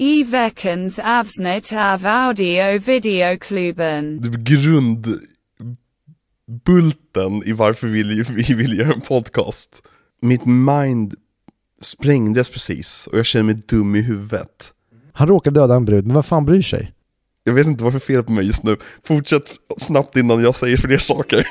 I veckans avsnitt av audio videoklubben. Grundbulten i varför vi, vi vill göra en podcast. Mitt mind sprängdes precis och jag känner mig dum i huvudet. Han råkar döda en brud, men vad fan bryr sig? Jag vet inte varför fel på mig just nu. Fortsätt snabbt innan jag säger fler saker.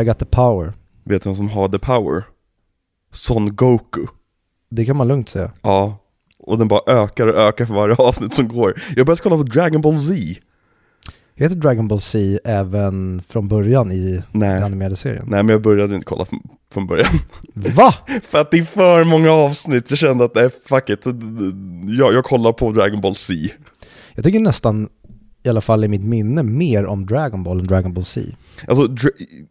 I got the power. Vet du vem som har the power? Son Goku. Det kan man lugnt säga. Ja, och den bara ökar och ökar för varje avsnitt som går. Jag har börjat kolla på Dragon Ball Z. Heter Dragon Ball Z även från början i Nej. den animerade serien? Nej men jag började inte kolla från, början. Va? för att det är för många avsnitt, jag kände att nej fuck it. Jag, jag kollar på Dragon Ball Z. Jag tycker nästan, i alla fall i mitt minne, mer om Dragon Ball än Dragon Ball Z. Alltså,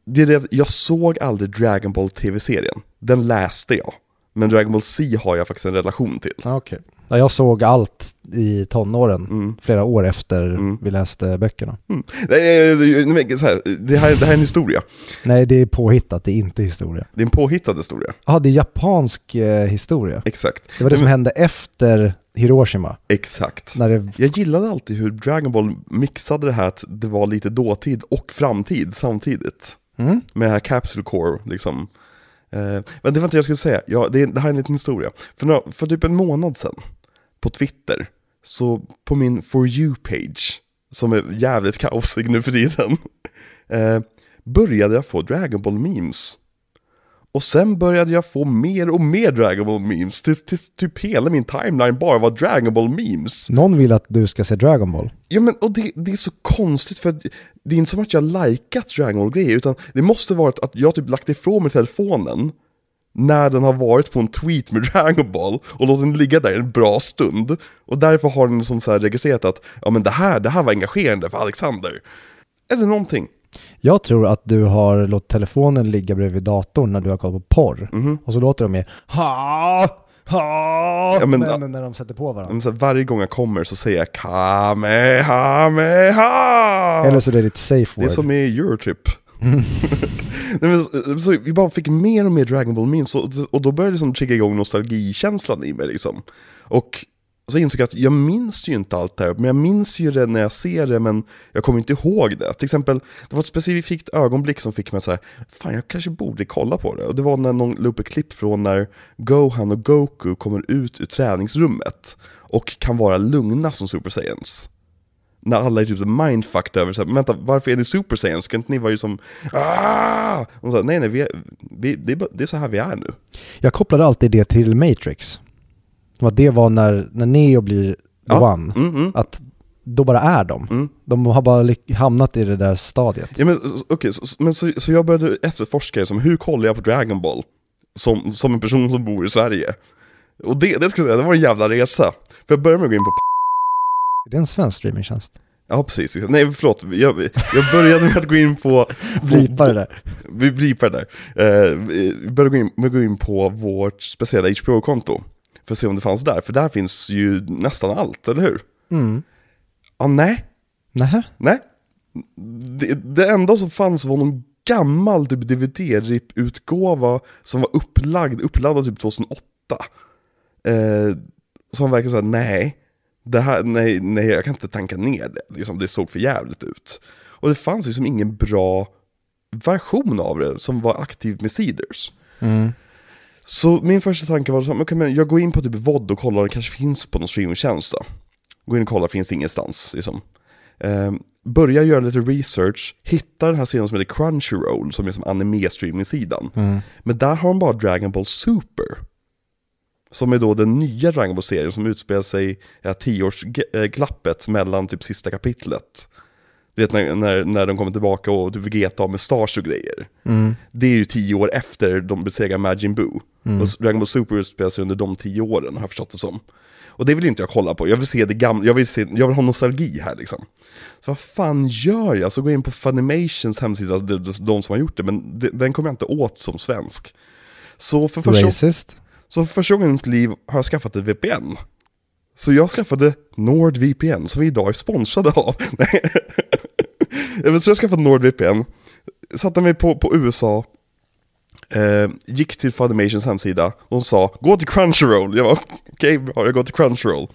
det är det, jag såg aldrig Dragon Ball tv-serien. Den läste jag. Men Dragon Ball Z har jag faktiskt en relation till. Ah, Okej. Ja, jag såg allt i tonåren, Mm. flera år efter Mm. vi läste böckerna. Mm. Nej, så här, det, här, det här är en historia. Nej, det är påhittat, det är inte historia. Det är en påhittad historia. Ja, det är japansk eh, historia. Exakt. Det var det Nej, som men- hände efter Hiroshima. Exakt. När det, Jag gillade alltid hur Dragon Ball mixade det här att det var lite dåtid och framtid samtidigt. mm? Med det här Capsule Core liksom. Eh, men det var inte det jag skulle säga, ja, det, det här är en liten historia. För, några, för typ en månad sedan, på Twitter, så på min For You-page, som är jävligt kaosig nu för tiden, eh, började jag få Dragon Ball memes. Och sen började jag få mer och mer Dragon Ball memes, tills, tills typ hela min timeline bara var Dragon Ball memes. Någon vill att du ska se Dragon Ball. Ja men och det, det är så konstigt för det är inte som att jag likat Dragon Ball-grejer utan det måste varit att jag typ lagt ifrån mig telefonen när den har varit på en tweet med Dragon Ball och låtit den ligga där en bra stund. Och därför har den liksom så här registrerat att ja men det här, det här var engagerande för Alexander. Eller någonting. Jag tror att du har låtit telefonen ligga bredvid datorn när du har kollat på porr. Mhm. Och så låter de med ha, ha, Ja, men- men, när de sätter på varandra. Men så varje gång jag kommer så säger jag Kamehameha! Eller så är det ditt safe Det är word. som i Eurotrip. Nej, men, så, så vi bara fick mer och mer Dragon Ball memes, och, och då började det liksom trigga igång nostalgikänslan i mig liksom. Och så insåg jag att jag minns ju inte allt det här, men jag minns ju det när jag ser det, men jag kommer inte ihåg det. Till exempel, det var ett specifikt ögonblick som fick mig att säga, fan jag kanske borde kolla på det. Och det var när någon la upp ett klipp från när Gohan och Goku kommer ut ur träningsrummet och kan vara lugna som Super Saiyans när alla är typ mindfucked över såhär, vänta varför är ni super saiyans? Ska inte ni vara ju som ah! Och så nej nej, vi är, vi, det, är, det är så här vi är nu. Jag kopplade alltid det till Matrix. Som att det var när, när Neo blir Ja. one. Mm, mm, Att då bara är de. mm. De har bara hamnat i det där stadiet. Ja men okej, så, men så, så jag började efterforska liksom, hur kollar jag på Dragon Ball? Som, som en person som bor i Sverige. Och det, det ska jag säga, det var en jävla resa. För jag började med att gå in på Är det en svensk streamingtjänst? Ja precis, nej förlåt, jag, jag började med att gå in på... Blipa det där. Vi blipar det där. Eh, vi började gå in, med att gå in på vårt speciella HBO-konto. För att se om det fanns där, för där finns ju nästan allt, eller hur? Mm. Ja, nej. Nähä? Nej. Det, det enda som fanns var någon gammal typ DVD-RIP-utgåva som var upplagd, uppladdad typ 2008. Eh, som verkar säga nej, det här, nej, nej, jag kan inte tanka ner det. Liksom, det såg för jävligt ut. Och det fanns liksom ingen bra version av det som var aktiv med Cedars. Mm. Så min första tanke var så okay, men jag går in på typ VOD och kollar om det kanske finns på någon streamingtjänst då. Går in och kollar, finns det ingenstans liksom. Ehm, börjar göra lite research, hittar den här sidan som heter Crunchyroll, som är som anime-streaming-sidan. Mm. Men där har de bara Dragon Ball Super. Som är då den nya Dragon Ball-serien som utspelar sig i här tioårsglappet mellan typ sista kapitlet. Du vet när, när, när de kommer tillbaka och typ Vegeta har Stars och grejer. Mm. Det är ju tio år efter de besegrar Majin Buu. Mm. Och Dragon Ball Super utspelar sig under de tio åren, har jag förstått det som. Och det vill inte jag kolla på, jag vill se det gamla, jag vill, se, jag vill ha nostalgi här liksom. Så vad fan gör jag? Så går jag in på Funimations hemsida, de, de, de som har gjort det, men de, den kommer jag inte åt som svensk. Så för första, Racist? så för första gången i mitt liv har jag skaffat ett VPN. Så jag skaffade NordVPN, som vi idag är sponsrade av. Så jag skaffade NordVPN, satte mig på, på USA, eh, gick till Funimations hemsida, de sa gå till Crunchyroll. Jag var okej, bra, jag går till Crunchyroll.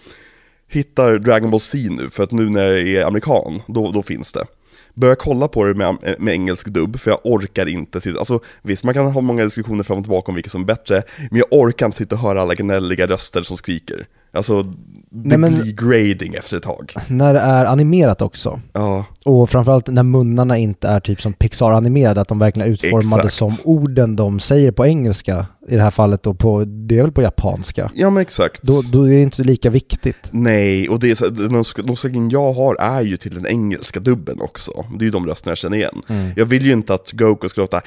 Hittar Dragon Ball Z nu, för att nu när jag är amerikan, då, då finns det. Börjar kolla på det med, med engelsk dubb, för jag orkar inte sitta, alltså visst man kan ha många diskussioner fram och tillbaka om vilket som är bättre, men jag orkar inte sitta och höra alla gnälliga röster som skriker. Alltså, det Nej, men- blir grading efter ett tag. När det är animerat också. Ja, Och framförallt när munnarna inte är typ som Pixar-animerade, att de verkligen är utformade Exakt. som orden de säger på engelska. I det här fallet då på, det är väl på japanska. ja men exakt. Då, då är det inte lika viktigt. Nej, och det är så, den nostalgin jag har är ju till den engelska dubben också. Det är ju de rösterna jag känner igen. Jag vill ju inte att Goku ska låta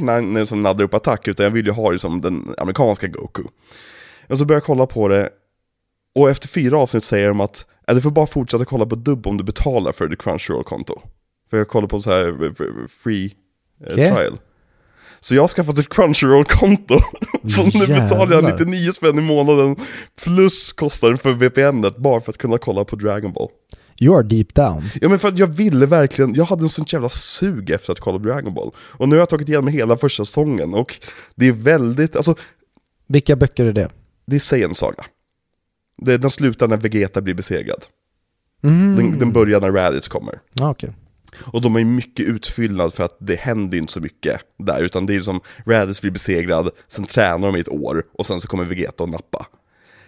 när, när som naddar upp attack, utan jag vill ju ha det som den amerikanska Goku. Och så börjar jag kolla på det, och efter fyra avsnitt säger de att äh, du får bara fortsätta kolla på dubb om du betalar för ditt Crunchyroll-konto. För jag kollar på så här eh, free eh, Okej. trial. Så jag har skaffat ett Crunchyroll-konto. så nu betalar jag Jävlar. 99 spänn i månaden plus kostnaden för VPN-et bara för att kunna kolla på Dragon Ball. You are deep down. Ja men för att jag ville verkligen, jag hade en sån jävla sug efter att kolla Dragon Ball. Och nu har jag tagit igenom hela första säsongen och det är väldigt, alltså Vilka böcker är det? Det är Saiyan saga. Det, den slutar när Vegeta blir besegrad. Mm. Den, den börjar när Raditz kommer. Ja, okej. Och de är mycket utfyllnad för att det händer inte så mycket där, utan det är som Raditz blir besegrad, sen tränar de i ett år och sen så kommer Vegeta och nappa.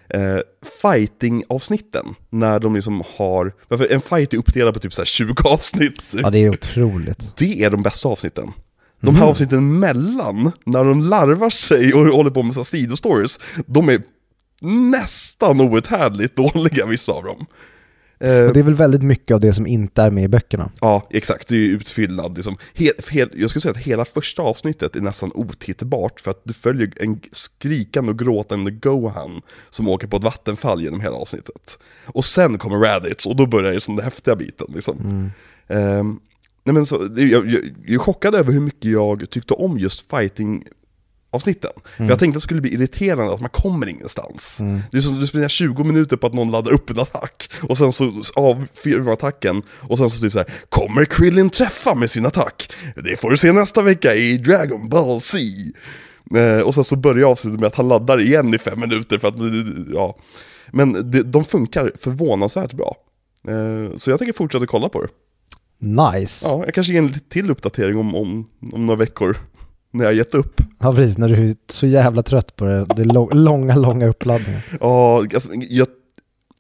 Eh, Fighting-avsnitten, när de liksom har, en fight är uppdelad på typ så här 20 avsnitt. Ja, det är otroligt. Det är de bästa avsnitten. De här avsnitten mellan, när de larvar sig och håller på med här sidostories, de är nästan outhärdligt dåliga vissa av dem. Eh, Och det är väl väldigt mycket av det som inte är med i böckerna. Ja, exakt. Det är ju utfyllnad. Liksom. Hel, hel, jag skulle säga att hela första avsnittet är nästan otittbart för att du följer en skrikande och gråtande Gohan som åker på ett vattenfall genom hela avsnittet. Och sen kommer Raditz och då börjar det som den häftiga biten. Liksom. Ehm, nej men så, jag, jag, jag är chockad över hur mycket jag tyckte om just fighting avsnitten. För jag tänkte att det skulle bli irriterande att man kommer ingenstans. Det är som du spenderar 20 minuter på att någon laddar upp en attack, och sen så avfyrar man attacken, och sen så typ så här: Kommer Krillin träffa med sin attack? Det får du se nästa vecka i Dragon Ball Z. Eh, och sen så börjar avsnittet med att han laddar igen i fem minuter för att, ja. Men det, de funkar förvånansvärt bra. Eh, så jag tänker fortsätta kolla på det. Nice. Ja, Ja, jag kanske ger en till uppdatering om, om, om några veckor. När jag gett upp. precis. När du är så jävla trött på det. Det är lång, långa, långa uppladdningar. Ja, alltså, jag,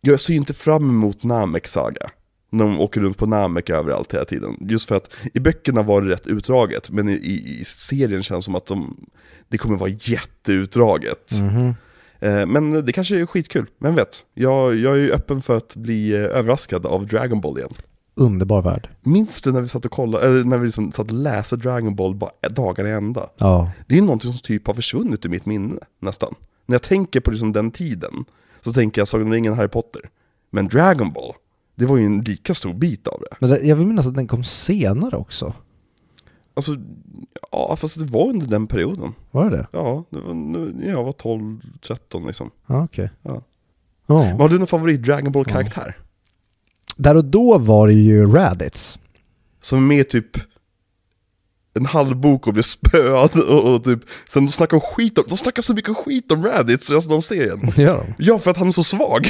jag ser ju inte fram emot Namek Saga. När de åker runt på Namek överallt hela tiden. Just för att i böckerna var det rätt utdraget, men i, i, serien känns det som att de, det kommer vara jätteutdraget. Mhm. Eh, men det kanske är skitkul, vem vet? Jag, jag är ju öppen för att bli eh, överraskad av Dragon Ball igen. Underbar värld. Minns du när vi satt och kollade, eller när vi liksom satt och läste Dragon Ball bara dagarna i ända? Ja. Det är någonting som typ har försvunnit ur mitt minne, nästan. När jag tänker på liksom den tiden, så tänker jag Sagan om ringen Harry Potter. Men Dragon Ball, det var ju en lika stor bit av det. Men det, jag vill minnas att den kom senare också. Alltså, ja fast det var under den perioden. Var det det? Ja, det var, nu- jag var 12, 13 liksom. Ja, okej. Ja. Ja. Har du någon favorit Dragon Ball-karaktär? Där och då var det ju Raditz. Som är med i typ en halv bok och blir spöad och, och typ, sen de snackar skit om, de snackar så mycket skit om Raditz resten av serien. Gör de. Ja, för att han är så svag.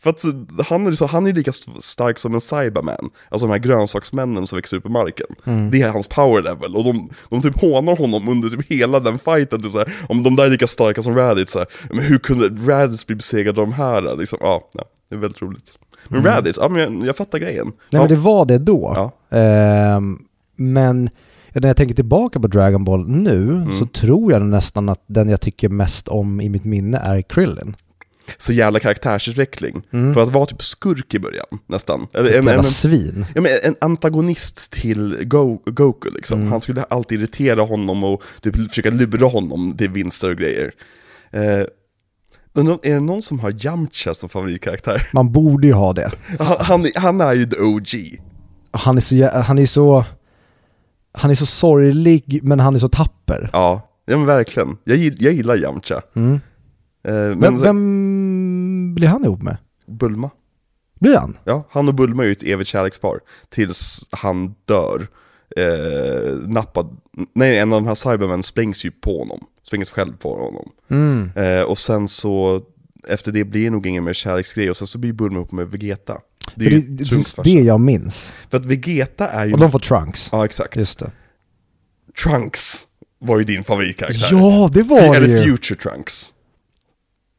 För att han är, så, han är lika st- stark som en Cyberman, alltså de här grönsaksmännen som växer upp i marken. Det är hans power level, och de, de typ hånar honom under typ hela den fighten, typ så här, om de där är lika starka som Raditz, så här, men hur kunde Raditz bli besegrad av de här? Liksom, ja, ja, det är väldigt roligt. Men Raditz, ja men jag, jag fattar grejen. Nej ja, men det var det då. Ja. Ehm, men när jag tänker tillbaka på Dragon Ball nu Mm. så tror jag nästan att den jag tycker mest om i mitt minne är Krillin. Så jävla karaktärsutveckling. För att vara typ skurk i början, nästan. En, en, en, svin. Ja, men en antagonist till Go Goku liksom. Han skulle alltid irritera honom och typ försöka lura honom till vinster och grejer. Eh, undrar är det någon som har Yamcha som favoritkaraktär? Man borde ju ha det. Han, han, är- han är ju the OG. Han är så, han är så, han är så sorglig men han är så tapper. Ja, ja men verkligen. Jag, jag gillar Yamcha. Mm. Eh, men Vem, vem blir han ihop med? Bulma. Blir han? Ja, han och Bulma är ju ett evigt kärlekspar. Tills han dör. Eh, nappad. Nej, en av de här Cybermen sprängs ju på honom. Sprängs själv på honom. Mm. Eh, och sen så, efter det blir det nog ingen mer kärleksgrej. Och sen så blir Bulma ihop med Vegeta. Det är Det, ju det, Trunks det, det jag minns. För att Vegeta är ju... Och de får Trunks. Ja, exakt. Just det. Trunks var ju din favoritkaraktär. Ja, det var det Eller ju. Future Trunks.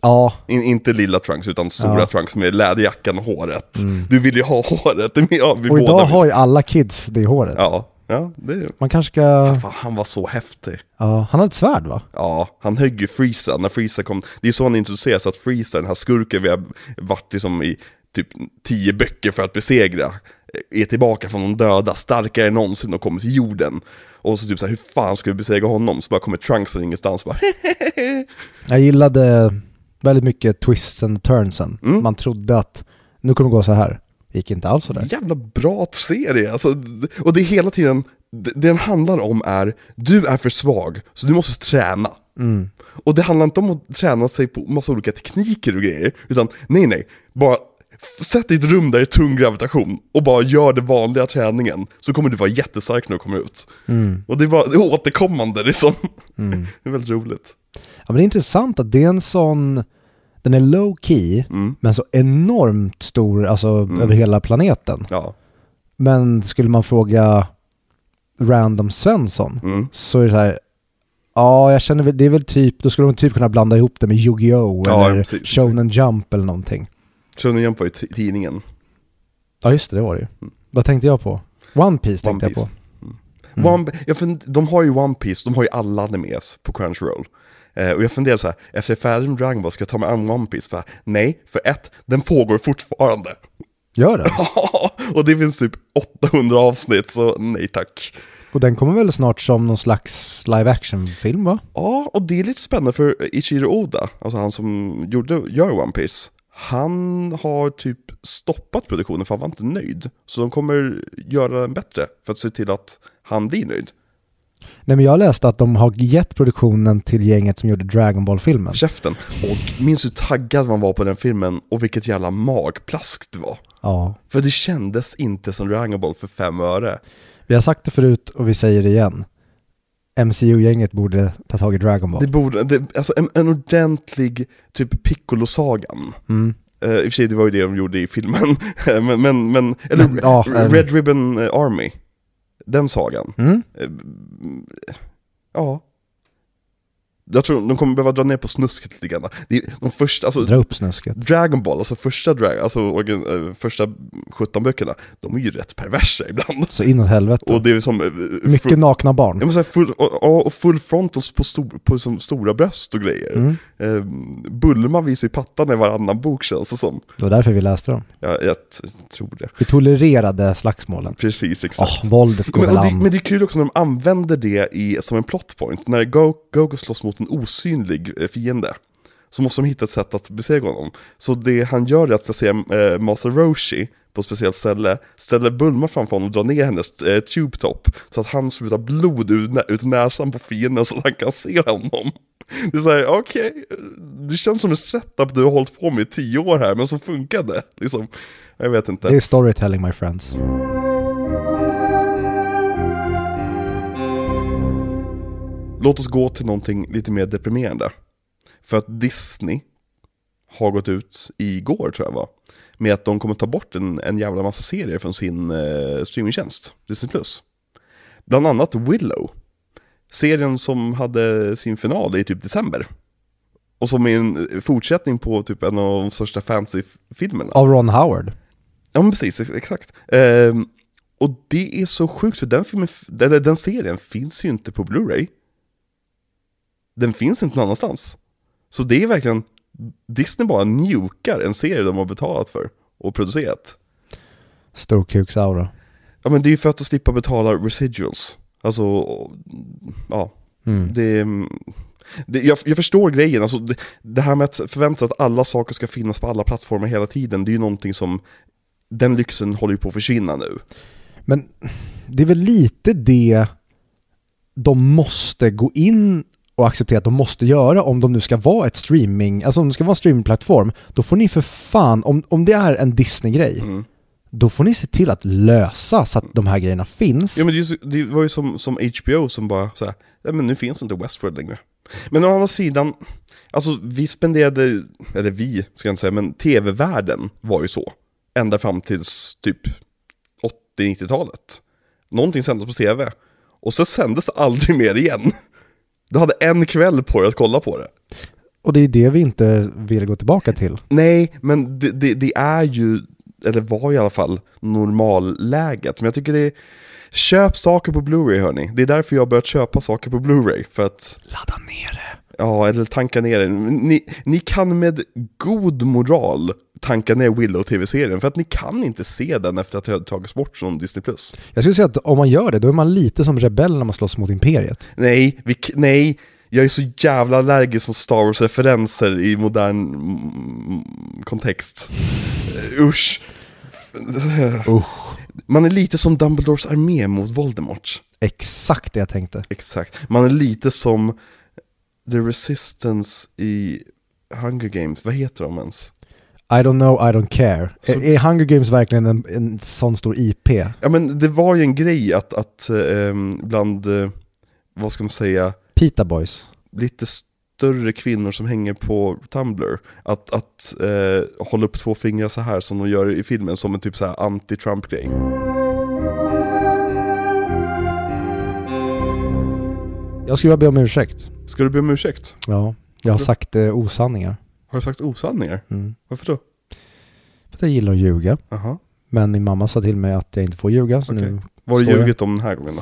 Ja, In, inte lilla Trunks, utan stora Ja. Trunks med läderjackan och håret. Du vill ju ha håret, det är ja, vi och idag har ju alla kids det håret. Ja, ja, det Man kanske ska... Fan, han var så häftig. Ja, han har ett svärd va? Ja, han högg ju Freeza när Freeza kom. Det är så han introduceras, att Freeza, den här skurken vi har varit liksom i typ tio böcker för att besegra, är tillbaka från de döda, starkare än någonsin och kommer till jorden. Och så typ så här, hur fan ska vi besegra honom? Så bara kommer Trunks från ingenstans bara Jag gillade väldigt mycket twists and turnsen. Mm. Man trodde att nu kommer det gå så här. Det gick inte alls så där. Jävla bra serie, alltså, och det är hela tiden, det det den handlar om är, du är för svag, så du måste träna. Mm. Och det handlar inte om att träna sig på massa olika tekniker och grejer, utan nej nej, bara sätt dig i ett rum där det är tung gravitation och bara gör den vanliga träningen, så kommer du vara jättestark när du kommer ut. Mm. Och det är bara det är återkommande liksom. Mm. Det är väldigt roligt. Ja, men det är intressant att det är en sån, den är low key, Mm. men så enormt stor, alltså över hela planeten. Ja. Men skulle man fråga random Svensson Mm. så är det så här, ja jag känner väl, det är väl typ, då skulle de typ kunna blanda ihop det med Yu-Gi-Oh! Ja, eller precis. Shonen Jump eller någonting. Shonen Jump var ju tidningen. Ja just det, det var det ju. Vad tänkte jag på? One Piece One tänkte Piece. jag på. Mm. One, jag fund, de har ju One Piece, de har ju alla animes på Crunchyroll. Eh, och jag funderar så här, efter jag är färdig med Dragon Ball, ska jag ta mig an One Piece? För, nej, för ett, den pågår fortfarande. Gör det? och det finns typ 800 avsnitt, så nej tack. Och den kommer väl snart som någon slags live action-film va? Ja, och det är lite spännande för Ichiro Oda, alltså han som gjorde, gör One Piece, han har typ stoppat produktionen för han var inte nöjd. Så de kommer göra den bättre för att se till att han blir nöjd. Nej men jag läste att de har gett produktionen till gänget som gjorde Dragon Ball-filmen. Käften. Och minns hur taggad man var på den filmen och vilket jävla magplask det var. Ja. För det kändes inte som Dragon Ball för fem öre. Vi har sagt det förut och vi säger det igen. MCU-gänget borde ta tag i Dragon Ball. Det borde, det, alltså en, en ordentlig typ Piccolo-sagan. Mm. Uh, I och för sig, det var ju det de gjorde i filmen. men, men, men, eller Men, ja, Red eller- Ribbon eh, Army. Den sagan. Mm. Eh, ja. Jag tror de kommer behöva dra ner på snusket lite grann. De första, alltså, Dra upp snusket. Dragon Ball, alltså första, drag, alltså, organ, eh, första 17 böckerna, de är ju rätt perversa ibland. Så inåt helvete. Och det är som... eh, Mycket full, nakna ja, barn. men så här full, och, och full frontals på, stor, på som stora bröst och grejer. Mm. Eh, Bulma visar ju pattarna i varannan bok känns det som. Det var därför vi läste dem. Jag, jag tror det. Vi tolererade slagsmålen. Precis, exakt. Åh, våldet går Men, väl det, an. men det är kul också när de använder det i, som en plot point. När Go, Gogo slåss mot en osynlig eh, fiende så måste de hitta ett sätt att besegra honom. Så det han gör är att placera eh, Master Roshi på ett speciellt ställe, ställer Bulma framför honom och drar ner hennes eh, tube top så att han sprutar blod ut, nä- ut näsan på fienden så att han kan se honom. Det är såhär, okej, det känns som ett setup du har hållit på med i tio år här, men så funkade. det. Liksom, jag vet inte. Det är storytelling my friends. Låt oss gå till någonting lite mer deprimerande. För att Disney har gått ut igår tror jag var, med att de kommer ta bort en, en jävla massa serier från sin eh, streamingtjänst, Disney+. Bland annat Willow. Serien som hade sin final i typ december. Och som är en fortsättning på typ en av de största fantasy-filmerna. Av Ron Howard. Ja men precis, ex- exakt. Ehm, och det är så sjukt för den filmen, den serien finns ju inte på Blu-ray. Den finns inte någon annanstans. Så det är verkligen, Disney bara njukar en serie de har betalat för och producerat. Storkuksaura. Ja men det är ju för att slippa betala residuals. Alltså, ja, Mm. det, det, jag, jag förstår grejen, alltså det, det här med att förvänta sig att alla saker ska finnas på alla plattformar hela tiden, det är ju någonting som, den lyxen håller ju på att försvinna nu. Men det är väl lite det de måste gå in och acceptera att de måste göra om de nu ska vara ett streaming, alltså om det ska vara en streamingplattform, då får ni för fan, om, om det är en Disney-grej, Mm. då får ni se till att lösa så att de här grejerna finns. Ja men det, ju det var ju som, som HBO som bara så här, ja men nu finns inte Westworld längre. Men å andra sidan, alltså vi spenderade, eller vi ska jag inte säga, men tv-världen var ju så. Ända fram tills typ 80-90-talet. Någonting sändes på tv. Och så sändes det aldrig mer igen. Du hade en kväll på dig att kolla på det. Och det är det vi inte vill gå tillbaka till. Nej, men det, det, det är ju, eller var i alla fall, normalläget. Men jag tycker det är, köp saker på Blu-ray hörni. Det är därför jag har börjat köpa saker på Blu-ray. För att, Ladda ner det. Ja, eller tanka ner det. Ni, ni kan med god moral tanka ner Willow-tv-serien. För att ni kan inte se den efter att har tagits bort från Disney+. Jag skulle säga att om man gör det, då är man lite som rebell när man slåss mot Imperiet. Nej, vi, nej, jag är så jävla allergisk mot Star Wars-referenser i modern kontext. Uh, Usch. Usch. Man är lite som Dumbledores armé mot Voldemort. Exakt det jag tänkte. Exakt. Man är lite som The Resistance i Hunger Games. Vad heter de ens? I don't know, I don't care. Så- Är, är Hunger Games verkligen en, en sån stor IP? Ja men det var ju en grej att, att ehm, bland, eh, vad ska man säga, Pita Boys. lite större kvinnor som hänger på Tumblr, att, att eh, hålla upp två fingrar så här som de gör i filmen som en typ så här anti-Trump-grej. Jag skulle vilja be om ursäkt. Ska du be om ursäkt? Ja, jag har sagt eh, osanningar. Har du sagt osanningar? Mm. Varför då? För att jag gillar att ljuga. Aha. Men min mamma sa till mig att jag inte får ljuga, så Okej. nu... Vad har du Står jag? ljugit om den här gången då?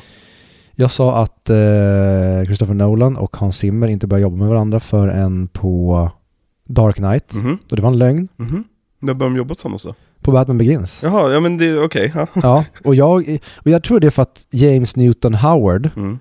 Jag sa att eh, Christopher Nolan och Hans Zimmer inte börjar jobba med varandra förrän på Dark Knight. Mhm, Och det var en lögn. mhm. När började de jobba tillsammans då? På Batman Begins. Jaha, ja men det är okej. ja. Ja, och jag, och jag tror det är för att James Newton Howard, Mm.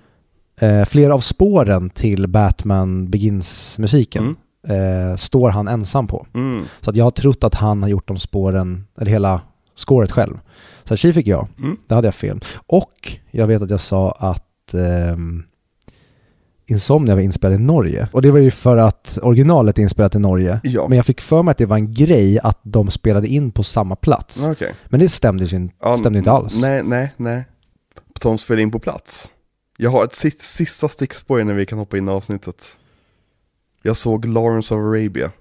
Eh, flera av spåren till Batman Begins-musiken, eh, står han ensam på. Mm. Så att jag har trott att han har gjort de spåren, eller hela scoret själv. Så tji fick jag. Mm. Det hade jag fel. Och jag vet att jag sa att ehm, Insomnia var inspelad i Norge. Och det var ju för att originalet är inspelat i Norge. Ja. Men jag fick för mig att det var en grej att de spelade in på samma plats. Okej. Men det stämde, ju stämde inte alls. Nej, nej, nej. På tal om att spela in på plats. Jag har ett sist, sista stickspår innan vi kan hoppa in i avsnittet. Jag såg Lawrence of Arabia.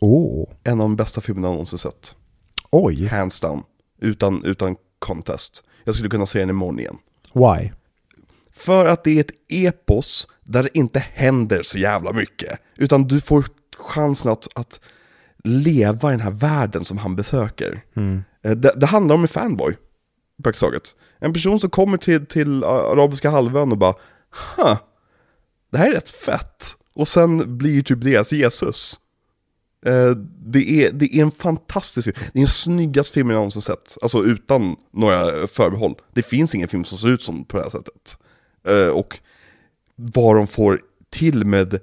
Åh, En av de bästa filmerna jag någonsin sett. oj. Hands down. Utan, utan contest. Jag skulle kunna se den imorgon igen. Why? För att det är ett epos där det inte händer så jävla mycket. Utan du får chansen att, att leva i den här världen som han besöker. Mm. Eh, Det, det handlar om en fanboy, praktiskt taget. En person som kommer till, till arabiska halvön och bara Huh, det här är rätt fett. Och sen blir typ deras Jesus. Eh, det, är, det är en fantastisk film. Det är den snyggaste filmen jag någonsin sett. Alltså utan några förbehåll. Det finns ingen film som ser ut som på det här sättet. Eh, och vad de får till med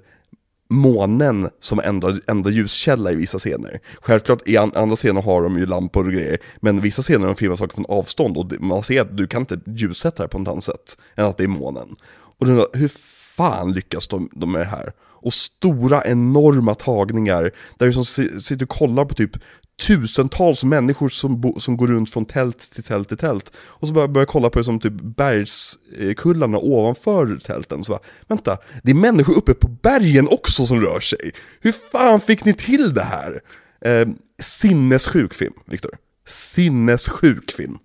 månen som enda, enda ljuskälla i vissa scener. Självklart i an, andra scener har de ju lampor och grejer, men vissa scener de filmar saker från avstånd och man ser att du kan inte ljussätta det på något annat sätt än att det är månen. Och den, hur fan lyckas de, de med det här? Och stora enorma tagningar där du som sitter och kollar på typ tusentals människor som, som går runt från tält till tält till tält. Och så börjar jag kolla på det som typ bergskullarna ovanför tälten. Så bara, vänta, det är människor uppe på bergen också som rör sig. Hur fan fick ni till det här? Eh, sinnessjuk film, Viktor. Sinnessjuk film.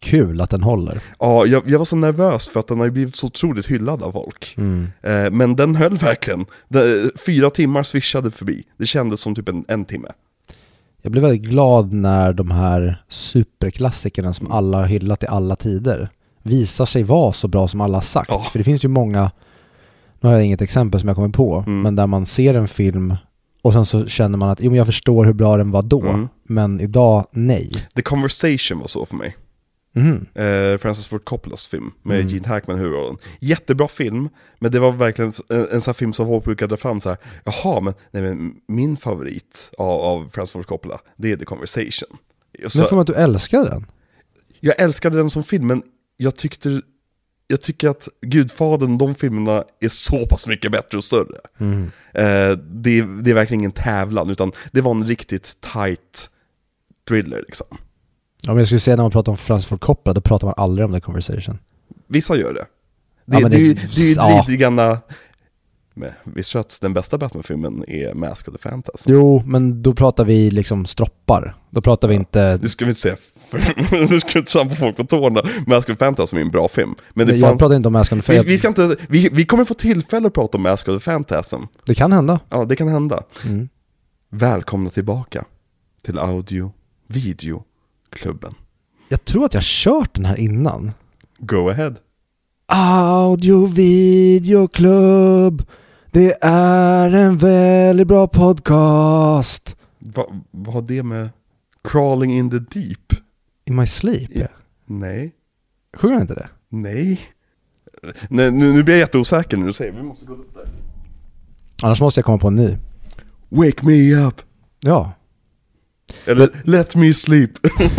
Kul att den håller. Ja, jag, jag var så nervös för att den har blivit så otroligt hyllad av folk. Eh, men den höll verkligen. Det, fyra timmar swishade förbi. Det kändes som typ en, en timme. Jag blev väldigt glad när de här superklassikerna som alla har hyllat i alla tider visar sig vara så bra som alla har sagt. Ja. För det finns ju många, nu har jag inget exempel som jag kommer på, Mm. men där man ser en film och sen så känner man att jo, men jag förstår hur bra den var då, Mm. men idag nej. The Conversation var så för mig. Mhm. Eh, Francis Ford Coppolas film med Mm. Gene Hackman i huvudrollen. Jättebra film, men det var verkligen en, en sån film som folk brukar dra fram så här. Jaha, men, nej, men min favorit av, av Francis Ford Coppola, det är The Conversation. Men Så, för att du älskar den? jag älskade den som film, men jag tyckte jag tycker att Gudfadern, de filmerna är så pass mycket bättre och större. Mm. Eh, det, det är verkligen ingen tävlan, utan det var en riktigt tight thriller liksom. Om jag skulle säga när man pratar om Francis Ford Coppola, då pratar man aldrig om The Conversation. Vissa gör det. Det, Ja, det, det- det är ju ja. lite grann... Du att den bästa Batman-filmen är Mask of the Phantasm? Jo, men då pratar vi liksom stroppar. Då pratar vi inte... Du ska vi inte säga, du ska inte trampa folk på tårna. Mask of the Phantasm är en bra film. Men det jag fanns, pratar inte om Mask on the vi, Face. vi, ska inte, vi, vi kommer få tillfälle att prata om Mask of the Phantasm. Det kan hända. Ja, det kan hända. Mm. Välkomna tillbaka till Audio Video-klubben. Jag tror att jag kört den här innan. Go ahead. Audio Video Club. Det är en väldigt bra podcast. Va, vad har det med Crawling in the Deep? In my sleep? Ja. Nej. Sjunger han inte det? Nej. Nej nu, nu blir jag jätteosäker när du säger vi måste gå upp där. Annars måste jag komma på en ny. Wake me up. Ja. Eller let me sleep.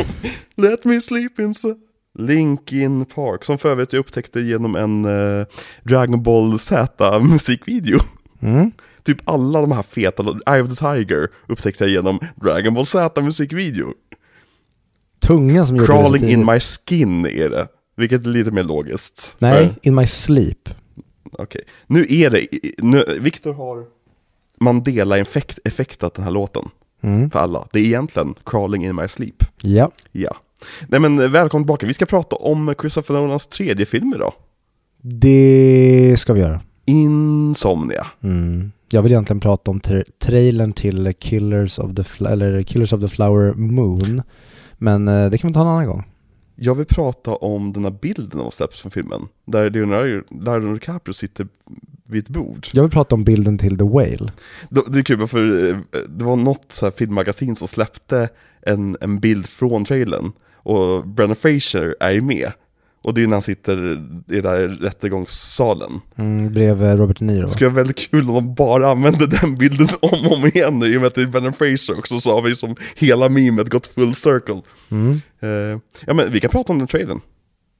let me sleep inside. Linkin Park, som för övrigt jag upptäckte genom en eh, Dragon Ball Z musikvideo. Mm. Typ alla de här feta, Eye of the Tiger upptäckte jag genom Dragon Ball Z musikvideo. Tungan som Crawling in my skin är det, vilket är lite mer logiskt. Nej, För- In my sleep. Okej, nu är det, nu, Victor har Mandela-effekt effektat den här låten Mm. för alla. Det är egentligen Crawling in my sleep. Ja. Ja. Nej men välkommen tillbaka, vi ska prata om Christopher Nolans tredje film idag. Det ska vi göra. Insomnia. Mm. Jag vill egentligen prata om tra- trailern till Killers of the, eller Killers of the Flower Moon. Men eh, det kan vi ta en annan gång. Jag vill prata om den här bilden som släpps från filmen. Där Leonardo DiCaprio sitter vid ett bord. Jag vill prata om bilden till The Whale. Det det är kul för eh, det var något så här filmmagasin som släppte en, en bild från trailern. Och Brennan Fraser är ju med. Och det är när han sitter i den där rättegångssalen. Mm, bredvid Robert De Niro. Det skulle vara väldigt kul om de bara använde den bilden om och om igen nu, i och med att det är Brennan Fraser också, så har vi som hela memet gått full circle. Mm. Eh, ja men vi kan prata om den trailern.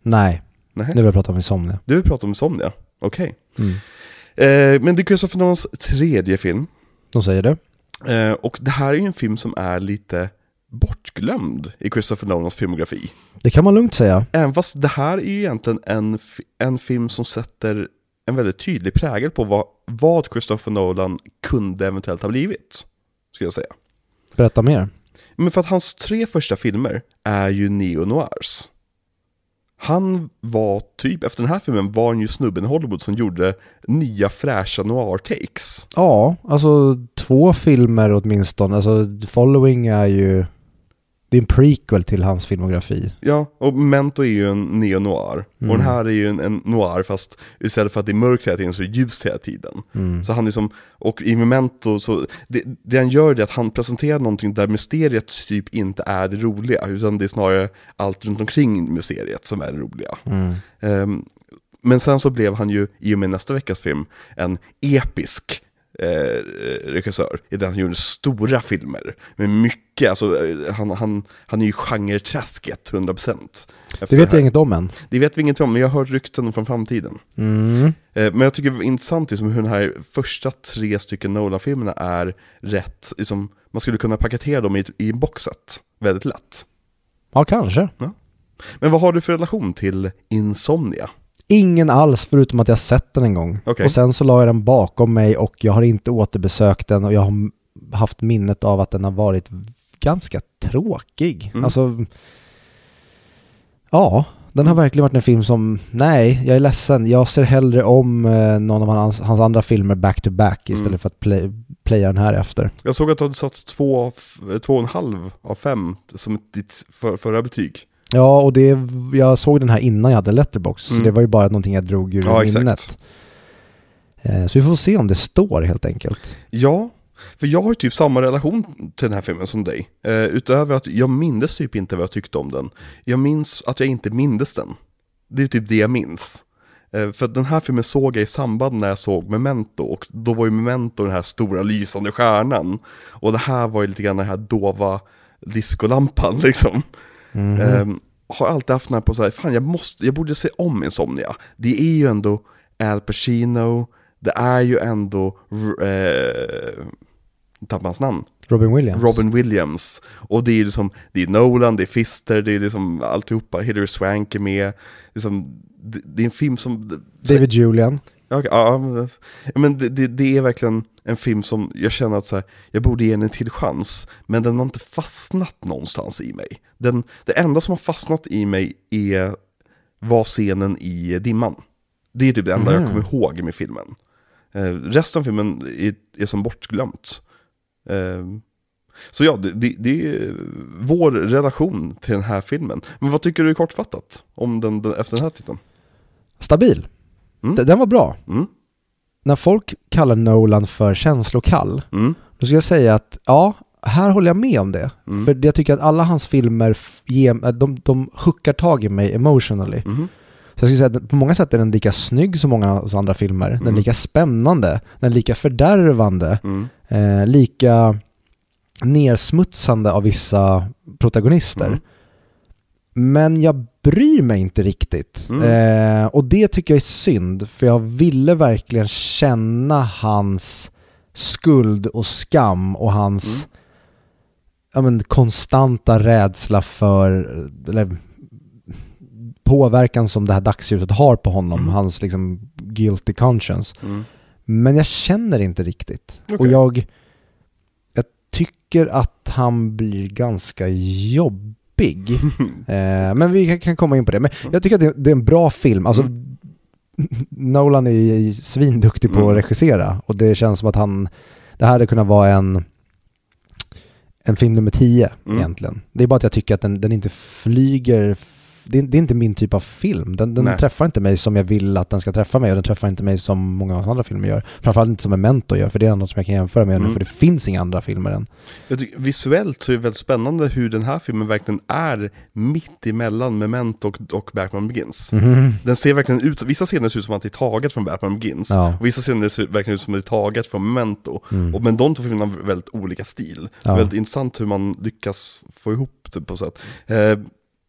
Nej, Nej. nu vill jag prata om Insomnia. Du vill prata om Insomnia? Okej. Mm. Eh, men det är Christopher Nolans tredje film. De säger det. Eh, och det här är ju en film som är lite bortglömd i Christopher Nolans filmografi. Det kan man lugnt säga. Även fast det här är ju egentligen en, en film som sätter en väldigt tydlig prägel på vad, vad Christopher Nolan kunde eventuellt ha blivit. Skulle jag säga. Berätta mer. Men för att hans tre första filmer är ju neo-noirs. Han var typ, efter den här filmen var han ju snubben i Hollywood som gjorde nya fräscha noir-takes. Ja, alltså två filmer åtminstone. Alltså Following är ju... Det är en prequel till hans filmografi. Ja, och Memento är ju en neo-noir. Och Mm. den här är ju en, en noir fast istället för att det är mörkt hela tiden så är det ljust hela tiden. Mm. Så han liksom, och i Memento så, det, det han gör är att han presenterar någonting där mysteriet typ inte är det roliga, utan det är snarare allt runt omkring mysteriet som är det roliga. Mm. Ehm, men sen så blev han ju, i och med nästa veckas film, en episk eh, regissör i den han gjorde stora filmer. Med mycket, alltså eh, han, han, han är ju genreträsket 100%. efter Det vet här. jag inget om än. Det vet vi inget om, men jag har hört rykten från framtiden. Mm. Eh, Men jag tycker det är intressant liksom, hur den här första tre stycken Nolan-filmerna är rätt, liksom, man skulle kunna paketera dem i, i en boxset väldigt lätt. Ja, kanske. Men vad har du för relation till Insomnia? Ingen alls förutom att jag sett den en gång. Okej. Och sen så la jag den bakom mig och jag har inte återbesökt den och jag har haft minnet av att den har varit ganska tråkig. Mm. Alltså, ja, den har verkligen varit en film som, nej, jag är ledsen. Jag ser hellre om eh, någon av hans, hans andra filmer back to back istället Mm. för att play, playa den här efter. Jag såg att du hade satt två, två och en halv av fem som ditt för, förra betyg. Ja, och det, jag såg den här innan jag hade Letterbox, så Mm. det var ju bara någonting jag drog ur Ja, exakt. minnet. Eh, Så vi får se om det står helt enkelt. Ja, för jag har ju typ samma relation till den här filmen som dig. Eh, utöver att jag minns typ inte vad jag tyckte om den. Jag minns att jag inte mindes den. Det är typ det jag minns. Eh, för den här filmen såg jag i samband när jag såg Memento, och då var ju Memento den här stora lysande stjärnan. Och det här var ju lite grann den här dova diskolampan liksom. Mhm. Ehm, har alltid haft den här på så här, fan jag måste, jag borde se om Insomnia. Det är ju ändå Al Pacino, det är ju ändå, eh, tappar hans namn, Robin Williams. Robin Williams. Och det är liksom, det är Nolan, det är Fister, det är liksom alltihopa, Hilary Swank är med. Liksom, det, det är en film som... David Julian. Ja, okej, ja, men, men det, det, det är verkligen en film som jag känner att så här, jag borde ge den en till chans, men den har inte fastnat någonstans i mig. Den, det enda som har fastnat i mig är, var scenen i Dimman. Det är typ det enda jag kommer ihåg med filmen. Eh, resten av filmen är, är som bortglömt. Eh, så ja, det, det, det är vår relation till den här filmen. Men vad tycker du kortfattat om den, den efter den här titeln? Stabil. Mm. Den var bra. Mm, När folk kallar Nolan för känslokall, mm, då ska jag säga att ja, här håller jag med om det. Mm. För jag tycker att alla hans filmer, ger, äh, de, de hookar tag i mig emotionally. mhm, Så jag skulle säga att på många sätt är den lika snygg som många av hans andra filmer. Den är Mm. lika spännande, den är lika fördärvande, mm, eh, lika nersmutsande av vissa protagonister. Mm. Men jag bryr mig inte riktigt. Mm. Eh, och det tycker jag är synd, för jag ville verkligen känna hans skuld och skam och hans Mm. ja, men, konstanta rädsla för, eller påverkan som det här dagsljuset har på honom, Mm. hans liksom guilty conscience. mm. Men jag känner inte riktigt. Och Okej. jag, jag tycker att han blir ganska jobbig. Eh, men vi kan, komma in på det. Men jag tycker att det, det är en bra film. Alltså, Nolan är svinduktig på Mm. att regissera och det känns som att han, det här hade kunnat vara en en film nummer 10 Mm. egentligen. Det är bara att jag tycker att den, den inte flyger, det är, det är inte min typ av film. Den, den träffar inte mig som jag vill att den ska träffa mig och den träffar inte mig som många av hans andra filmer gör. Framförallt inte som Memento gör, för det är något som jag kan jämföra med nu, Mm. för det finns inga andra filmer än. Jag tycker, visuellt så är det väldigt spännande hur den här filmen verkligen är mitt emellan Memento och, och Batman Begins. Den ser verkligen ut, vissa scener ser ut som att det är taget från Batman Begins, Ja. och vissa scener ser verkligen ut som att det är taget från Memento. Mm. Och, men de två filmerna har väldigt olika stil. Ja. Väldigt intressant hur man lyckas få ihop det på sätt. Eh,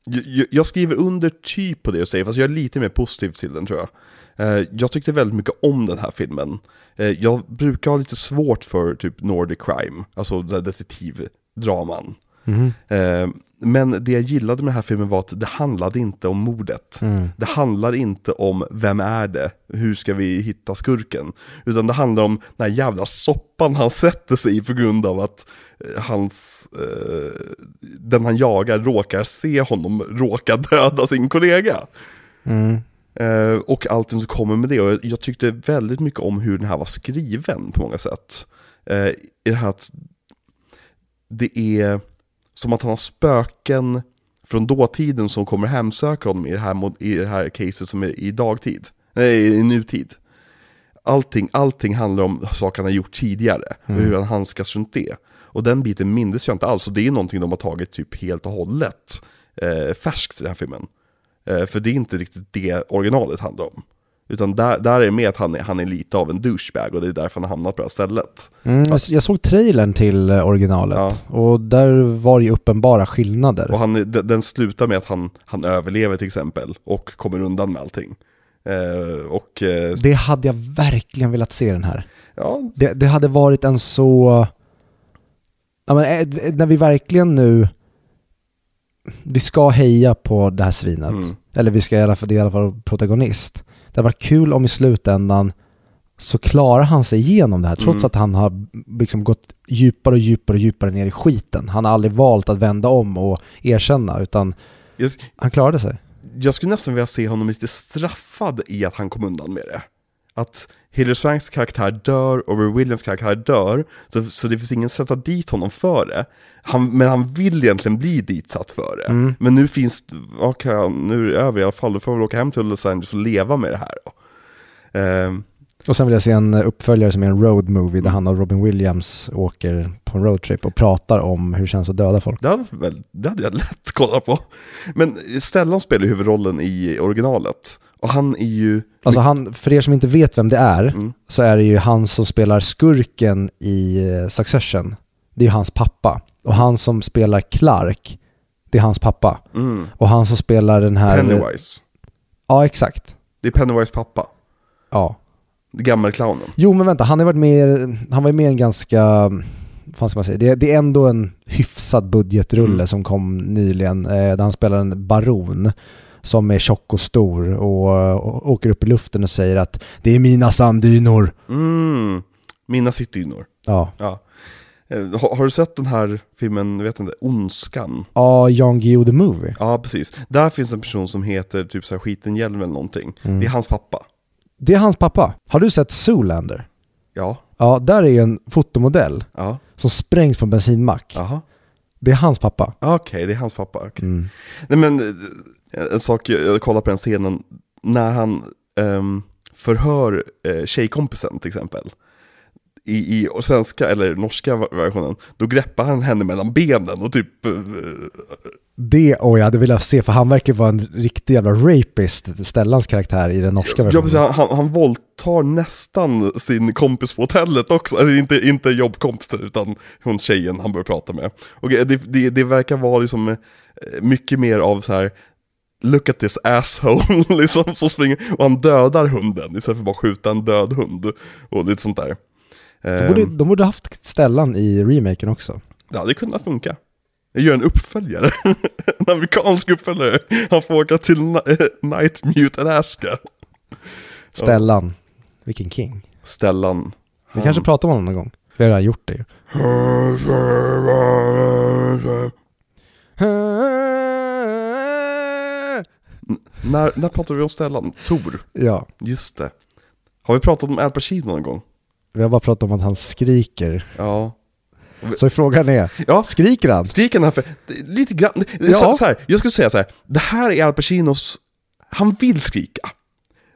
jag, jag skriver under typ på det du säger, fast jag är lite mer positiv till den tror jag. Eh, jag tyckte väldigt mycket om den här filmen. Eh, jag brukar ha lite svårt för typ Nordic crime, alltså detektivdraman. Mhm. Eh, men det jag gillade med den här filmen var att det handlade inte om mordet. Mm. Det handlar inte om vem är det, hur ska vi hitta skurken? Utan det handlar om den här jävla soppan han sätter sig i på grund av att eh, hans, eh, den han jagar råkar se honom råka döda sin kollega. Mm. Eh, och allting som kommer med det. Och jag, jag tyckte väldigt mycket om hur den här var skriven på många sätt. Eh, I det här att det är som att han har spöken från dåtiden som kommer hemsöka honom i det här, i det här caset som är i dagtid. Nej, i nutid. Allting, allting handlar om saker han har gjort tidigare och hur han handskas runt det. Och den biten mindes jag inte alls, och det är någonting de har tagit typ helt och hållet eh, färskt i den här filmen. Eh, för det är inte riktigt det originalet handlar om. Utan där, där är det med att han är, han är lite av en douchebag och det är därför han har hamnat på det här stället. Mm, jag, jag såg trailern till eh, originalet och där var det ju uppenbara skillnader. Och han, den, den slutar med att han, han överlever till exempel och kommer undan med allting. Eh, och eh, Det hade jag verkligen velat se den här. ja, Det, det hade varit en så... Ja, men, eh, när vi verkligen nu... Vi ska heja på det här svinet. Mm. Eller vi ska i alla fall, det är i alla fall protagonist. Det hade varit kul om i slutändan så klarar han sig igenom det här trots Mm. att han har liksom gått djupare och djupare och djupare ner i skiten. Han har aldrig valt att vända om och erkänna utan jag, han klarade sig. jag skulle nästan vilja se honom lite straffad i att han kom undan med det. Att Hilary Swanks karaktär dör och Williams karaktär dör, så, så det finns ingen att sätta dit honom för det. Han, men han vill egentligen bli ditsatt för det. Mm. Men nu finns okej, nu är det över i alla fall, då får jag väl åka hem till Los Angeles och leva med det här då. Ehm, Och sen vill jag se en uppföljare som är en road movie där Mm. han och Robin Williams åker på en roadtrip och pratar om hur det känns att döda folk. Det hade, väl, det hade jag lätt kollat på. Men Stellan spelar ju huvudrollen i originalet. Och han är ju... Alltså han, för er som inte vet vem det är, Mm. så är det ju han som spelar skurken i eh, Succession. Det är ju hans pappa. Och han som spelar Clark, det är hans pappa. Mm. Och han som spelar den här... Pennywise. Ja, exakt. Det är Pennywise pappa. Ja. Gammelclownen. Jo, men vänta, han har varit med, han var med i en ganska, vad fan ska man säga, det, det är ändå en hyfsad budgetrulle Mm. som kom nyligen, eh, där han spelar en baron som är tjock och stor och, och åker upp i luften och säger att det är mina sanddynor. Mm. Mina sittdynor. Ja, Ja. Eh, Har, har du sett den här filmen, vet inte, Ondskan? ja Jan Guillou the Movie. Ja, precis. Där finns en person som heter typ så här skitenhjälm eller någonting. Mm. Det är hans pappa. Det är hans pappa. Har du sett Zoolander? Ja, Ja, där är ju en fotomodell ja, som sprängs på en bensinmack. jaha. Det är hans pappa. Okej, det är hans pappa. okej. Mm. Nej men, eh, en sak, jag kollade på den scenen, när han ehm, förhör eh, tjejkompisen till exempel. I, I svenska eller norska versionen, då greppar han henne mellan benen och typ... eh, Det, och jag hade velat se, för han verkar vara en riktig jävla rapist, Stellans karaktär i den norska Ja, versionen. precis, han, han, han våldtar nästan sin kompis på hotellet också, alltså inte, inte jobbkompisen utan hon tjejen han börjar prata med. Och det, det, det verkar vara liksom eh, mycket mer av så här. Look at this asshole, liksom, som springer, och han dödar hunden istället för bara skjuta en död hund och lite sånt där. De borde, Ehm, de borde haft Stellan i remaken också. Det hade kunnat funka. Jag gör en uppföljare, en amerikansk uppföljare. Han får åka till Ni- Night Mute Alaska. Stellan. Vilken king. Stellan. Vi kanske pratar om honom någon gång. Vi har redan gjort det ju. När, när pratade vi om Stellan? Tor, Ja, just det. Har vi pratat om Al Pacino någon gång? vi har bara pratat om att han skriker. Ja. Så frågan är, Ja, skriker han? skriker han för, lite grann, Ja. så, så här, jag skulle säga så här, det här är Al Pacinos, han vill skrika.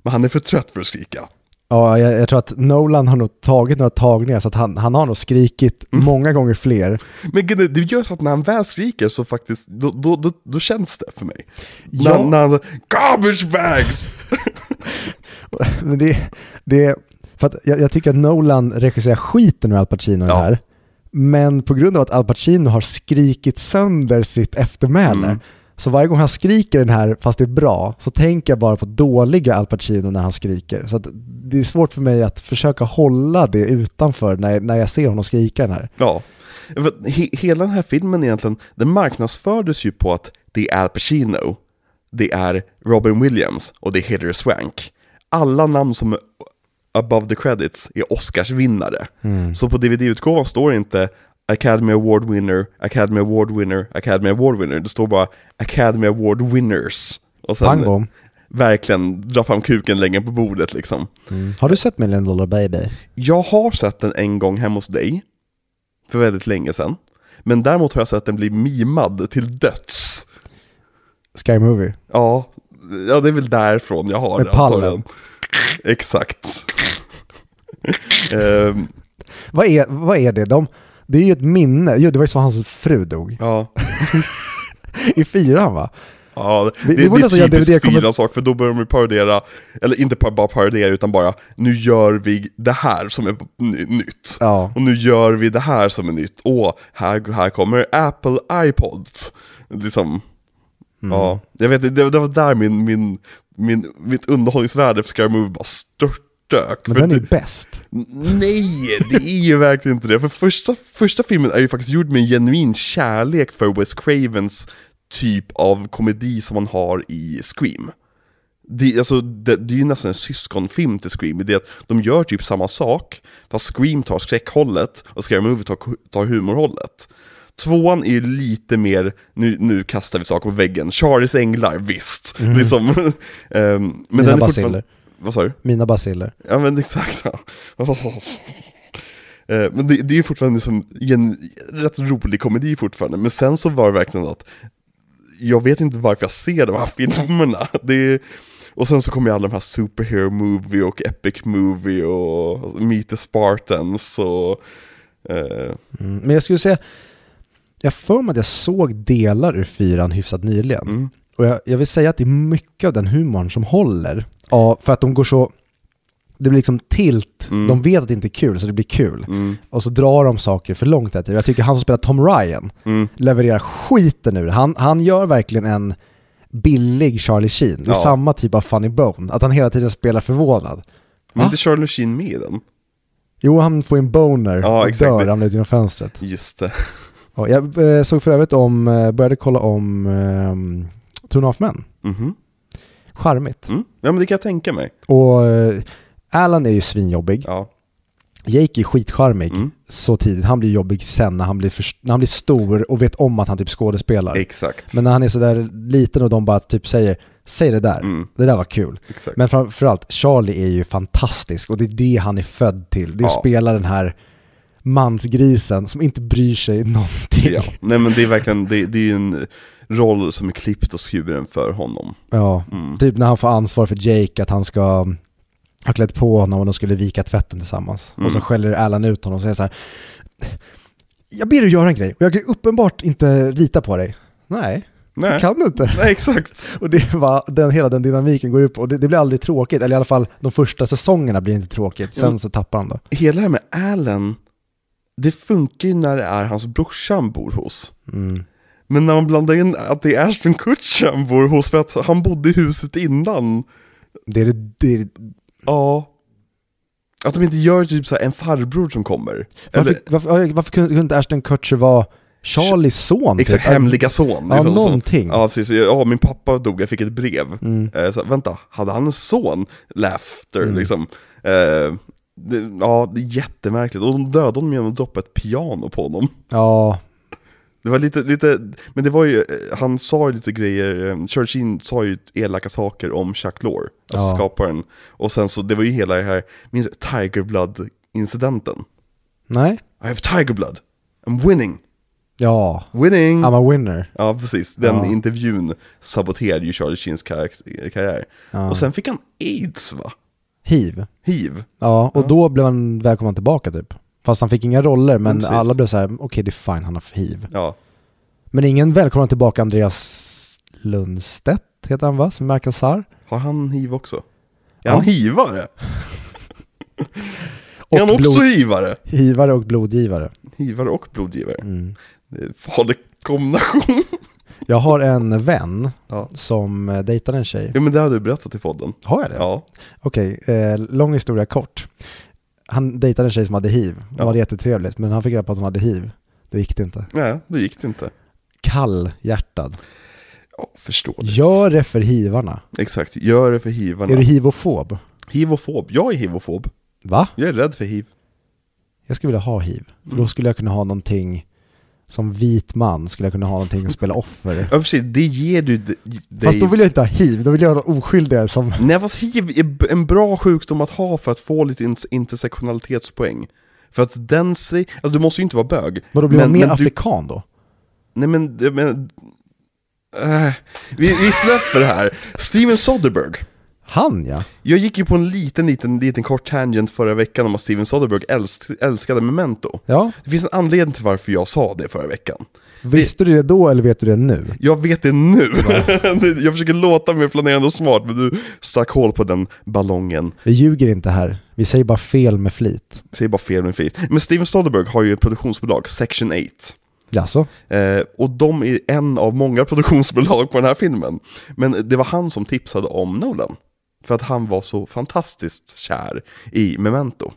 Men han är för trött för att skrika. Ja, jag, jag tror att Nolan har nog tagit några tagningar så att han, han har nog skrikit många gånger fler. Men det, det gör så att när han väl skriker så faktiskt, då, då, då, då känns det för mig. Ja. När, när han säger 'Garbage bags!' Men det, det för att jag, jag tycker att Nolan regisserar skiten ur Al Pacino Ja. här. Men på grund av att Al Pacino har skrikit sönder sitt eftermäle, Mm. så varje gång han skriker den här, fast det är bra, så tänker jag bara på dåliga Al Pacino när han skriker. Så det är svårt för mig att försöka hålla det utanför när, när jag ser honom skrika den här. Ja. He, hela den här filmen egentligen, den marknadsfördes ju på att det är Al Pacino, det är Robin Williams och det är Hilary Swank. Alla namn som above the credits är Oscarsvinnare. Så på DVD-utgåvan står det inte Academy Award winner, Academy Award winner, Academy Award winner. Det står bara Academy Award winners. Och sen Pang bom. verkligen dra fram kuken längre på bordet liksom. Har du sett Million Dollar Baby? Jag har sett den en gång hemma hos dig, för väldigt länge sedan. Men däremot har jag sett den bli mimad till döds. Scary Movie? Ja, ja det är väl därifrån jag har Med den, antagligen. pallen. Exakt. Ehm, Vad är, vad är det? De, det är ju ett minne, jo det var ju så hans fru dog. ja, I fyran va? ja det, Vi- det, borde det alltså är typiskt kommer- fyra sak för då börjar de parodera, eller inte bara parodera utan bara, nu gör vi det här som är ny- nytt. Ja. Och nu gör vi det här som är nytt. Åh, här, här kommer Apple iPods. Liksom, Mm. ja. Jag vet det, det var där min, min, min, mitt underhållningsvärde för Scary Movie bara störtdök. Men den är ju bäst. Nej, det är ju verkligen inte det. För första, första filmen är ju faktiskt gjord med en genuin kärlek för Wes Cravens typ av komedi som man har i Scream. Det, alltså, det, det är ju nästan en syskonfilm till Scream, det att de gör typ samma sak, fast Scream tar skräckhållet och Scary Movie tar, tar humorhållet. Tvåan är ju lite mer, nu, nu kastar vi saker på väggen, Charlies änglar, visst. Liksom. Ehm, men. Mina den är fortfarande... Vad sa du? Mina basiller. Ja men exakt. Ja. Eh, men det, det är ju fortfarande som en rätt rolig komedi fortfarande. Men sen så var det verkligen att jag vet inte varför jag ser de här filmerna. Det är, och sen så kommer ju alla de här Superhero Movie och Epic Movie och Meet the Spartans och... Eh, Mm. Men jag skulle säga, jag för mig att jag såg delar ur fyran hyfsat nyligen. mm, Och jag, jag vill säga att det är mycket av den humorn som håller. Ja, för att de går så, det blir liksom tilt, Mm. de vet att det inte är kul så det blir kul. Mm, Och så drar de saker för långt tiden. Jag tycker han som spelar Tom Ryan mm. levererar skiten ur. Han, han gör verkligen en billig Charlie Sheen. Det är Ja. samma typ av funny bone, att han hela tiden spelar förvånad. Men Va? inte Charlie Sheen med i den? Jo, han får en boner Ja, och exakt. dör, ramlar ut genom fönstret. Just det. Ja, jag eh, såg för övrigt om, eh, började kolla om um, Two and Men. Mhm. Charmigt. Mm. Ja men det kan jag tänka mig. Och eh, Alan är ju svinjobbig. Ja. Jake är skitcharmig Mm. så tidigt. Han blir jobbig sen när han blir, för, när han blir stor och vet om att han typ skådespelar. Exakt. Men när han är sådär liten och de bara typ säger Säg det där, Mm. det där var kul. Exakt. Men framförallt, Charlie är ju fantastisk och det är det han är född till. Det är att Ja. spela den här mansgrisen som inte bryr sig någonting. Ja. Nej men det är verkligen, det, det är ju en roll som är klippt och skuren för honom. Ja, Mm. typ när han får ansvar för Jake, att han ska ha klätt på honom och de skulle vika tvätten tillsammans. Mm. Och så skäller Alan ut honom och säger så här. Jag ber dig göra en grej och jag kan uppenbart inte rita på dig. Nej, Nej. det kan du inte. Nej exakt. Och det var, den, hela den dynamiken går ut på, och det, det blir aldrig tråkigt, eller i alla fall de första säsongerna blir inte tråkigt, sen Ja. så tappar han det. Hela det här med Allen, det funkar ju när det är hans brorsa han bor hos. Mm. Men när man blandar in att det är Ashton Kutcher han bor hos för att han bodde i huset innan. Det är det, det är, Ja. Att de inte gör typ så en farbror som kommer. varför, Eller, varför, varför kunde inte Ashton Kutcher vara Charlies son? exakt, typ? hemliga son. Ja, liksom någonting. Ja, precis. Ja, min pappa dog, jag fick ett brev. Mm. Eh, så, vänta, hade han en son? Laughter, Mm. liksom. Eh, det, ja, det är jättemärkligt. Och de dödade honom genom att droppa ett piano på honom. Ja, Det var lite, lite, men det var ju, han sa ju lite grejer, eh, Sheen sa ju elaka saker om Chuck Lorre, alltså Ja. skaparen. Och sen så, det var ju hela det här, minns Tiger Blood-incidenten? nej, I have Tiger Blood, I'm winning, ja, winning! I'm a winner. Ja, precis. Den Ja. intervjun saboterade ju Charlie Sheens karriär. Ja. Och sen fick han aids va? Hiv. Hiv. Ja, och Ja. då blev han välkommen tillbaka typ. Fast han fick inga roller, men precis. alla blev så här: okej det är fine, han har hiv. Ja. Men ingen välkommen tillbaka Andreas Lundstedt, heter han va? Som Alcazar. Har han hiv också? Är Ja. han hivare? Och är han också blod, hivare? hivare och blodgivare. Hivare och blodgivare. Mm. Farlig kombination. Jag har en vän Ja. som eh, dejtar en tjej. ja men det hade du berättat i podden. Har jag det? Ja. Okej, eh, lång historia kort. Han dejtade en tjej som hade hiv. Det Ja. var jättetrevligt, men han fick reda på att hon hade hiv. Då gick det inte. Nej, då gick det inte. Kall-hjärtad. Ja, förståeligt. Gör det för hivarna. Exakt, gör det för hivarna. Är du hivofob? Hivofob. Jag är hivofob. Va? Jag är rädd för hiv. Jag skulle vilja ha hiv. För Mm. då skulle jag kunna ha någonting, som vit man skulle jag kunna ha någonting att spela offer. Ja precis, det ger du dig... Fast då vill jag inte ha hiv, då vill jag ha något oskyldigare som... Nej fast hiv är en bra sjukdom att ha för att få lite in- intersektionalitetspoäng. För att den sig, alltså du måste ju inte vara bög. Men då blir man Men- mer men du- afrikan då? Nej men, menar... Äh, vi, vi släpper det här. Steven Soderbergh. Han ja. Jag gick ju på en liten, liten, liten kort tangent förra veckan om att Steven Soderbergh älsk, älskade Memento. Ja. Det finns en anledning till varför jag sa det förra veckan. Visste du det då eller vet du det nu? Jag vet det nu. jag försöker låta mer planerande och smart, men du stack hål på den ballongen. Vi ljuger inte här. Vi säger bara fel med flit. Jag säger bara fel med flit. Men Steven Soderbergh har ju ett produktionsbolag, Section 8. Jaså? Eh, och de är en av många produktionsbolag på den här filmen. Men det var han som tipsade om Nolan. För att han var så fantastiskt kär i Memento.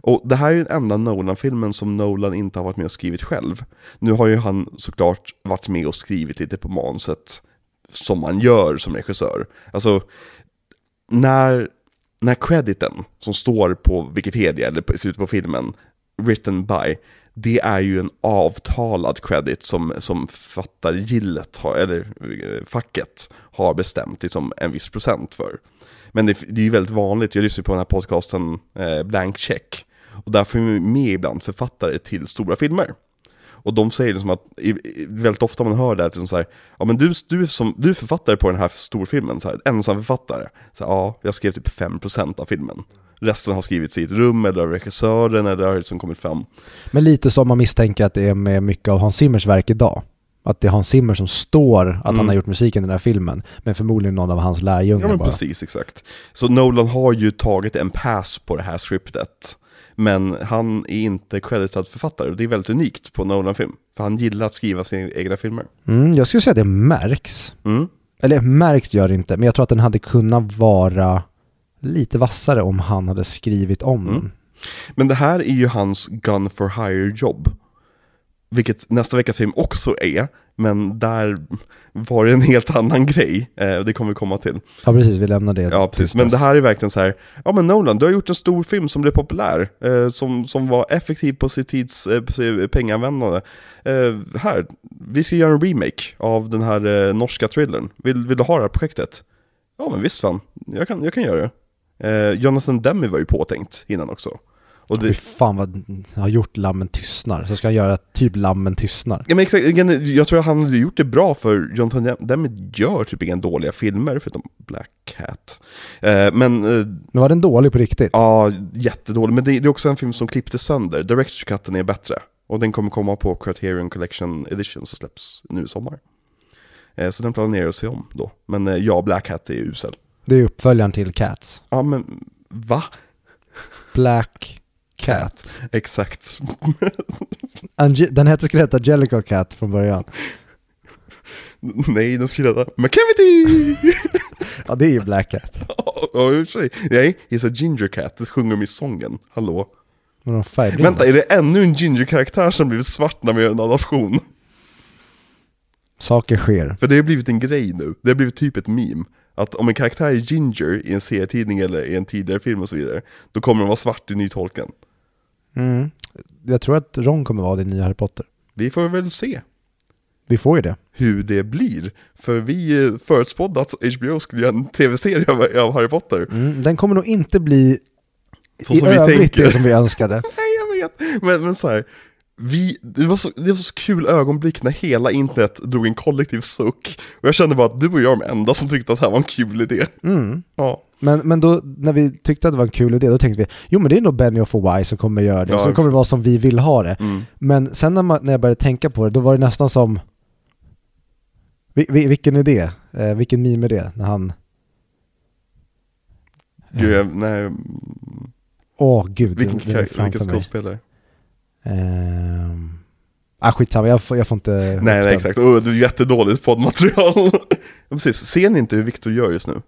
Och det här är ju den enda Nolan-filmen som Nolan inte har varit med och skrivit själv. Nu har ju han såklart varit med och skrivit lite på manuset som man gör som regissör. Alltså, när, när crediten som står på Wikipedia eller på, i slutet på filmen, written by, det är ju en avtalad credit som, som författargillet, har, eller eh, facket, har bestämt liksom en viss procent för. Men det, det är ju väldigt vanligt, jag lyssnar på den här podcasten eh, Blank Check, och där får vi med ibland författare till stora filmer. Och de säger liksom att, i, i, väldigt ofta man hör det här, liksom så här, ja men du, du, som, du är författare på den här storfilmen, så här, ensam författare. Så här, ja, jag skrev typ 5% av filmen. Resten har skrivits i ett rum, eller av regissören, eller har liksom kommit fram. Men lite som man misstänker att det är med mycket av Hans Zimmers verk idag. Att det är Hans Zimmer som står att Mm. han har gjort musiken i den här filmen. Men förmodligen någon av hans lärjungar Ja men bara. precis, exakt. Så Nolan har ju tagit en pass på det här scriptet. Men han är inte creditad författare, och det är väldigt unikt på Nolan-film. För han gillar att skriva sina egna filmer. Mm, jag skulle säga att det märks. Mm. Eller märks gör det inte, men jag tror att den hade kunnat vara lite vassare om han hade skrivit om Mm. den. Men det här är ju hans gun for hire-jobb. Vilket nästa veckas film också är, men där var det en helt annan grej. Eh, det kommer vi komma till. Ja precis, vi lämnar det Ja, precis. Men det här är verkligen så här, ja men Nolan, du har gjort en stor film som blev populär, eh, som, som var effektiv på sitt tids eh, pengaanvändande. Eh, här, vi ska göra en remake av den här eh, norska thrillern. Vill, vill du ha det här projektet? Ja men visst fan, jag kan, jag kan göra det. Eh, Jonathan Demme var ju påtänkt innan också. Och Fy det, fan vad han har gjort Lammen tystnar. Så ska han göra typ Lammen tystnar. Ja men exakt, jag tror att han hade gjort det bra för Jonathan Demme gör typ inga dåliga filmer förutom Black Cat. Eh, men eh, Men var den dålig på riktigt? ja, jättedålig. Men det, det är också en film som klippte sönder. Director's cutten är bättre. Och den kommer komma på Criterion Collection Edition som släpps nu i sommar. Eh, så den planerar jag att se om då. Men eh, ja, Black Cat är usel. Det är uppföljaren till Cats. Ja men, va? Black Cat. Exakt. Ange- den hette, skulle heta Jellicle Cat från början. Nej, den skulle heta McCavity! Ja det är ju Black Cat. Ja, i och för sig. Nej, he's a ginger cat, det sjunger de i sången. Hallå? Men. Vänta, är det ännu en ginger-karaktär som blivit svart när man gör en adoption? Saker sker. För det har blivit en grej nu, det har blivit typ ett meme. Att om en karaktär är ginger i en serietidning eller i en tidigare film och så vidare, då kommer de vara svart i nytolken. Mm. Jag tror att Ron kommer vara i nya Harry Potter. Vi får väl se Vi får ju det. hur det blir. För vi eh, förutspådde att HBO skulle göra en tv-serie av, Harry Potter. Mm. Den kommer nog inte bli Så i som vi övrigt tänker. det som vi önskade. Nej, jag vet. Men, men så här, vi, det, var så, det var så kul ögonblick när hela internet drog en kollektiv suck. Och jag kände bara att du och jag är de enda som tyckte att det här var en kul idé. Mm. Ja, Men, men då, när vi tyckte att det var en kul idé, då tänkte vi jo men det är nog Benny och Y som kommer göra det, Ja, så kommer det vara som vi vill ha det. mm. Men sen när, man, när jag började tänka på det, då var det nästan som vi, vi, vilken idé? Eh, vilken meme är det? När han... Gud, jag, nej, Åh gud, vilken, den är vilken, skådespelare? Ehm... Ah, skitsamma, jag får, jag får inte... Nej, nej exakt. Oh, det är jättedåligt poddmaterial. Precis, ser ni inte hur Viktor gör just nu?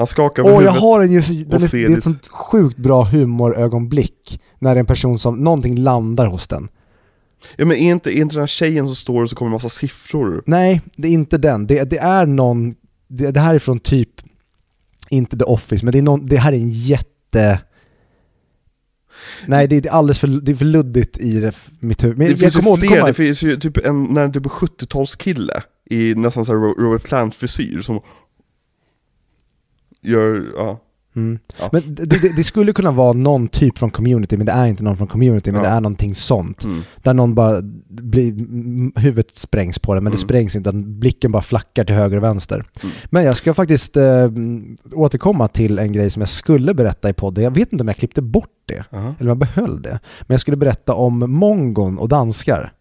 Han skakar med Åh, jag huvudet. har en just, den är, det är ett sånt sjukt bra humorögonblick när det är en person som, någonting landar hos den. Ja men är inte, är inte den här tjejen som står och så kommer en massa siffror? Nej, det är inte den. Det, det är någon, det, det här är från typ, inte The Office, men det, är någon, det här är en jätte... Nej, det är alldeles för, det är för luddigt i det, mitt huvud. Men Det jag finns ju fler, det finns ju typ en, när typ 70-talskille i nästan så här Robert Plant-frisyr som gör, ja. Mm. Ja. Men det, det, det skulle kunna vara någon typ från community, men det är inte någon från community, men Ja. det är någonting sånt. Mm. Där någon bara blir, huvudet sprängs på det, men det Mm. sprängs inte, blicken bara flackar till höger och vänster. Mm. Men jag ska faktiskt eh, återkomma till en grej som jag skulle berätta i podden. Jag vet inte om jag klippte bort det, Aha. eller om jag behöll det. Men jag skulle berätta om mongon och danskar.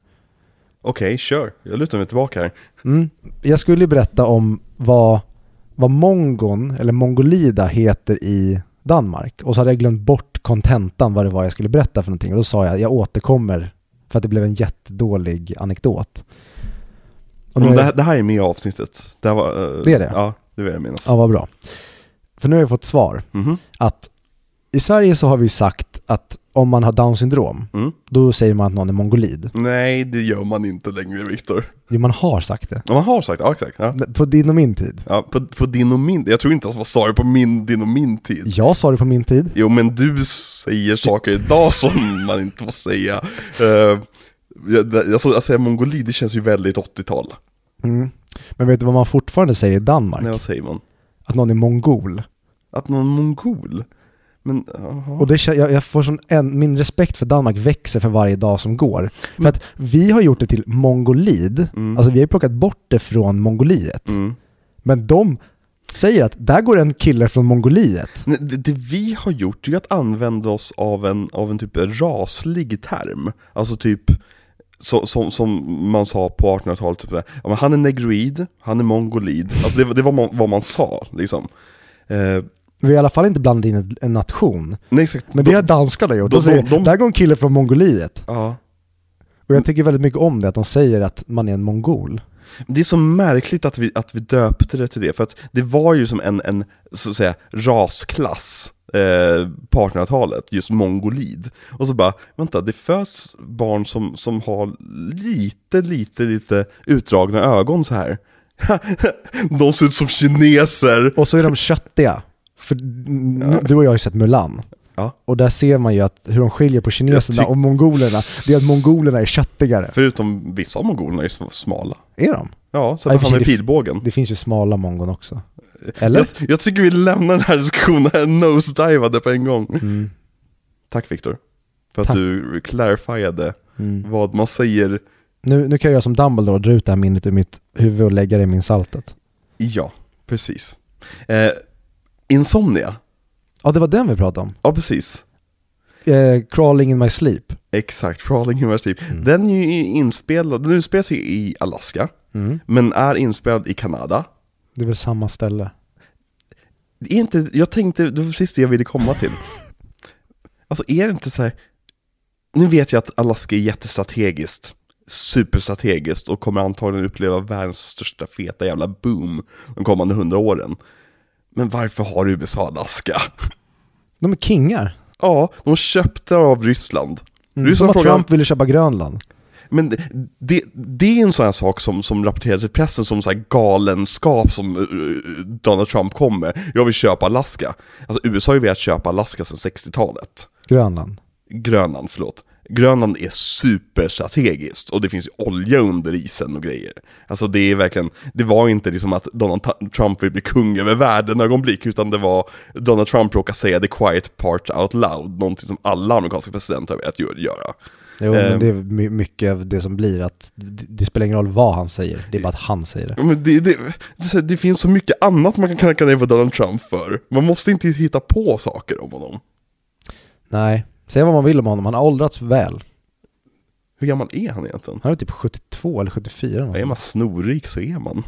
Okej, kör. Jag lutar mig tillbaka här. Mm. Jag skulle berätta om vad, vad mongon, eller mongolida, heter i Danmark. Och så hade jag glömt bort kontentan vad det var jag skulle berätta för någonting. Och då sa jag, jag återkommer, för att det blev en jättedålig anekdot. Och är det, här- det här är med i avsnittet. Det, var, eh, Det är det? Ja, det vill jag minnas. Ja, vad bra. För nu har jag fått svar. Mhm. Att i Sverige så har vi sagt att om man har down syndrom, Mm. då säger man att någon är mongolid. Nej, det gör man inte längre Viktor. Jo, man har sagt det. Ja, Man har sagt, ja exakt. Ja. På din och min tid. Ja, på, på din och min, jag tror inte ens man sa det på min, din och min tid. Jag sa det på min tid. Jo men du säger saker idag som man inte får säga. Uh, jag, alltså, jag säger mongoli, det känns ju väldigt 80-tal. Mm. Men vet du vad man fortfarande säger i Danmark? Nej vad säger man? Att någon är mongol. Att någon mongol? Men. Och det, jag, jag får sån en, min respekt för Danmark växer för varje dag som går. För att vi har gjort det till mongolid, Mm. alltså vi har plockat bort det från Mongoliet. Mm. Men de säger att där går en kille från Mongoliet. Det, det vi har gjort är att använda oss av en, av en typ raslig term. Alltså typ, så, som, som man sa på 1800-talet, typ, ja, han är negroid, han är mongolid. Alltså det, var- det var man, vad man sa liksom. Eh, Vi har i alla fall inte blandat in en, nation. nej exakt. Men det De- har danskarna gjort. de- De, säger, de- där går en kille från Mongoliet. Ja. Och jag tycker väldigt mycket om det, att de säger att man är en mongol. Det är så märkligt att vi, att vi döpte det till det, för att det var ju som en, en så att säga, rasklass eh, på 1800-talet, just mongolid. Och så bara, vänta, det föds barn som, som har lite, lite, lite utdragna ögon så här. De ser ut som kineser. Och så är de köttiga. För n- du och jag har ju sett Mulan. Ja. Och där ser man ju att hur de skiljer på kineserna och mongolerna. Det är att mongolerna är köttigare. Förutom vissa av mongolerna är sm- smala. Är de? Ja, så Ja, att han med det- pilbågen. Det finns ju smala mongon också. Eller? Jag, jag tycker vi lämnar den här diskussionen nosedivade på en gång. Mm. Tack Viktor. För att Tack. du clarifierade Mm. vad man säger. Nu, nu kan jag göra som Dumbledore och dra ut det här minnet ur mitt huvud och lägga det i min saltet. Ja, precis. Eh, Insomnia. Ja, det var den vi pratade om. Ja, precis. Eh, crawling in my sleep. Exakt, Crawling in My Sleep. Mm. Den är ju inspelad, den utspelas ju i Alaska, Mm. men är inspelad i Kanada. Det är väl samma ställe. Det är inte, jag tänkte, det var det jag ville komma till. Alltså är det inte så här, nu vet jag att Alaska är jättestrategiskt, superstrategiskt och kommer antagligen uppleva världens största feta jävla boom de kommande hundra åren. Men varför har USA Alaska? De är kingar. Ja, de köpte av Ryssland. Mm. Ryssland Som att frågar- Trump ville köpa Grönland. Men det, det, det är en sån här sak som, som rapporteras i pressen som så här galenskap som eh, Donald Trump kom med. Jag vill köpa Alaska. Alltså USA har ju velat köpa Alaska sedan 60-talet. Grönland. Grönland, förlåt. Grönland är superstrategiskt och det finns ju olja under isen och grejer. Alltså det är verkligen, det var inte liksom att Donald Trump vill bli kung över världen ögonblick, utan det var Donald Trump råkade säga the quiet part out loud, någonting som alla amerikanska presidenter har velat gö- göra. Jo, Ehm. men det är my- mycket av det som blir att det, spelar ingen roll vad han säger, det är bara att han säger det. Men det, det, det finns så mycket annat man kan knacka ner på Donald Trump för. Man måste inte hitta på saker om honom. Nej, säga vad man vill om honom, han har åldrats väl. Hur gammal är han egentligen? Han är typ 72 eller 74 Ja, är man snorrik så är man.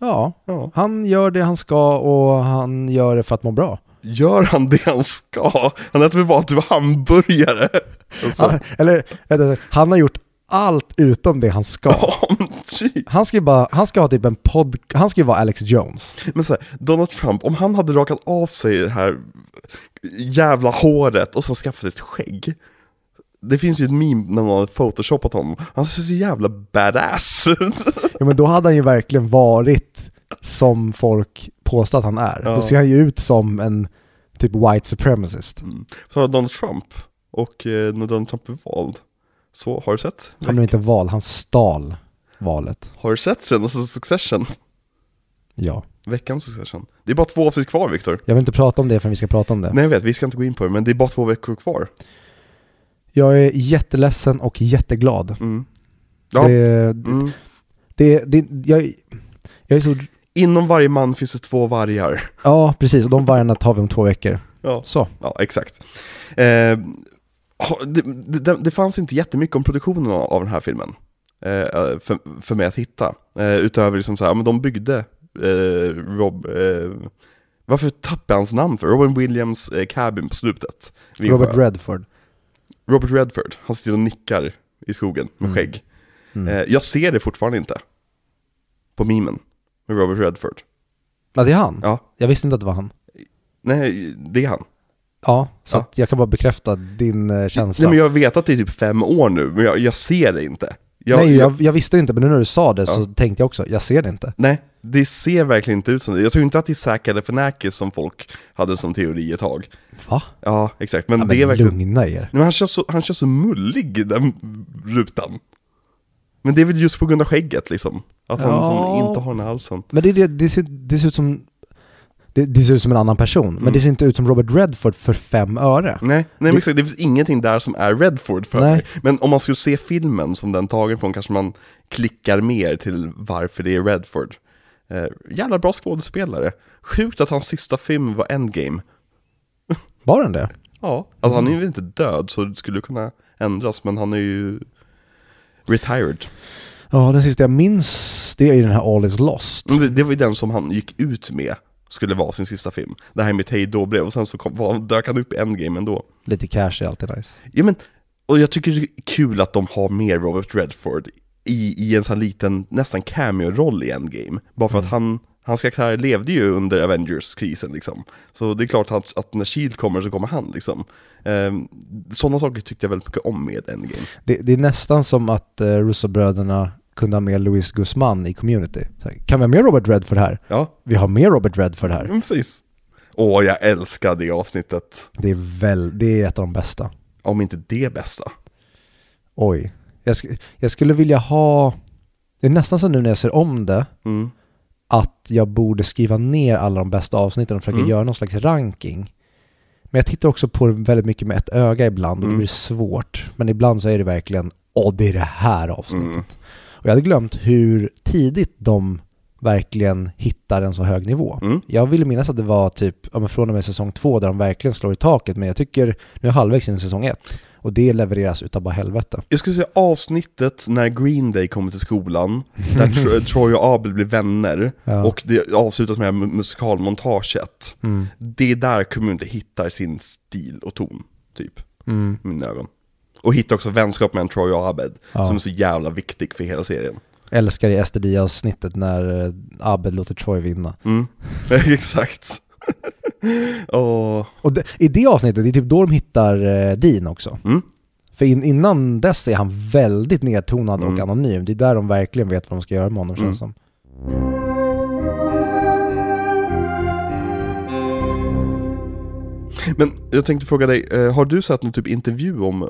Ja, Ja. han gör det han ska och han gör det för att må bra. Gör han det han ska? Han äter väl bara typ hamburgare? Alltså, Han, eller, han har gjort allt utom det han ska. typ. Han ska ju bara, han ska ha typ en podd, han ska ju vara Alex Jones. Men så här, Donald Trump, om han hade rakat av sig det här jävla håret och så skaffat ett skägg. Det finns ju ett meme när någon har photoshopat honom. Han ser så jävla badass ut. Ja men då hade han ju verkligen varit som folk påstår att han är. Ja. Då ser han ju ut som en typ white supremacist. Mm. Så Donald Trump, och eh, när Donald Trump blev vald, så har du sett? Han blev inte vald, han stal valet. Har du sett senaste Succession? Ja. Veckans Succession? Det är bara två avsnitt kvar Viktor. Jag vill inte prata om det förrän vi ska prata om det. Nej jag vet, vi ska inte gå in på det, men det är bara två veckor kvar. Jag är jätteledsen och jätteglad. Mm. Ja, Det, mm. det, det, jag, jag är så, Inom varje man finns det två vargar. ja precis, och de vargarna tar vi om två veckor. Ja, Så. ja exakt. Eh, det, det, det fanns inte jättemycket om produktionen av den här filmen. Eh, för, för mig att hitta. Eh, utöver liksom så här, men de byggde Rob... Eh, varför tappade jag hans namn för? Robin Williams eh, cabin på slutet. Robert sjö. Redford. Robert Redford, han sitter och nickar i skogen med Mm. skägg. Mm. Eh, jag ser det fortfarande inte. På memen. Med Robert Redford. Ja, det är han? Ja. Jag visste inte att det var han. Nej, det är han. Ja, så Ja. Att jag kan bara bekräfta din eh, känsla. Nej men jag vet att det är typ fem år nu, men jag, jag ser det inte. Jag, Nej, jag, jag, visste inte, men nu när du sa det så Ja. tänkte jag också, jag ser det inte. nej, det ser verkligen inte ut som det. Jag tror inte att det är Zac Galifianakis som folk hade som teori ett tag. Va? Ja, exakt. Men ja, det är men verkligen... lugna er. Men han, känns så, han känns så mullig den rutan. Men det är väl just på grund av skägget liksom. Att han Ja. som inte har den här halsen. Men det, det, det, ser, det ser ut som det, det ser ut som en annan person, men Mm. det ser inte ut som Robert Redford för fem öre. Nej, nej men Det- exakt, det finns ingenting där som är Redford för Nej. mig. Men om man skulle se filmen som den tagen från kanske man klickar mer till varför det är Redford. Eh, jävla bra skådespelare. Sjukt att hans sista film var Endgame. Var den det? Ja. Alltså han är ju inte död så det skulle kunna ändras, men han är ju... Retired. Ja, den sista jag minns, det är ju den här All is lost. Det, det var ju den som han gick ut med, skulle vara sin sista film. Det här med ett hejdå-brev, och sen så kom, var, dök han upp i Endgame ändå. Lite cash är alltid nice. Ja men, och jag tycker det är kul att de har med Robert Redford i, i en sån liten, nästan cameo-roll i Endgame. Bara för att han, hans karaktär levde ju under Avengers-krisen liksom. Så det är klart att, att när Shield kommer så kommer han liksom. Ehm, Sådana saker tyckte jag väldigt mycket om med Endgame. Det, det är nästan som att uh, Russo-bröderna kunde ha med Luis Guzman i community. Här, kan vi ha med Robert Redford här? Ja, Vi har med Robert Redford här. mm, precis. Åh, jag älskar det avsnittet. Det är väl, det är ett av de bästa. Om inte det bästa. Oj. Jag, sk- jag skulle vilja ha, det är nästan så nu när jag ser om det, Mm. att jag borde skriva ner alla de bästa avsnitten och försöka Mm. göra någon slags ranking. Men jag tittar också på det väldigt mycket med ett öga ibland och det Mm. blir svårt. Men ibland så är det verkligen, åh det är det här avsnittet. Och jag hade glömt hur tidigt de verkligen hittar en så hög nivå. Mm. Jag ville minnas att det var typ, ja, från och med säsong två där de verkligen slår i taket, men jag tycker, nu är halvvägs in i säsong ett. Och det levereras utav bara helvete. Jag skulle säga avsnittet när Green Day kommer till skolan, där Tro- Troy och Abel blir vänner, Ja. och det avslutas med mu- musikalmontaget. Mm. Det är där Community hittar sin stil och ton, typ, Mm. i mina ögon. Och hittar också vänskap mellan Troy och Abed, Ja. som är så jävla viktig för hela serien. Älskar i STD-avsnittet när eh, Abed låter Troy vinna. Mm, exakt. Åh, Och det, i det avsnittet, det är typ då de hittar eh, Dean också. Mm. För in, innan dess är han väldigt nedtonad och Mm. anonym. Det är där de verkligen vet vad de ska göra med honom Mm. känns som. Men jag tänkte fråga dig, eh, har du sett någon typ intervju om eh,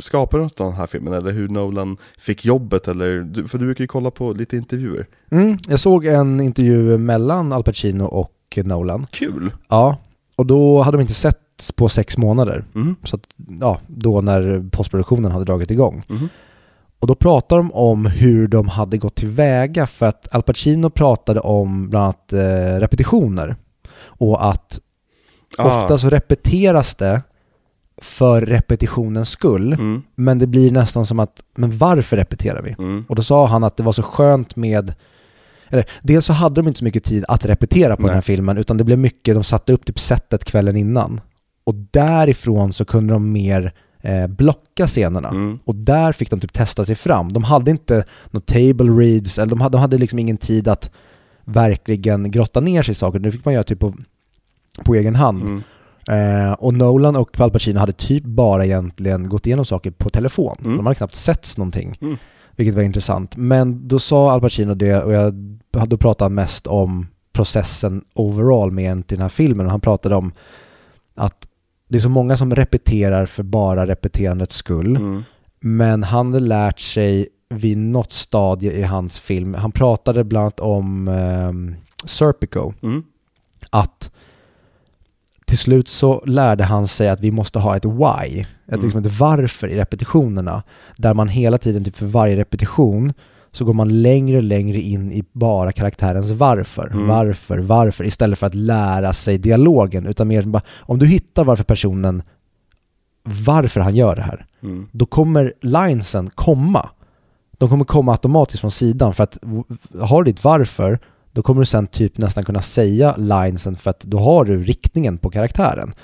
skapandet av den här filmen? Eller hur Nolan fick jobbet? Eller, för du brukar ju kolla på lite intervjuer. Mm, jag såg en intervju mellan Al Pacino och Nolan. Kul! Ja, och då hade de inte sett på sex månader. Mm. Så att, ja, då när postproduktionen hade dragit igång. Mhm. Och då pratar de om hur de hade gått tillväga för att Al Pacino pratade om bland annat eh, repetitioner. Och att Ah. ofta så repeteras det för repetitionens skull. Mm. Men det blir nästan som att, men varför repeterar vi? Mm. Och då sa han att det var så skönt med eller, dels så hade de inte så mycket tid att repetera på Nej. den här filmen utan det blev mycket, de satte upp typ setet kvällen innan. Och därifrån så kunde de mer eh, blocka scenerna. Mm. Och där fick de typ testa sig fram. De hade inte några table reads, eller de hade, de hade liksom ingen tid att verkligen grotta ner sig i saker. Det fick man göra typ på, på egen hand. Mm. Eh, och Nolan och Al Pacino hade typ bara egentligen gått igenom saker på telefon. Mm. De hade knappt setts någonting. Mm. Vilket var intressant. Men då sa Al Pacino det och jag hade pratat mest om processen overall med en till den här filmen. Och han pratade om att det är så många som repeterar för bara repeterandets skull. Mm. Men han hade lärt sig vid något stadie i hans film, han pratade bland annat om um, Serpico, Mm. att till slut så lärde han sig att vi måste ha ett why, ett, Mm. liksom ett varför i repetitionerna. Där man hela tiden, typ för varje repetition, så går man längre och längre in i bara karaktärens varför. Mm. Varför, varför, istället för att lära sig dialogen. Utan mer bara, om du hittar varför personen, varför han gör det här, Mm. då kommer linesen komma. De kommer komma automatiskt från sidan för att har du ditt varför, då kommer du sen typ nästan kunna säga linesen för att då har du riktningen på karaktären.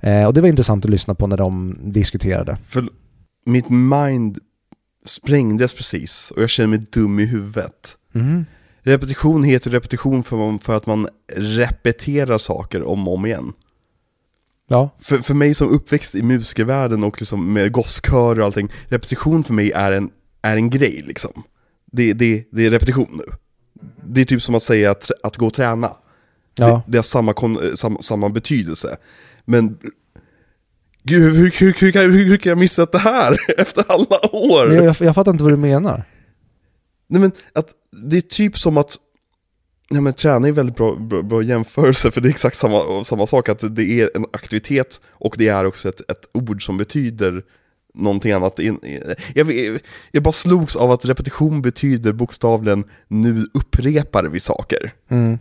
Eh, och det var intressant att lyssna på när de diskuterade. För mitt mind sprängdes precis och jag känner mig dum i huvudet. Repetition heter repetition för, man, för att man repeterar saker om och om igen. Ja, För, för mig som uppväxt i musikervärlden och liksom med gosskör och allting, repetition för mig är en, är en grej liksom. Det, det, det är repetition nu. Det är typ som att säga att, att gå och träna. ja. Det, det har samma, kon, samma, betydelse. Men Gud, hur, hur, hur, hur, kan- hur, kan jag missa det här efter alla år? Men jag, jag fattar inte vad du menar. Nej men att det är typ som att Nej men träna är väldigt bra, bra, bra jämförelse för det är exakt samma, samma sak, att det är en aktivitet och det är också ett, ett ord som betyder någonting annat. Jag, jag bara slogs av att repetition betyder bokstavligen nu upprepar vi saker. Mm.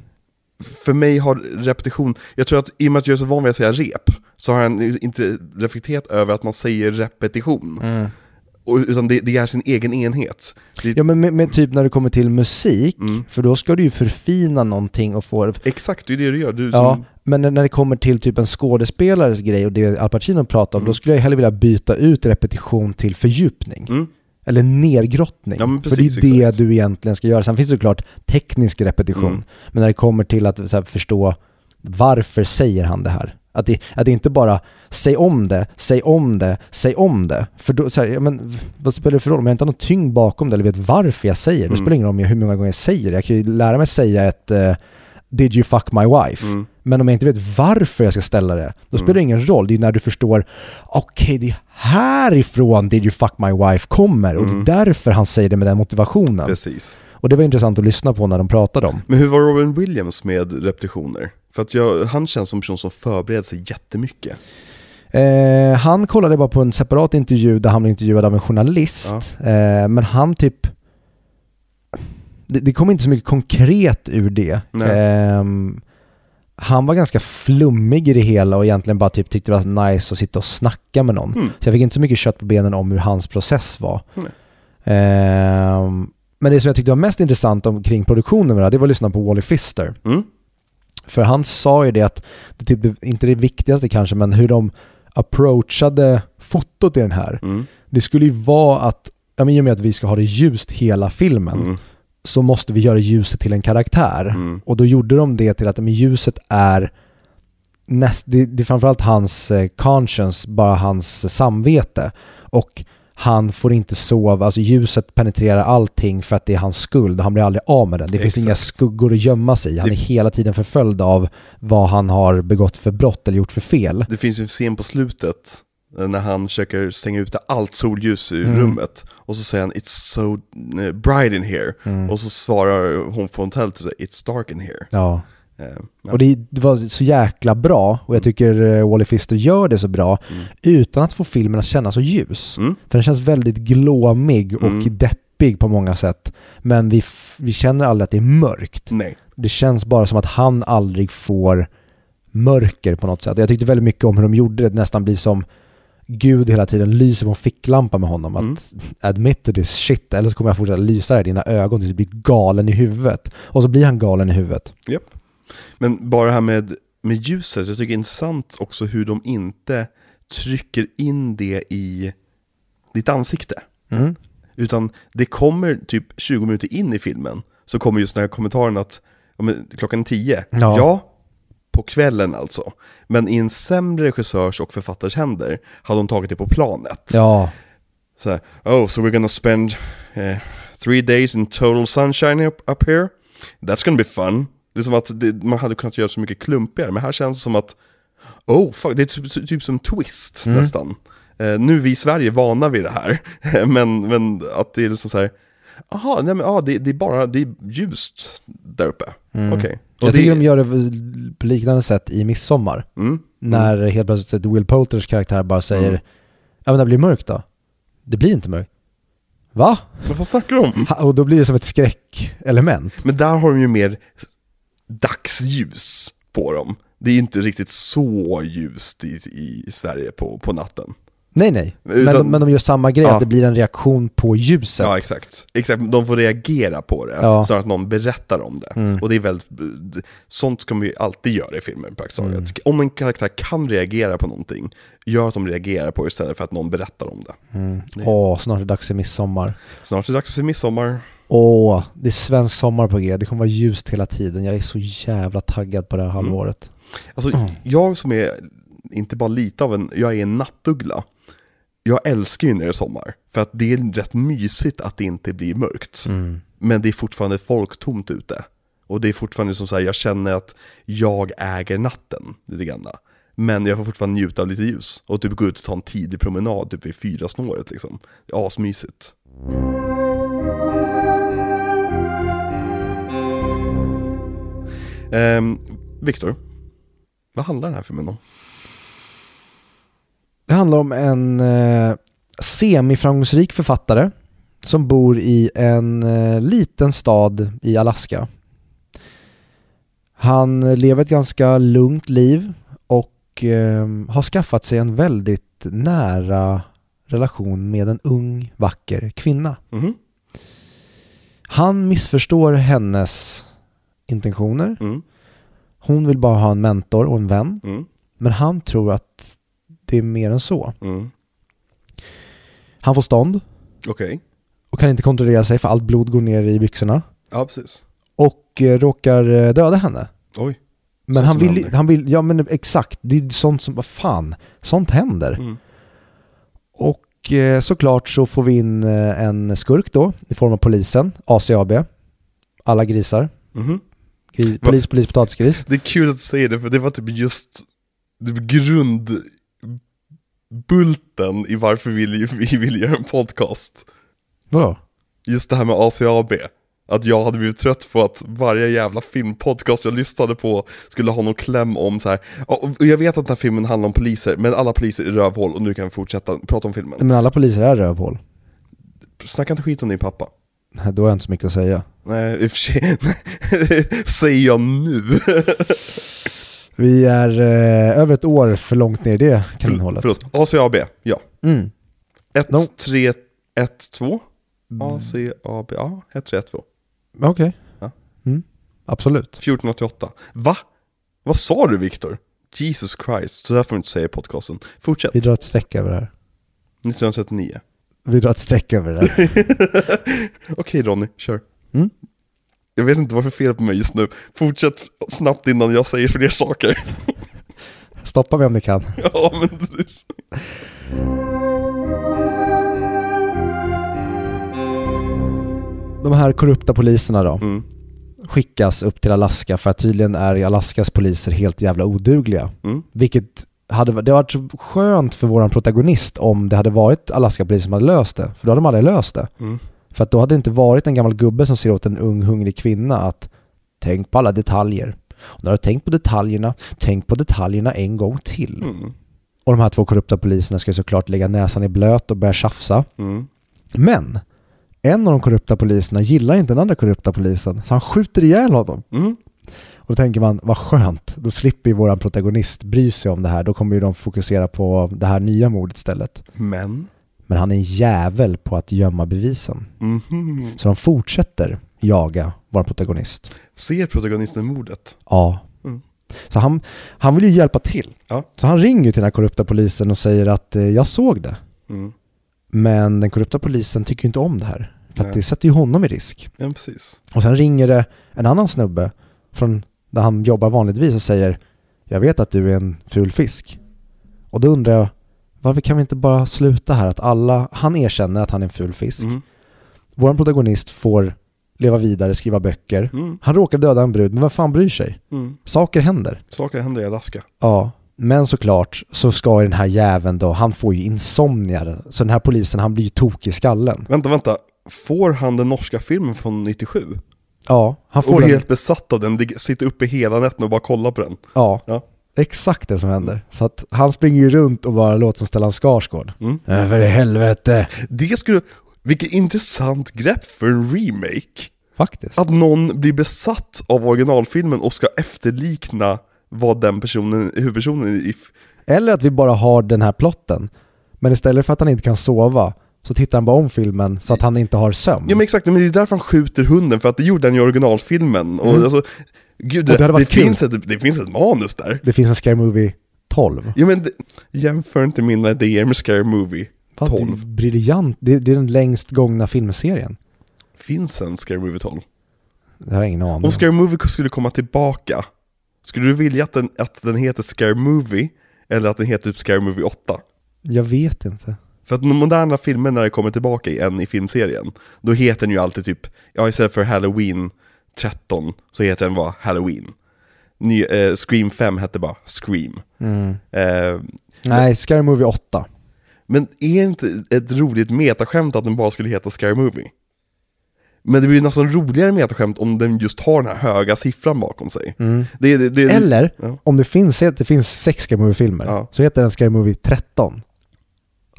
För mig har repetition, jag tror att i och med att jag är så van vid att säga rep, så har jag inte reflekterat över att man säger repetition. Mm. och, utan det, det är sin egen enhet. Det, Ja men med, med typ när det kommer till musik, Mm. för då ska du ju förfina någonting och få Exakt, det är det du gör. Du, Ja, som, men när- det kommer till typ en skådespelares grej och det Al Pacino pratar om, Mm. då skulle jag hellre vilja byta ut repetition till fördjupning. mm, Eller nergrottning. Ja, men För precis, det är det exakt. du egentligen ska göra. Sen finns det såklart teknisk repetition. Mm. Men när det kommer till att här, förstå varför säger han det här? Att det, att det inte bara säg om det, säg om det, säg om det. För då, så här, ja, men, vad spelar det för roll? Om jag inte har någon tyngd bakom det eller vet varför jag säger det, Mm. spelar det ingen roll om jag, hur många gånger jag säger det. Jag kan ju lära mig säga ett eh, Did you fuck my wife? mm, Men om jag inte vet varför jag ska ställa det, då spelar det ingen roll. Det är när du förstår, okej det är härifrån Did you fuck my wife kommer och Mm. det är därför han säger det med den motivationen. precis. Och det var intressant att lyssna på när de pratade om. Men hur var Robin Williams med repetitioner? För att jag, han känns som en person som förbereder sig jättemycket. Eh, han kollade bara på en separat intervju där han blev intervjuad av en journalist. Eh, men han typ... Det, det kom inte så mycket konkret ur det. Nej. Han var ganska flummig i det hela och egentligen bara typ tyckte det var nice att sitta och snacka med någon. Mm. Så jag fick inte så mycket kött på benen om hur hans process var. Nej. Ehm, men det som jag tyckte var mest intressant om, kring produktionen med det, det var att lyssna på Wally Pfister. Mm. För han sa ju det att, det typ, inte det viktigaste kanske, men hur de approachade fotot i den här. Mm. Det skulle ju vara att, ja, men i och med att vi ska ha det ljust hela filmen, Mm. Så måste vi göra ljuset till en karaktär. Mm. Och då gjorde de det till att men ljuset är näst, det, det är framförallt hans eh, conscience, bara hans samvete. Och han får inte sova, alltså ljuset penetrerar allting för att det är hans skuld och han blir aldrig av med den. Det finns Exakt. inga skuggor att gömma sig i. Han Det- är hela tiden förföljd av vad han har begått för brott eller gjort för fel. Det finns ju en scen på slutet när han försöker stänga ute allt solljus ur Mm. rummet. Och så säger han 'It's so eh, bright in here' Mm. och så svarar hon på hotellet 'It's dark in here' Ja. Eh, ja. Och det, det var så jäkla bra och jag tycker eh, Wally Pfister gör det så bra Mm. utan att få filmen att kännas så ljus. Mm. För den känns väldigt glåmig och Mm. deppig på många sätt. Men vi, vi känner aldrig att det är mörkt. Nej. Det känns bara som att han aldrig får mörker på något sätt. Jag tyckte väldigt mycket om hur de gjorde det, det nästan blir som Gud hela tiden lyser på en ficklampa med honom. Mm. Att admit to this shit, eller så kommer jag fortsätta lysa i dina ögon tills du blir galen i huvudet. Och så blir han galen i huvudet. Japp. Men bara det här med, med ljuset, jag tycker det är intressant också hur de inte trycker in det i ditt ansikte. Mm. Utan det kommer typ 20 minuter in i filmen, så kommer just den här kommentaren att ja, klockan 10, Ja. ja. På kvällen alltså. Men i en sämre regissörs och författares händer hade de tagit det på planet. Ja, Så här, oh, so we're gonna spend eh, three days in total sunshine up, up here. That's gonna be fun. Det är som att det, man hade kunnat göra så mycket klumpigare, men här känns det som att Oh, fuck, det är typ, typ som twist Mm. nästan. Eh, nu är vi i Sverige vana vid det här, men, men att det är liksom så här Jaha, nej men ah, det, det är bara, det är ljust där uppe. Mm. Okej. Och jag det- tycker de gör det på liknande sätt i Midsommar. Mm. När helt plötsligt Will Poulters karaktär bara säger Mm. Ja men det blir mörkt då? Det blir inte mörkt. Va? Men vad snackar du om? Och då blir det som ett skräckelement. Men där har de ju mer dagsljus på dem. Det är ju inte riktigt så ljust i, i Sverige på, på natten. Nej nej, men, Utan- de, men de gör samma grej, Ja. att det blir en reaktion på ljuset. Ja, exakt. Exakt, de får reagera på det, Ja. snarare att någon berättar om det. Mm. Och det är väldigt, sånt ska man ju alltid göra i filmer praktiskt taget. Mm. Om en karaktär kan reagera på någonting, gör att de reagerar på det istället för att någon berättar om det. Mm. Åh, snart är det dags för midsommar. Snart är det dags se midsommar. Åh, det är svensk sommar på G. Det kommer vara ljust hela tiden. Jag är så jävla taggad på det här Mm. halvåret. Alltså, Mm. jag som är, inte bara lite av en, jag är en nattuggla. Jag älskar ju när det är sommar, för att det är rätt mysigt att det inte blir mörkt. Mm. Men det är fortfarande folktomt ute. Och det är fortfarande som så här, jag känner att jag äger natten lite grann. Men jag får fortfarande njuta av lite ljus. Och typ gå ut och ta en tidig promenad typ i fyra snåret liksom. Det är asmysigt. Ehm, Viktor, vad handlar den här filmen om? Det handlar om en eh, semiframgångsrik författare som bor i en eh, liten stad i Alaska. Han lever ett ganska lugnt liv och eh, har skaffat sig en väldigt nära relation med en ung, vacker kvinna. Mhm. Han missförstår hennes intentioner. Mm. Hon vill bara ha en mentor och en vän. Mm. Men han tror att det är mer än så. Mm. Han får stånd Okej. och kan inte kontrollera sig för allt blod går ner i byxorna. Ja, precis. Och eh, råkar eh, döda henne. Oj. Men han vill, händer. han vill, ja men exakt, det är sånt som, vad fan, sånt händer. Mm. Och eh, såklart så får vi in eh, en skurk då, i form av polisen, ACAB, alla grisar. Mhm. Gri, Va? polis, polis, potatisgris. Det är kul att du säger det, för det var typ just det grundbulten i varför vi vill, vi vill göra en podcast. Vadå? Just det här med ACAB. Att jag hade blivit trött på att varje jävla filmpodcast jag lyssnade på skulle ha någon kläm om så här. Och jag vet att den här filmen handlar om poliser, men alla poliser är rövhål och nu kan vi fortsätta prata om filmen. Men alla poliser är rövhål. Snacka inte skit om din pappa. Då har jag inte så mycket att säga. Nej, i och för sig, säger jag nu. Vi är eh, över ett år för långt ner i det kaninhålet. Förlåt, ACAB, ja. Mm. 1, No. 3, 1, 2. ACAB, ja, 1, 3, 1, 2. Okej. Ja. Mm. Absolut. 1488. Va? Vad sa du Viktor? Jesus Christ, så där får du inte säga i podcasten. Fortsätt. Vi drar ett streck över det här. 1939. Vi drar ett streck över det här. Okej Ronny, kör. Mm. Jag vet inte varför fel på mig just nu. Fortsätt snabbt innan jag säger fler saker. Stoppa mig om ni kan. ja, men du... De här korrupta poliserna då, Mm. skickas upp till Alaska för att tydligen är Alaskas poliser helt jävla odugliga. Mm. Vilket hade, det hade varit skönt för våran protagonist om det hade varit Alaska-polisen som hade löst det. För då hade de aldrig löst det. Mm. För att då hade det inte varit en gammal gubbe som ser åt en ung hungrig kvinna att tänk på alla detaljer. Och när du har tänkt på detaljerna, tänk på detaljerna en gång till. Mm. Och de här två korrupta poliserna ska ju såklart lägga näsan i blöt och börja tjafsa. Mm. Men en av de korrupta poliserna gillar inte den andra korrupta polisen, så han skjuter ihjäl honom. Mm. Och då tänker man, vad skönt, då slipper ju våran protagonist bry sig om det här, då kommer ju de fokusera på det här nya mordet istället. Men? Men han är en jävel på att gömma bevisen. Mhm. Så de fortsätter jaga vår protagonist. Ser protagonisten mordet? Ja. Mm. Så han, han vill ju hjälpa till. Ja. Så han ringer till den här korrupta polisen och säger att eh, jag såg det. Mm. Men den korrupta polisen tycker ju inte om det här. För att det sätter ju honom i risk. Ja, precis. Och sen ringer det en annan snubbe från där han jobbar vanligtvis och säger Jag vet att du är en ful fisk. Och då undrar jag varför kan vi inte bara sluta här att alla, han erkänner att han är en ful fisk. Mm. Vår protagonist får leva vidare, skriva böcker. Mm. Han råkar döda en brud, men vad fan bryr sig? Mm. Saker händer. Saker händer i Alaska. Ja, men såklart så ska ju den här jäveln då, han får ju insomnia. Så den här polisen, han blir ju tokig i skallen. Vänta, vänta. Får han den norska filmen från 97? Ja, han Och får blir den. helt besatt av den, sitter uppe hela natten och bara kollar på den. Ja, Ja. Exakt det som händer. Så att han springer ju runt och bara låter som Stellan Skarsgård. Mm. Äh, för i helvete. Det skulle, vilket intressant grepp för en remake. Faktiskt. Att någon blir besatt av originalfilmen och ska efterlikna vad den personen, huvudpersonen i... Eller att vi bara har den här plotten. Men istället för att han inte kan sova så tittar han bara om filmen så att han inte har sömn. Ja men exakt, men det är därför han skjuter hunden, för att det gjorde han i originalfilmen. Och Mm. alltså, gud, det, det kul. finns ett, det finns ett manus där. Det finns en Scary Movie 12. Ja men det, jämför inte mina idéer med Scary Movie Vad, det är 12. briljant. Det, det är den längst gångna filmserien. Finns en Scary Movie 12? Det har jag ingen aning om. Om Scary Movie skulle komma tillbaka, skulle du vilja att den, att den heter Scary Movie, eller att den heter typ Scary Movie 8? Jag vet inte. För att de moderna filmer när det kommer tillbaka igen i filmserien, då heter den ju alltid typ, ja istället för Halloween 13 så heter den bara Halloween. Ny, eh, Scream 5 hette bara Scream. Mm. Eh, Nej, Scary Movie 8. men är det inte ett roligt metaskämt att den bara skulle heta Scary Movie? Men det blir nästan roligare metaskämt om den just har den här höga siffran bakom sig. Det, det, det, Eller, Ja. om det finns, det finns sex Scary Movie-filmer, Ja. så heter den Scary Movie 13.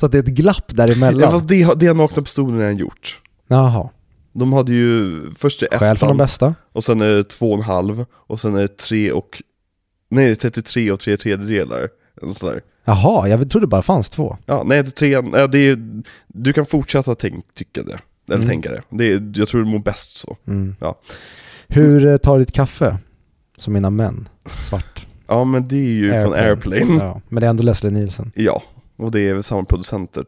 Så att det är ett glapp däremellan. Ja fast det, det har Nakna Pistolen redan gjort. Jaha. De hade ju först är Skäl från de ettan, bästa. och sen är det två och en halv, och sen är det tre och... Nej, det är 33 och tre tredjedelar. Där. Jaha, jag trodde det bara fanns två. Ja, nej, det trean, ja, det är, du kan fortsätta tänk, tycka det. Eller Mm. tänka det. det är, jag tror du mår bäst så. Mm. Ja. Hur eh, tar ditt kaffe? Som mina män. Svart. Ja, men det är ju från Airplane. Ja, men det är ändå Leslie Nielsen. Ja, och det är väl samma producenter,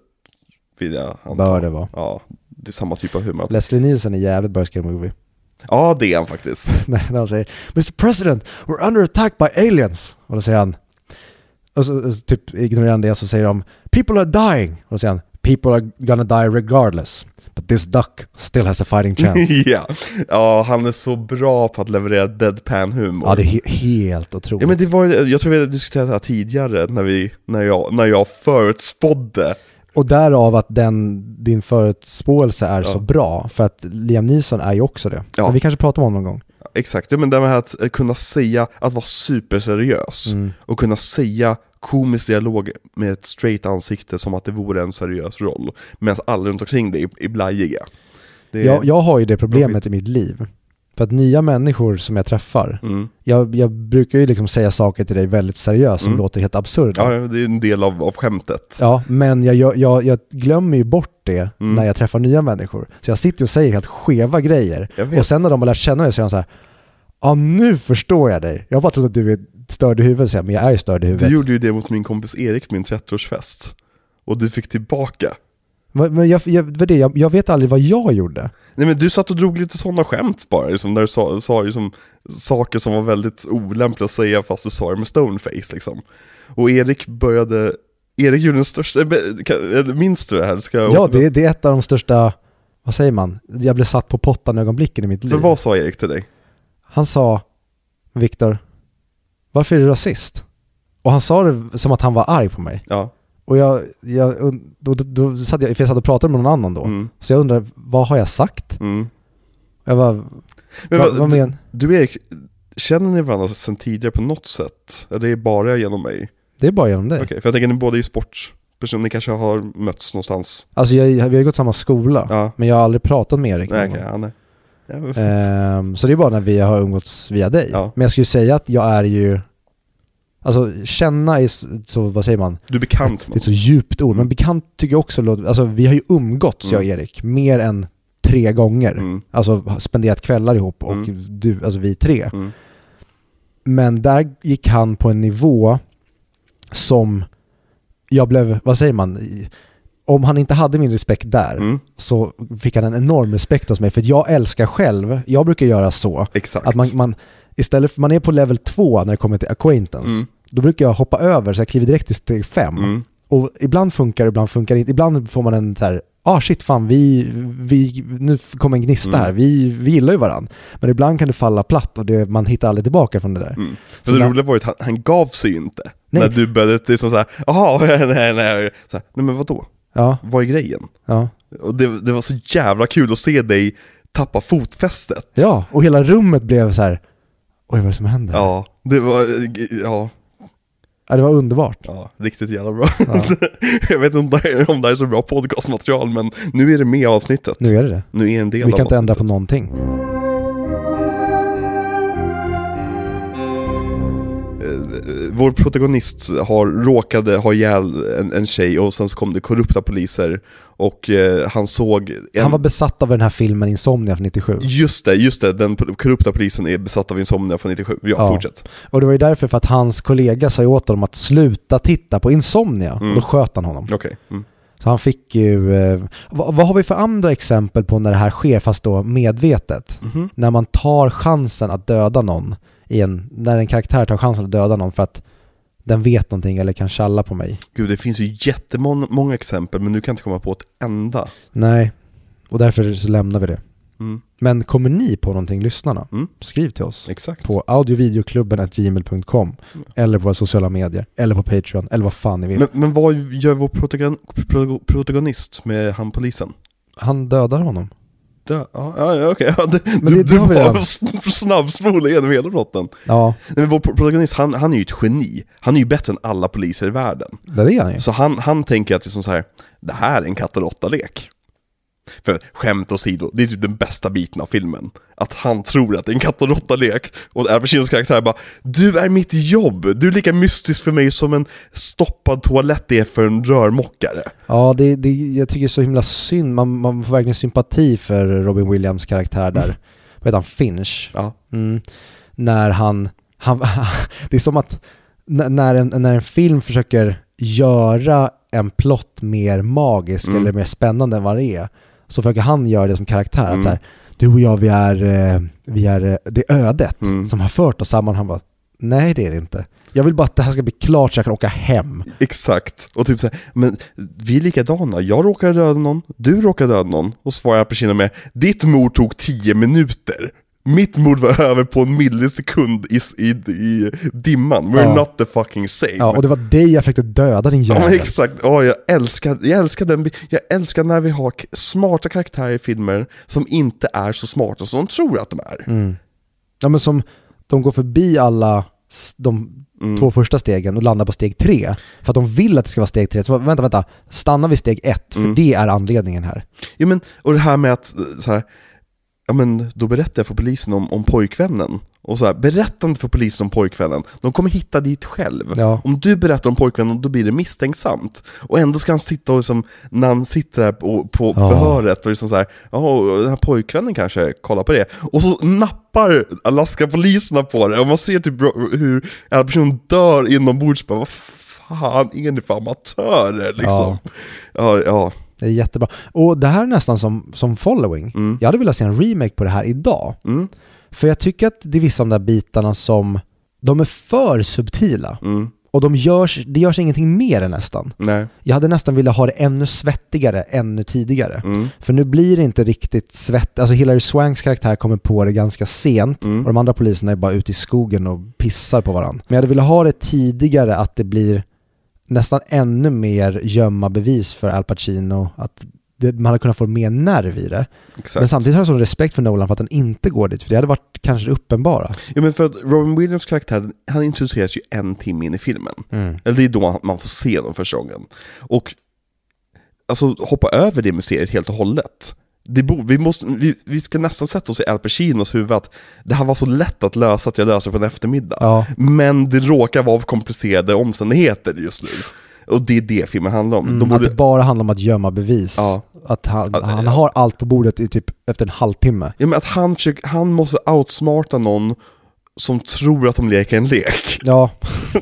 vill jag anta. Bör det vara. Ja, det är samma typ av humor. Leslie Nielsen är jävligt bra i Scary Movie. Ja, det är han faktiskt. När han säger Mr President, we're under attack by aliens. Och då säger han, och så, typ ignorerar han det så säger de People are dying. Och då säger han People are gonna die regardless. But this duck still has a fighting chance. ja. ja, han är så bra på att leverera deadpan-humor. ja, det är he- helt otroligt. Ja men det var jag tror vi hade diskuterat det här tidigare när, vi, när, jag, när jag förutspådde. Och därav att den, din förutspåelse är Ja. så bra. För att Liam Neeson är ju också det. Ja. Men vi kanske pratar om honom någon gång. Exakt, men det med att eh, kunna säga, att vara superseriös Mm. och kunna säga komisk dialog med ett straight ansikte som att det vore en seriös roll. Medan alla runt omkring dig är, blajiga. Det är, Jag, jag har ju det problemet i mitt liv. För att nya människor som jag träffar, Mm. jag, jag brukar ju liksom säga saker till dig väldigt seriöst som Mm. låter helt absurda. Ja, det är en del av, av skämtet. Ja, men jag, jag, jag, glömmer ju bort det Mm. när jag träffar nya människor. Så jag sitter och säger helt skeva grejer. Och sen när de har lärt känna mig så är de så här, ja nu förstår jag dig. Jag har bara trott att du är störd i huvudet, så jag, men jag är ju störd i huvudet. Du gjorde ju det mot min kompis Erik min 30-årsfest. Och du fick tillbaka. Men jag, jag, det, jag, jag vet aldrig vad jag gjorde. Nej men du satt och drog lite sådana skämt bara, liksom, där du sa, sa liksom, saker som var väldigt olämpliga att säga fast du sa det med stoneface liksom. Och Erik började, Erik gjorde den största, eh, eller minns du det här? Ska jag Ja, det, det är ett av de största, vad säger man? Jag blev satt på pottan ögonblicken i mitt liv. För vad sa Erik till dig? Han sa, Viktor, varför är du rasist? Och han sa det som att han var arg på mig. Ja. Och jag, jag då, då, satt jag, för jag satt och pratade med någon annan då. Mm, Så jag undrar, vad har jag sagt? mm. Jag bara, Men, vad, vad- vad du, men? du Erik, känner ni varandra sedan tidigare på något sätt? Eller är det bara genom mig? Det är bara genom dig. Okej, för jag tänker ni båda är ju sportpersoner, ni kanske har mötts någonstans? Alltså jag, vi har ju gått samma skola, Ja. men jag har aldrig pratat med Erik Nej någon gång. ja, nej. Ehm, Så det är bara när vi har umgåtts via dig. Ja. Men jag skulle säga att jag är ju, alltså känna är så, vad säger man? Du är bekant Det är med ett så djupt ord, men bekant tycker jag också låter, alltså vi har ju umgåtts jag och Mm. Erik mer än tre gånger. mm, Alltså spenderat kvällar ihop och Mm. du, alltså vi tre. mm, Men där gick han på en nivå som jag blev, vad säger man? Om han inte hade min respekt där mm, så fick han en enorm respekt hos mig. För jag älskar själv, jag brukar göra så, exakt. att man, man istället för, man är på level 2 när det kommer till acquaintance. Mm. Då brukar jag hoppa över så jag kliver direkt till steg 5. Mm. Och ibland funkar det, ibland funkar det inte. Ibland får man en så här, ah shit fan vi, vi nu kommer en gnista Mm. här, vi, vi gillar ju varandra. Men ibland kan det falla platt och det, man hittar aldrig tillbaka från det där. Mm. Så det roliga var ju att han, han gav sig ju inte. Nej. När du började liksom såhär, jaha, nej, nej, så här, nej men vadå? Ja, Vad är grejen? ja. Och det, det var så jävla kul att se dig tappa fotfästet. Ja, och hela rummet blev så här. oj vad är det som händer? Ja, det var, ja, Ja, det var underbart. ja riktigt jävla bra. Ja, Jag vet inte om det är- om det här är så bra podcastmaterial, men nu är det med i avsnittet. nu är det det. Nu är det en del Vi av kan inte ändra på någonting. Vår protagonist har, råkade ha ihjäl en, en tjej och sen så kom det korrupta poliser och eh, han såg en, Han var besatt av den här filmen Insomnia från 97. Just det, just det, den korrupta polisen är besatt av insomnia från 97. Ja, Ja. fortsätt. Och det var ju därför för att hans kollega sa åt honom att sluta titta på Insomnia. Mm. Och då sköt han honom. Okej. Mm. Så han fick ju... Eh, vad, vad har vi för andra exempel på när det här sker fast då medvetet? Mhm. När man tar chansen att döda någon i en... När en karaktär tar chansen att döda någon för att den vet någonting eller kan tjalla på mig. Gud, det finns ju jättemånga exempel, men nu kan inte komma på ett enda. Nej. Och därför så lämnar vi det. Mm. Men kommer ni på någonting, lyssnarna? Mm. Skriv till oss. Exakt. På audiovideoklubben.gmail.com Mm. Eller på våra sociala medier. Eller på Patreon. Eller vad fan ni vill. Men, men vad gör vår protagon, pro, protagonist med han polisen? Han dödar honom. Dö, ja, okej. Ja, det- Men du det- du bara snabbspolar igenom hela plotten. Ja, Nej, men vår protagonist, han, han är ju ett geni. Han är ju bättre än alla poliser i världen. det är han ju. Så han, han tänker att det är som så här, det här är en katt och råtta-lek. För skämt åsido, det är typ den bästa biten av filmen. Att han tror att det är en katt och råtta-lek. Och Al Pacinos karaktär bara Du är mitt jobb! Du är lika mystisk för mig som en stoppad toalett är för en rörmokare. Ja, det, det, jag tycker det är så himla synd. Man, man får verkligen sympati för Robin Williams karaktär där. Vad heter han? Finch? Ja. Mm. När han, han det är som att när en, när en film försöker göra en plott mer magisk Mm. eller mer spännande än vad det är, så försöker han göra det som karaktär. Mm. Att så här, du och jag, vi är, eh, vi är eh, det är ödet Mm. som har fört oss samman. Han bara, nej det är det inte. Jag vill bara att det här ska bli klart så jag kan åka hem. Exakt. Och typ såhär, men vi är likadana. Jag råkade döda någon, du råkade döda någon. Och svarar Al Pacino med, ditt mord tog 10 minuter. Mitt mord var över på en millisekund i, i, i dimman. We're Ja. not the fucking same. Ja, och det var dig jag försökte döda din Ja jävel. men exakt, ja, jag, älskar, jag, älskar den, jag älskar när vi har smarta karaktärer i filmer som inte är så smarta som de tror att de är. Mm. Ja men som, de går förbi alla de Mm. två första stegen och landar på steg tre. För att de vill att det ska vara steg tre. Så vänta, vänta, stanna vid steg ett, för Mm. det är anledningen här. Ja, men, och det här med att, eh, så här, ja men då berättar jag för polisen om, om pojkvännen. Och så här, berätta inte för polisen om pojkvännen, de kommer hitta dit själv. Ja. Om du berättar om pojkvännen, då blir det misstänksamt. Och ändå ska han sitta och liksom, när han sitter där på, på Ja. förhöret och liksom så här, ja, den här pojkvännen kanske kollar på det. Och så nappar Alaska-poliserna på det, och man ser typ hur en person dör inombords, bara vad fan är ni för amatörer liksom? Ja, ja. Det är jättebra. Och det här är nästan som, som following. Mm. Jag hade velat se en remake på det här idag. Mm, För jag tycker att det är vissa av de där bitarna som, de är för subtila. mm, Och de görs, det görs ingenting mer än nästan. nej. Jag hade nästan velat ha det ännu svettigare, ännu tidigare. Mm. För nu blir det inte riktigt svett, alltså Hilary Swanks karaktär kommer på det ganska sent Mm. och de andra poliserna är bara ute i skogen och pissar på varandra. Men jag hade velat ha det tidigare, att det blir nästan ännu mer gömma bevis för Al Pacino, att det, man hade kunnat få mer nerv i det. Exakt. Men samtidigt har jag sån respekt för Nolan för att den inte går dit, för det hade varit kanske det uppenbara. Ja men för att Robin Williams karaktär, han introduceras ju en timme in i filmen. Eller det är då man får se dem första gången. Och alltså hoppa över det mysteriet helt och hållet. Det bo, vi, måste, vi, vi ska nästan sätta oss i Al Pacinos huvud att det här var så lätt att lösa att jag löser på en eftermiddag. Ja, Men det råkar vara komplicerade omständigheter just nu. Och det är det filmen handlar om. mm, De borde, att det bara handlar om att gömma bevis. Ja. Att han, Ja, han har allt på bordet i typ efter en halvtimme. ja, men att han, försöker, han måste outsmarta någon som tror att de leker en lek. Ja.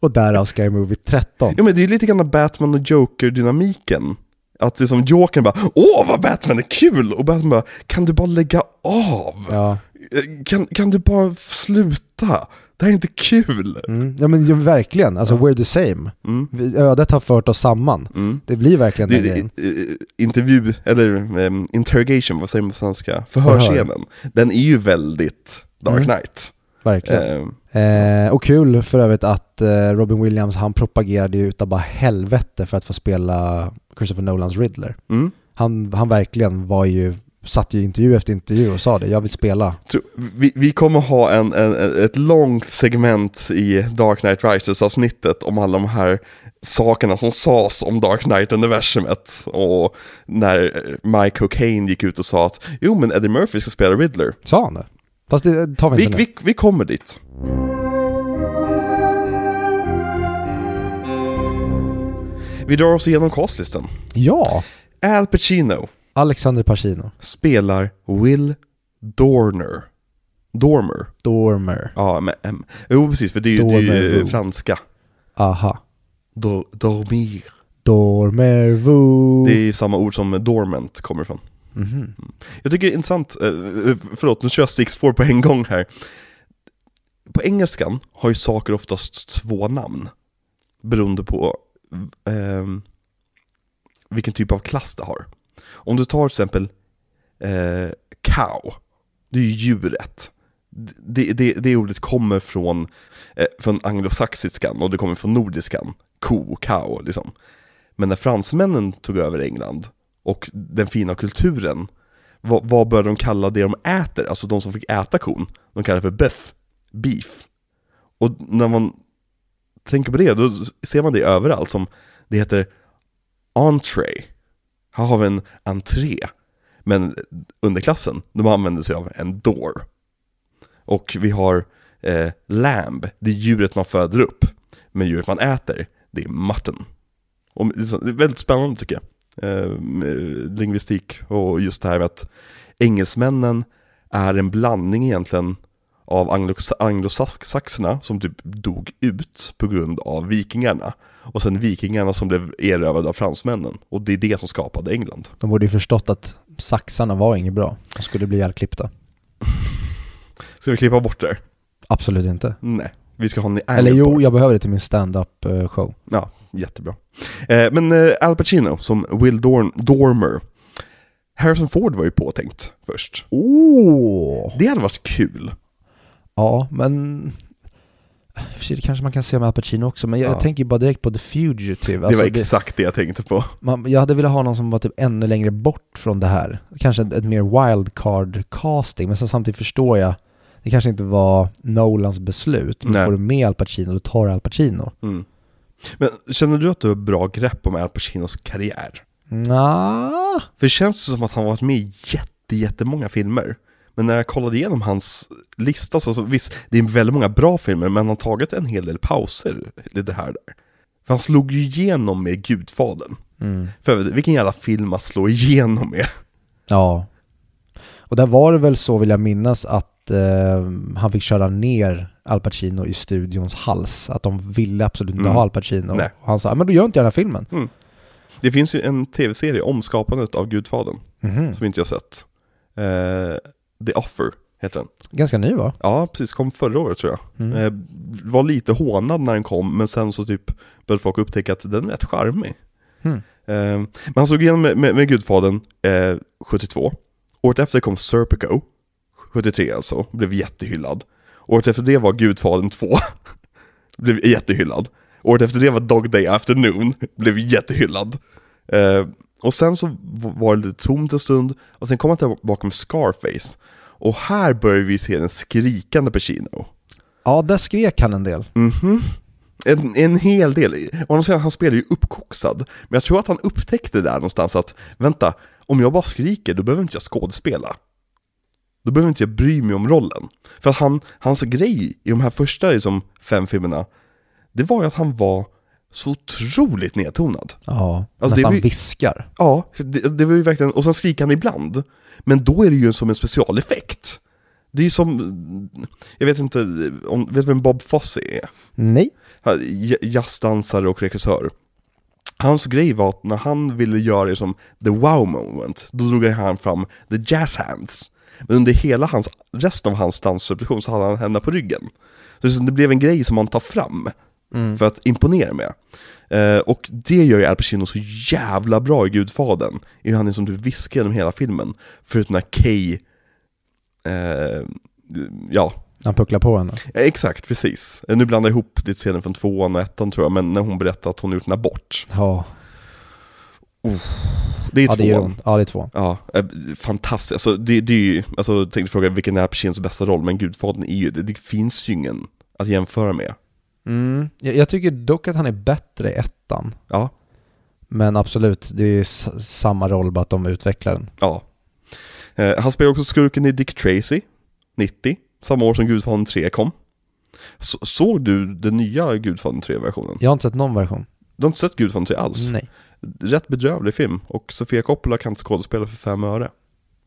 och därav Sky Movie 13. Ja men det är lite grann Batman och Joker-dynamiken. Att det är som Jokern bara Åh vad Batman är kul! Och Batman bara Kan du bara lägga av? Ja. Eh, Kan, kan du bara sluta? Det här är inte kul! Mm. ja men ja, verkligen, alltså we're the same. Mm. Vi- Ödet har fört oss samman. Mm. Det blir verkligen Det, den grejen. eh, intervju, eller um, interrogation, vad säger man på svenska? Förhörsscenen. Den är ju väldigt Dark Mm. Knight. Verkligen. Eh, Eh, och kul för övrigt att eh, Robin Williams, han propagerade ju utav bara helvete för att få spela Christopher Nolans Riddler. mm. Han, han verkligen var ju, satt ju intervju efter intervju och sa det, jag vill spela. Så vi, vi kommer ha en, en, ett långt segment i Dark Knight Rises-avsnittet om alla de här sakerna som sades om Dark Knight-universumet. Och när Mike Cocaine gick ut och sa att jo men Eddie Murphy ska spela Riddler. Sa han det? Fast det tar vi Vi, inte nu. vi, vi kommer dit. Vi drar oss igenom castlistan. Ja, Al Pacino Alexander Pacino. spelar Will Dorner. Dormer. Dormer. Ja, med M. Jo, precis, för det är ju, det är ju franska. Aha. Do, dormir. Dormervo. Det är ju samma ord som dormant kommer ifrån. Mhm. Jag tycker det är intressant, eh, förlåt nu kör jag stickspår på en gång här. På engelskan har ju saker oftast två namn. Beroende på eh, vilken typ av klass det har. Om du tar till exempel eh, cow, det är ju djuret. Det, det, det ordet kommer från, eh, från anglosaxiskan och det kommer från nordiskan. Ko, cow liksom. Men när fransmännen tog över England och den fina kulturen, vad, vad började de kalla det de äter? Alltså de som fick äta kon. De kallar det för beef, beef. Och när man tänker på det, då ser man det överallt som, det heter entree. Här har vi en entré. Men underklassen, de använder sig av en door. Och vi har eh, lamb, det är djuret man föder upp. Men djuret man äter, det är mutton. Och det är väldigt spännande tycker jag. Eh, med lingvistik och just det här med att engelsmännen är en blandning egentligen av anglos- anglosaxerna som typ dog ut på grund av vikingarna. Och sen vikingarna som blev erövrade av fransmännen. Och det är det som skapade England. De borde ju förstått att saxarna var inget bra. De skulle bli ihjälklippta. Ska vi klippa bort det? Absolut inte. Nej, vi ska ha en Eller jo, jag behöver det till min stand-up eh, show. Ja, jättebra. Eh, men eh, Al Pacino som Will Dorn, Dormer. Harrison Ford var ju påtänkt först. Oh! Det hade varit kul. Ja, men... i och för sig, Det kanske man kan säga med Al Pacino också, men jag, Ja. jag tänker bara direkt på The Fugitive. det Alltså, var exakt det jag tänkte på. man, jag hade velat ha någon som var typ ännu längre bort från det här. Kanske ett, ett mer wildcard casting, men så samtidigt förstår jag, det kanske inte var Nolans beslut, men Nej. får du med Al Pacino, då tar du Al Pacino. Mm. Men känner du att du har bra grepp om Al Pacinos karriär? Nja, För det känns som att han har varit med i jätte, jättemånga filmer. Men när jag kollade igenom hans lista så, så visst, det är väldigt många bra filmer, men han har tagit en hel del pauser lite här där. För han slog ju igenom med Gudfadern. mm. För vilken jävla film att slå igenom med. ja. Och där var det väl så, vill jag minnas, att eh, han fick köra ner Al Pacino i studions hals. Att de ville absolut inte Mm. ha Al Pacino. Nej. Och han sa, "Ja, men då gör inte jag den här filmen. Det finns ju en tv-serie om skapandet av Gudfadern, Mhm. som inte jag sett. Eh, The Offer heter den. Ganska ny va? Ja, precis. Kom förra året tror jag. Mm. Eh, var lite hånad när den kom, men sen så typ började folk upptäcka att den är rätt charmig. Mm. Eh, men han slog igenom med, med, med Gudfadern eh, 72. Året efter kom Serpico, 73 alltså, blev jättehyllad. Året efter det var Gudfadern 2, blev jättehyllad. Året efter det var Dog Day Afternoon, blev jättehyllad. Och sen så var det lite tomt en stund, och sen kom han tillbaka med Scarface. Och här börjar vi se den skrikande Pacino. Ja, där skrek han en del. Mhm. En, en hel del. Och han spelar ju uppkoxad. Men jag tror att han upptäckte där någonstans att, vänta, om jag bara skriker då behöver inte jag skådespela. Då behöver inte jag bry mig om rollen. För han, hans grej i de här första liksom, fem filmerna, det var ju att han var så otroligt nedtonad. Ja, Alltså, nästan ju- viskar. Ja, det, det var ju verkligen, och sen skriker han ibland. Men då är det ju som en specialeffekt. Det är ju som, jag vet inte, om, vet du vem Bob Fosse är? Nej. Jazzdansare och regissör. Hans grej var att när han ville göra det som the wow moment, då drog han fram the jazz hands. Men under hela hans, resten av hans dansrepetition så hade han händerna på ryggen. Så det blev en grej som man tar fram Mm. för att imponera med. Eh, och det gör ju Al Pacino så jävla bra i Gudfadern. I hur han är som typ viskar genom hela filmen. Förutom när Kay, eh, ja, Han pucklar på henne. Ja, Exakt, precis. Eh, Nu blandar jag ihop lite scener från tvåan och ettan tror jag, men när hon berättar att hon gjort en abort. Ja, Det är ja det tvåan. ont. Ja, det är två. Ja, eh, fantastiskt. Alltså, det, det är ju, alltså, jag tänkte fråga vilken är Pacinos bästa roll, men Gudfadern är ju, det, det finns ju ingen att jämföra med. Mm. Jag, jag tycker dock att han är bättre i ettan. Ja, Men absolut, det är samma roll, bara att de utvecklar den. ja. Eh, han spelar också skurken i Dick Tracy, 90, samma år som Gudfadern 3 kom. Så, såg du den nya Gudfadern 3-versionen? Jag har inte sett någon version. Du har inte sett Gudfadern 3 alls? Nej. Rätt bedrövlig film, och Sofia Coppola kan inte skådespela för fem öre.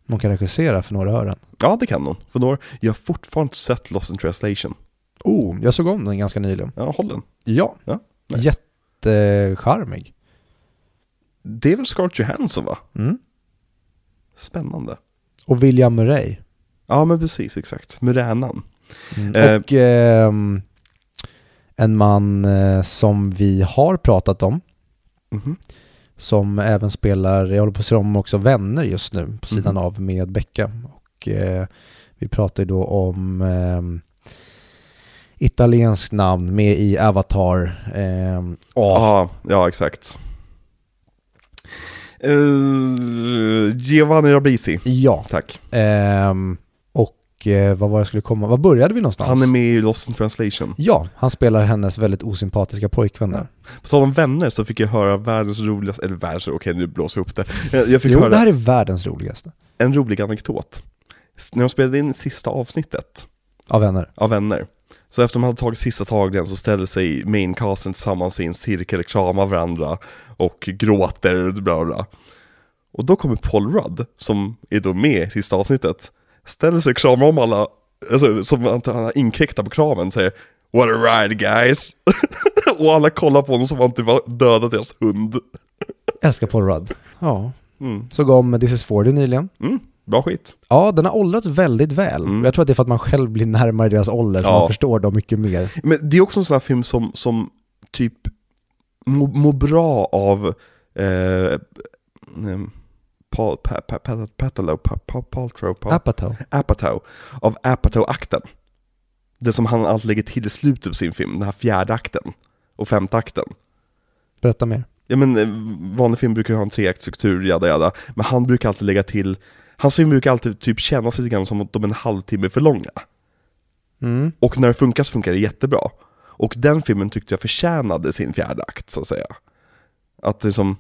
De kan regissera för några ören. Ja, det kan hon. För några, jag har fortfarande inte sett Lost in translation. Oh, jag såg om den ganska nyligen. Ja, håll den. Ja, Ja, nice. jättecharmig. Det är väl Scarlett Johansson va? Mm. Spännande. Och William Murray. Ja, men precis, exakt. Muränan. Mm. Eh. Och ehm, en man eh, som vi har pratat om, Mhm. som även spelar, jag håller på att se om också Vänner just nu, på sidan Mhm. av med Becka. Och eh, vi pratar ju då om ehm, italienskt namn med i Avatar. ehm, ja, Ja, exakt. Uh, Giovanni Ribisi. ja. Tack. Ehm, och eh, vad var det jag skulle komma, vad började vi någonstans? Han är med i Lost in translation. Ja, han spelar hennes väldigt osympatiska pojkvän där. På tal om vänner så fick jag höra världens roligaste, eller världens, okej nu blåser jag upp det. Eh, Jag fick Jo, höra det här är världens roligaste. en rolig anekdot. När de spelade in sista avsnittet Av vänner. av Vänner, så efter de hade tagit sista tagningen så ställde sig maincasten tillsammans i en cirkel, kramar varandra och gråter, bla bla bla. Och då kommer Paul Rudd, som är då med i sista avsnittet, ställer sig och kramar om alla, alltså som att han har inkräktat på kramen, säger What a ride guys! och alla kollar på honom som att det var dödat deras hund. Älskar Paul Rudd. Ja. Mm. Såg om This is 40 nyligen. Mm, bra skit. Ja, den har åldrats väldigt väl. Mm. Jag tror att det är för att man själv blir närmare deras ålder, så Ja. man förstår dem mycket mer. Men det är också en sån här film som, som typ mår må bra av eh, ehm, Paul, pa, pa, pa, Patalow, pa, pa, Paltrow, pa, Apatow. Apatow, av Apatow-akten. Det som han alltid lägger till i slutet på sin film, den här fjärde akten och femte akten. Berätta mer. Ja men eh, vanlig film brukar ju ha en treaktstruktur, jada jada, men han brukar alltid lägga till, hans film brukar alltid typ kännas lite grann som att de är en halvtimme för långa. Mm. Och när det funkar så funkar det jättebra. Och den filmen tyckte jag förtjänade sin fjärde akt, så att säga. Att det som,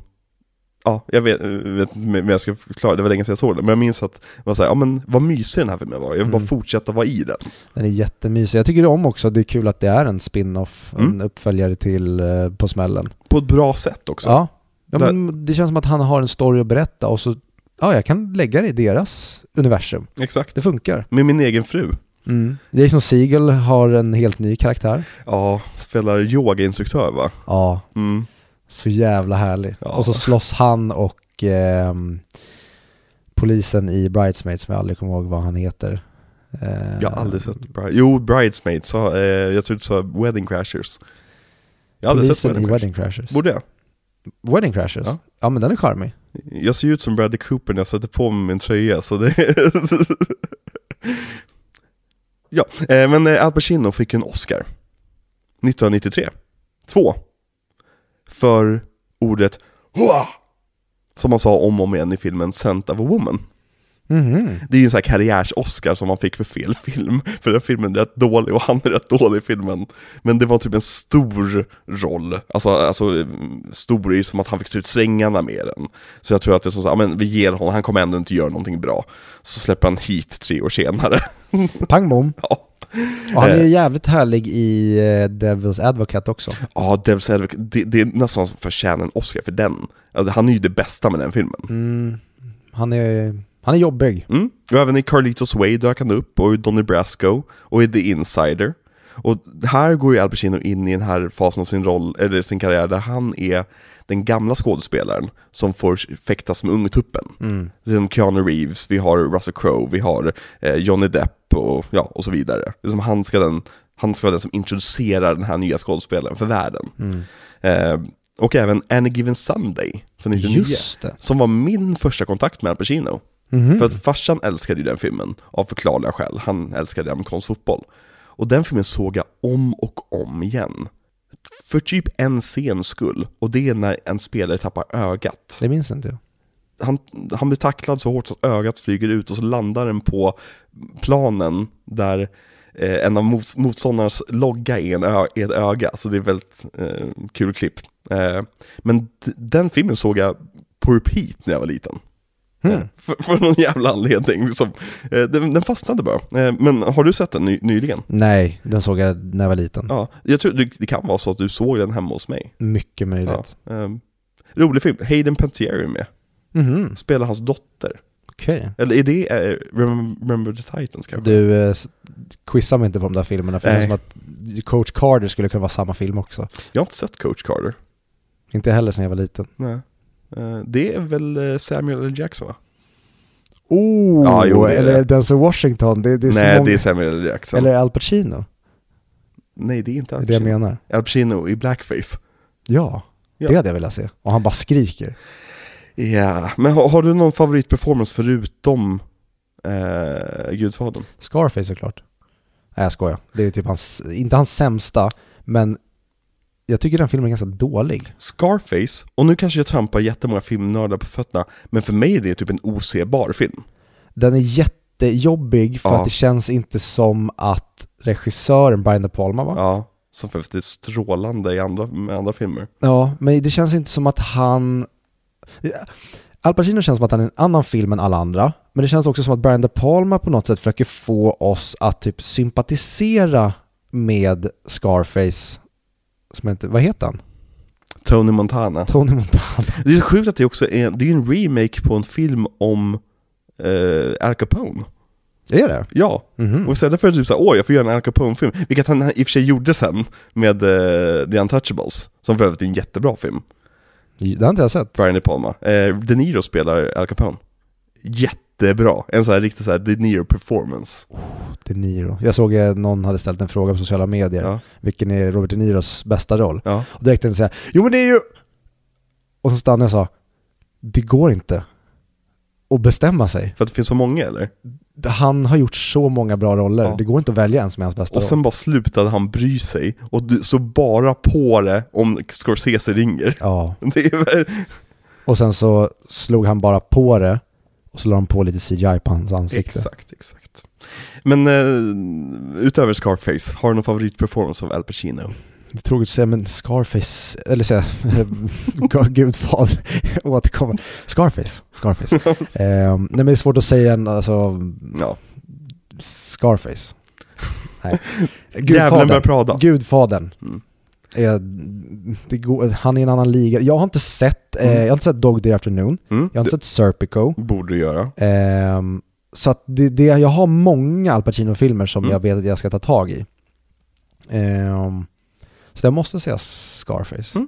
ja, jag vet, vet men jag ska förklara, det var länge sedan jag såg den, men jag minns att det var såhär, ja men vad mysig den här filmen var, jag vill bara Mm. fortsätta vara i den. Den är jättemysig. Jag tycker om också, det är kul att det är en spin-off, en Mm. uppföljare till eh, På smällen. På ett bra sätt också. Ja. ja det känns som att han har en story att berätta och så, ja jag kan lägga det i deras universum. Exakt. Det funkar. Med min egen fru. Mm. Jason Segel har en helt ny karaktär. Ja, spelar yogainstruktör va? Ja, Mm. så jävla härlig. Ja. Och så slåss han och ehm, polisen i Bridesmaids, som jag aldrig kommer ihåg vad han heter. Eh, Jag har aldrig sett Bride. Jo, Bridesmaids, sa, eh, jag tror du sa Wedding Crashers. Jag har aldrig sett Wedding i Crashers. Wedding Crashers. Borde jag? Wedding Crashers? Ja. Ja. men den är charmig. Jag ser ut som Bradley Cooper när jag sätter på mig min tröja, så det... ja, eh, men eh, Al Pacino fick ju en Oscar 1993. Två. För ordet Hua! Som han sa om och om igen i filmen Scent of a Woman. Mhm. Det är ju en sån här karriärs-Oscar som han fick för fel film. För den filmen är rätt dålig och han är rätt dålig i filmen. Men det var typ en stor roll. Alltså, alltså mm, stor är ju som att han fick ta ut svängarna med den. Så jag tror att det är som så här, men vi ger honom, han kommer ändå inte göra någonting bra. Så släpper han hit tre år senare. Pang bom. Ja. Och han är Eh. ju jävligt härlig i eh, Devil's Advocate också. Ja, Devil's Advocate, det, det är nästan som förtjänar en Oscar för den. Alltså, han är ju det bästa med den filmen. Mm. Han, är, han är jobbig. Mm. Och även i Carlitos Way dök han upp, och i Donnie Brasco, och i The Insider. Och här går ju Al Pacino in i den här fasen av sin roll, eller sin karriär, där han är den gamla skådespelaren som får fäktas med ungtuppen. Mm. Som Keanu Reeves, vi har Russell Crowe, vi har eh, Johnny Depp och, ja, och så vidare. Det är som han, ska den, han ska vara den som introducerar den här nya skådespelaren för världen. Mm. Eh, och även Any Given Sunday från 99. Just det. Som var min första kontakt med Al Pacino. Mhm. För att farsan älskade ju den filmen, av förklarliga skäl. Han älskade amerikansk fotboll. Och den filmen såg jag om och om igen. För typ en scen skull, och det är när en spelare tappar ögat. Det minns inte jag. Han, han blir tacklad så hårt så att ögat flyger ut och så landar den på planen där eh, en av mots- motståndarnas logga är, en ö- är ett öga. Så det är väldigt eh, kul klipp. Eh, men den filmen såg jag på repeat när jag var liten. Mm. För, för någon jävla anledning. Liksom. Den, den fastnade bara. Eh, men har du sett den ny, nyligen? Nej, den såg jag när jag var liten. Ja, jag tror det, det kan vara så att du såg den hemma hos mig. Mycket möjligt. Ja. Eh, rolig film. Hayden Panettiere är med. Mhm, Spelar hans dotter. okej. Eller är det eh, Remember, the Titans kanske? Du, s- quizza mig inte på de där filmerna för det är som att Coach Carter skulle kunna vara samma film också. Jag har inte sett Coach Carter. Inte heller sen jag var liten. Nej. Eh, det är väl eh, Samuel L. Jackson va? Oh, Ja, jo, det eller det. Denzel Washington. Det, det är Nej, många... det är Samuel L. Jackson. Eller Al Pacino. Nej, det är inte Al är det jag Pacino. menar. Al Pacino i blackface. Ja, Ja. det hade jag velat se. Och han bara skriker. Ja, men har, har du någon favoritperformance förutom eh, Gudfadern? Scarface såklart. Nej jag skojar. Det är typ hans, inte hans sämsta, men jag tycker den filmen är ganska dålig. Scarface, och nu kanske jag trampar jättemånga filmnördar på fötterna, men för mig är det typ en osebar film. Den är jätte jättejobbig för Ja. att det känns inte som att regissören Brian De Palma va? Ja, som för är strålande i andra, med andra filmer. Ja, men det känns inte som att han... Al Pacino känns som att han är en annan film än alla andra, men det känns också som att Brian De Palma på något sätt försöker få oss att typ sympatisera med Scarface, som inte, vad heter han? Tony Montana. Tony Montana. Det är så sjukt att det också är, det är en remake på en film om eh, Al Capone. Är det? Ja, Mhm. och istället för att typ såhär, åh jag får göra en Al Capone-film, vilket han i och för sig gjorde sen med eh, The Untouchables, som för övrigt är en jättebra film, Det har inte jag sett. Brian De Palma. Eh, De Niro spelar Al Capone. Jättebra, en sån här riktig sån här De Niro-performance. De Niro. Jag såg eh, någon hade ställt en fråga på sociala medier. Ja, Vilken är Robert De Niros bästa roll? ja. Och direkt tänkte jag säga, jo men det är ju... Och så stannade jag och sa, det går inte att bestämma sig. För att det finns så många eller? Han har gjort så många bra roller, Ja. det går inte att välja en som är hans bästa Och sen bara slutade han bry sig, och du så bara på det om Scorsese ringer. roll. Ja, Det är väl... och sen så slog han bara på det och så la de på lite CGI på hans ansikte. Exakt, exakt. Men eh, utöver Scarface, har du någon favoritperformance av Al Pacino? Det är tråkigt att säga, men Scarface, eller säga, Gudfader, återkommer. Scarface, Scarface. Ehm, nej men det är svårt att säga en, alltså, Ja. Scarface. Nej. Djävulen Prada. Gudfadern. Mm. Det går, han är i en annan liga. Jag har inte sett, eh, Mm. jag har inte sett Dog Day Afternoon, Mm, jag har inte det sett Serpico. borde du göra. Ehm, så att det, det, jag har många Al Pacino-filmer som Mm. jag vet att jag ska ta tag i. Ehm, så jag måste säga Scarface. Mm.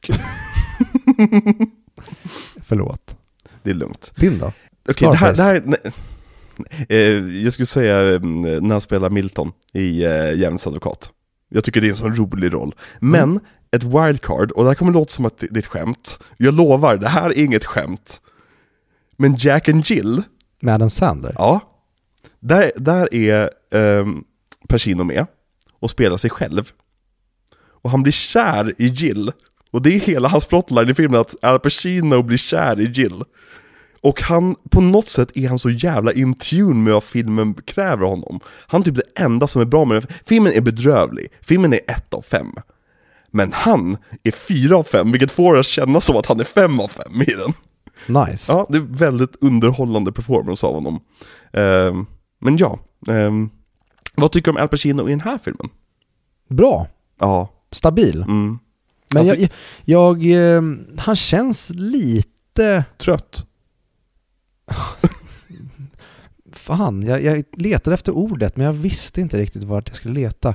Kul. Förlåt. Det är lugnt. Din då? Okej, det här, det här nej. Eh, jag skulle säga eh, när han spelar Milton i eh, Djävulens advokat. Jag tycker det är en sån rolig roll. Men, Mm. ett wildcard, och det här kommer låta som att det är ett skämt. Jag lovar, det här är inget skämt. Men Jack and Jill, Med Adam Sandler? ja. Där, där är um, Pacino med och spelar sig själv. Och han blir kär i Jill. Och det är hela hans plotline i filmen, att Al Pacino blir kär i Jill. Och han, på något sätt är han så jävla in tune med vad filmen kräver av honom. Han är typ det enda som är bra med den. Filmen är bedrövlig, filmen är ett av fem. Men han är fyra av fem, vilket får det att kännas som att han är fem av fem i den. Nice. Ja, det är väldigt underhållande performance av honom. Ehm, men ja, ehm, vad tycker du om Al Pacino i den här filmen? Bra. Ja, Stabil. mm, Men Alltså- jag, jag, eh, han känns lite, trött. fan, jag, jag letade efter ordet men jag visste inte riktigt vart jag skulle leta.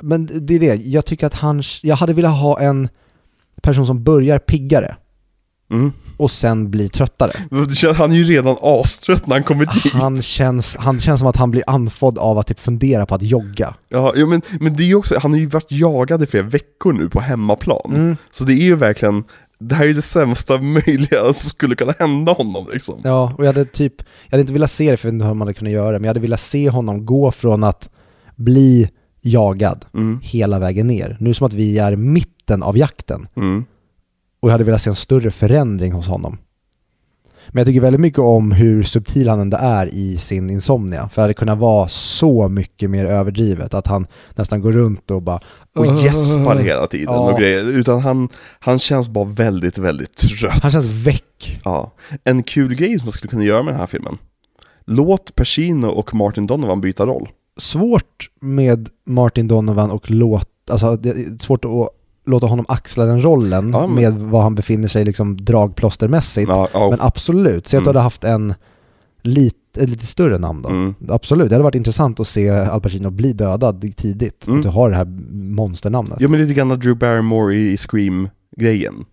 Men det är det, jag tycker att han, jag hade velat ha en person som börjar piggare Mm. och sen blir tröttare. Han är ju redan astrött när han kommer dit. Han känns, han känns som att han blir andfådd av att typ fundera på att jogga. Ja, ja men, men det är ju också, han har ju varit jagad i flera veckor nu på hemmaplan. Mm. Så det är ju verkligen, det här är ju det sämsta möjliga som skulle kunna hända honom liksom. Ja, och jag hade typ, jag hade inte velat se det för jag vet inte hur man hade kunnat göra det, men jag hade velat se honom gå från att bli jagad Mm. hela vägen ner. Nu som att vi är mitten av jakten. Mm. Och jag hade velat se en större förändring hos honom. Men jag tycker väldigt mycket om hur subtil han ändå är i sin insomnia. För det hade kunnat vara så mycket mer överdrivet. Att han nästan går runt och bara... Och gäspar hela tiden Ja. och grejer. Utan han, han känns bara väldigt, väldigt trött. Han känns väck. Ja. En kul grej som man skulle kunna göra med den här filmen. Låt Pacino och Martin Donovan byta roll. Svårt med Martin Donovan och låt... Alltså det är svårt att låta honom axla den rollen Ja, men- med vad han befinner sig liksom dragplåstermässigt. Ja, ja. Men absolut, säg att du Mm. hade haft en lite, lite större namn då. Mm. Absolut, det hade varit intressant att se Al Pacino bli dödad tidigt. Mm. Att du har det här monsternamnet. Ja men lite grann Drew Barrymore i Scream-grejen.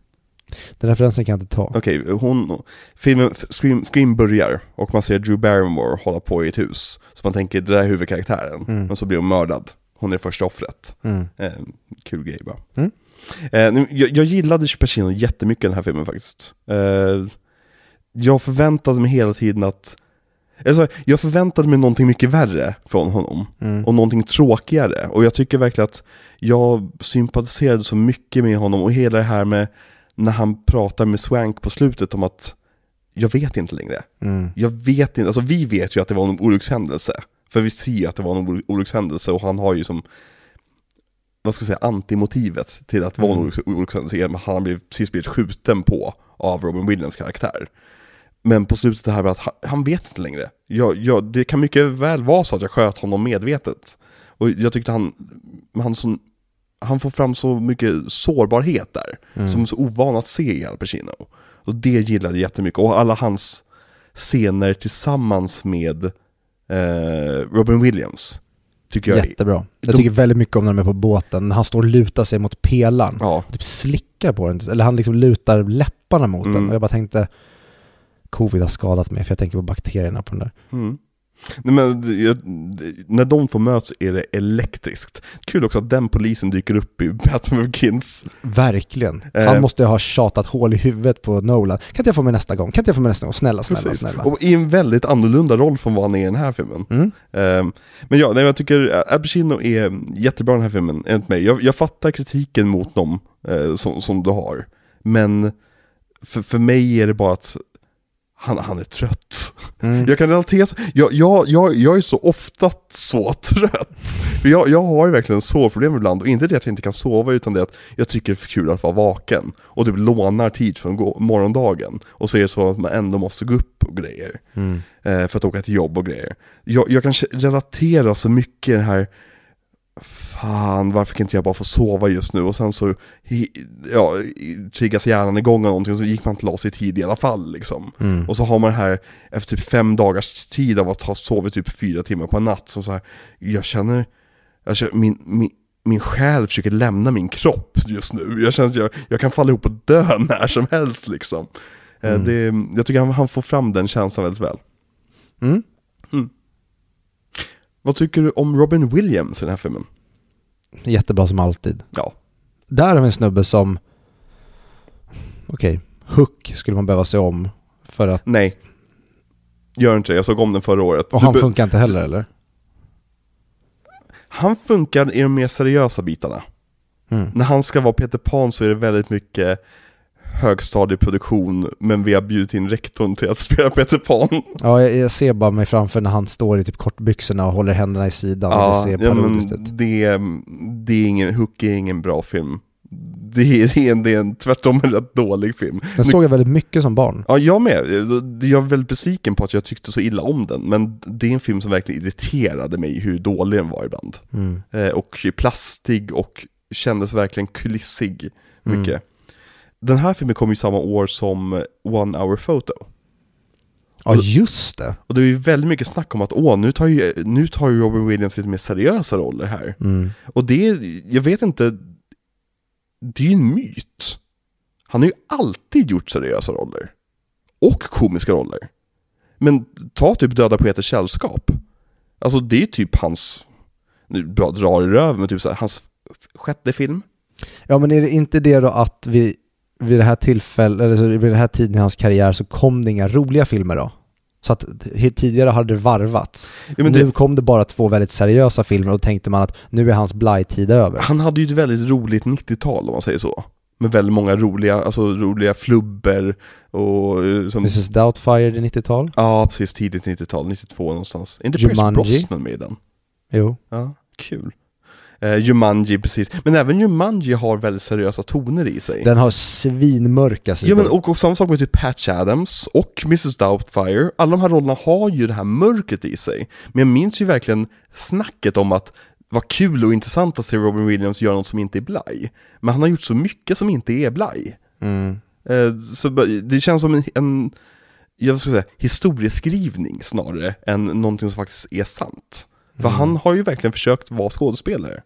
Den referensen kan jag inte ta. Okej, hon, filmen, Scream, Scream börjar och man ser Drew Barrymore hålla på i ett hus. Så man tänker, det där är huvudkaraktären. Mm. Men så blir hon mördad. Hon är första offret. Mm. Eh, kul grej bara. Eh, jag, jag gillade Pacino jättemycket i den här filmen faktiskt. Eh, jag förväntade mig hela tiden att... Alltså, jag förväntade mig någonting mycket värre från honom. Mm. Och någonting tråkigare. Och jag tycker verkligen att jag sympatiserade så mycket med honom och hela det här med när han pratar med Swank på slutet om att jag vet inte längre. Mm. Jag vet inte, alltså vi vet ju att det var en olyckshändelse. För vi ser ju att det var en olyckshändelse och han har ju som, vad ska jag säga, antimotivet till att det var en Mm. olycks- olyckshändelse han blivit, precis blivit skjuten på av Robin Williams karaktär. Men på slutet det här med att han, han vet inte längre. Jag, jag, det kan mycket väl vara så att jag sköt honom medvetet. Och jag tyckte han, han, som, han får fram så mycket sårbarhet där, Mm. som är så ovan att se i Al Pacino. Och det gillade jag jättemycket, och alla hans scener tillsammans med eh, Robin Williams, tycker jag Jättebra. Jag De- tycker väldigt mycket om när de är på båten, han står och lutar sig mot pelaren. ja, Typ slickar på den, eller han liksom lutar läpparna mot den. Mm. Och jag bara tänkte, covid har skadat mig, för jag tänker på bakterierna på den där. Mm. Nej, men, jag, när de två möts är det elektriskt. Kul också att den polisen dyker upp i Batman Begins. Verkligen. Eh. Han måste ha tjatat hål i huvudet på Nolan. Kan inte jag få mig nästa gång? Kan inte jag få mig nästa gång? Snälla, snälla, Precis. snälla. Och i en väldigt annorlunda roll från vad han är i den här filmen. Mm. Ehm, men ja, nej, jag tycker Al Pacino är jättebra i den här filmen, enligt mig. Jag, jag fattar kritiken mot dem eh, som, som du har. Men för, för mig är det bara att han, han är trött. Mm. Jag kan relatera, jag, jag, jag, jag är så ofta så trött. Jag, jag har ju verkligen sovproblem ibland, och inte det att jag inte kan sova, utan det att jag tycker det är för kul att vara vaken. Och typ lånar tid från morgondagen. Och så är det så att man ändå måste gå upp och grejer. Mm. eh, för att åka till jobb och grejer. Jag, jag kan relatera så mycket i den här Fan, varför kan inte jag bara få sova just nu? Och sen så, ja, triggas hjärnan igång av någonting så gick man till oss i tid i alla fall liksom. Mm. Och så har man det här, efter typ fem dagars tid av att ha sovit typ fyra timmar på en natt, som så här, jag känner, jag känner min, min, min själ försöker lämna min kropp just nu. Jag känner att jag, jag kan falla ihop och dö när som helst liksom. Eh, Mm. Det, jag tycker han, han får fram den känslan väldigt väl. Mm. Vad tycker du om Robin Williams i den här filmen? Jättebra som alltid. Ja. Där har vi en snubbe som, okej, Hook skulle man behöva se om för att, Nej. Gör inte det, jag såg om den förra året. och Du han funkar inte heller eller? han funkar i de mer seriösa bitarna. Mm. När han ska vara Peter Pan så är det väldigt mycket högstadieproduktion, men vi har bjudit in rektorn till att spela Peter Pan. Ja, jag, jag ser bara mig framför när han står i typ kortbyxorna och håller händerna i sidan och det ser ja, parodiskt ut. men det, det är ingen, Hook är ingen bra film. Det är, det är, en, det är en, tvärtom en rätt dålig film. Den såg jag väldigt mycket som barn. Ja, jag med. Jag är väldigt besviken på att jag tyckte så illa om den, men det är en film som verkligen irriterade mig hur dålig den var ibland. Mm. Eh, och plastig och kändes verkligen kulissig Mm. Den här filmen kom ju samma år som One Hour Photo. Ja, just det. Och det är ju väldigt mycket snack om att åh, nu tar ju, nu tar ju Robin Williams lite mer seriösa roller här. Mm. Och det, är- jag vet inte, det är ju en myt. Han har ju alltid gjort seriösa roller. Och komiska roller. Men ta typ Döda Poeters sällskap. Alltså det är typ hans, nu bra drar i röven, men typ så här, hans sjätte film. Ja, men är det inte det då att vi vid det här tillfället, eller vid den här tiden i hans karriär så kom det inga roliga filmer då? Så att tidigare hade det varvats. Ja, men nu det, kom det bara två väldigt seriösa filmer och då tänkte man att nu är hans blaj-tid över. han hade ju ett väldigt roligt 90-tal om man säger så. Med väldigt många roliga, alltså roliga flubber och eh, som... Mrs Doubtfire, det är 90-tal? Ja, precis. Tidigt 90-tal, 92 någonstans. Är inte Pierce Jumanji. Brosnan med i den? Jo. Ja, kul. Eh, Jumanji, precis. Men även Jumanji har väldigt seriösa toner i sig. Den har svinmörka sidor. Ja, men och, och samma sak med typ Patch Adams och Mrs Doubtfire. Alla de här rollerna har ju det här mörkret i sig. Men jag minns ju verkligen snacket om att vad kul och intressant att se Robin Williams göra något som inte är blaj. Men han har gjort så mycket som inte är blaj. Mm. Eh, så det känns som en, en jag ska säga, historieskrivning snarare än någonting som faktiskt är sant. För Mm. han har ju verkligen försökt vara skådespelare.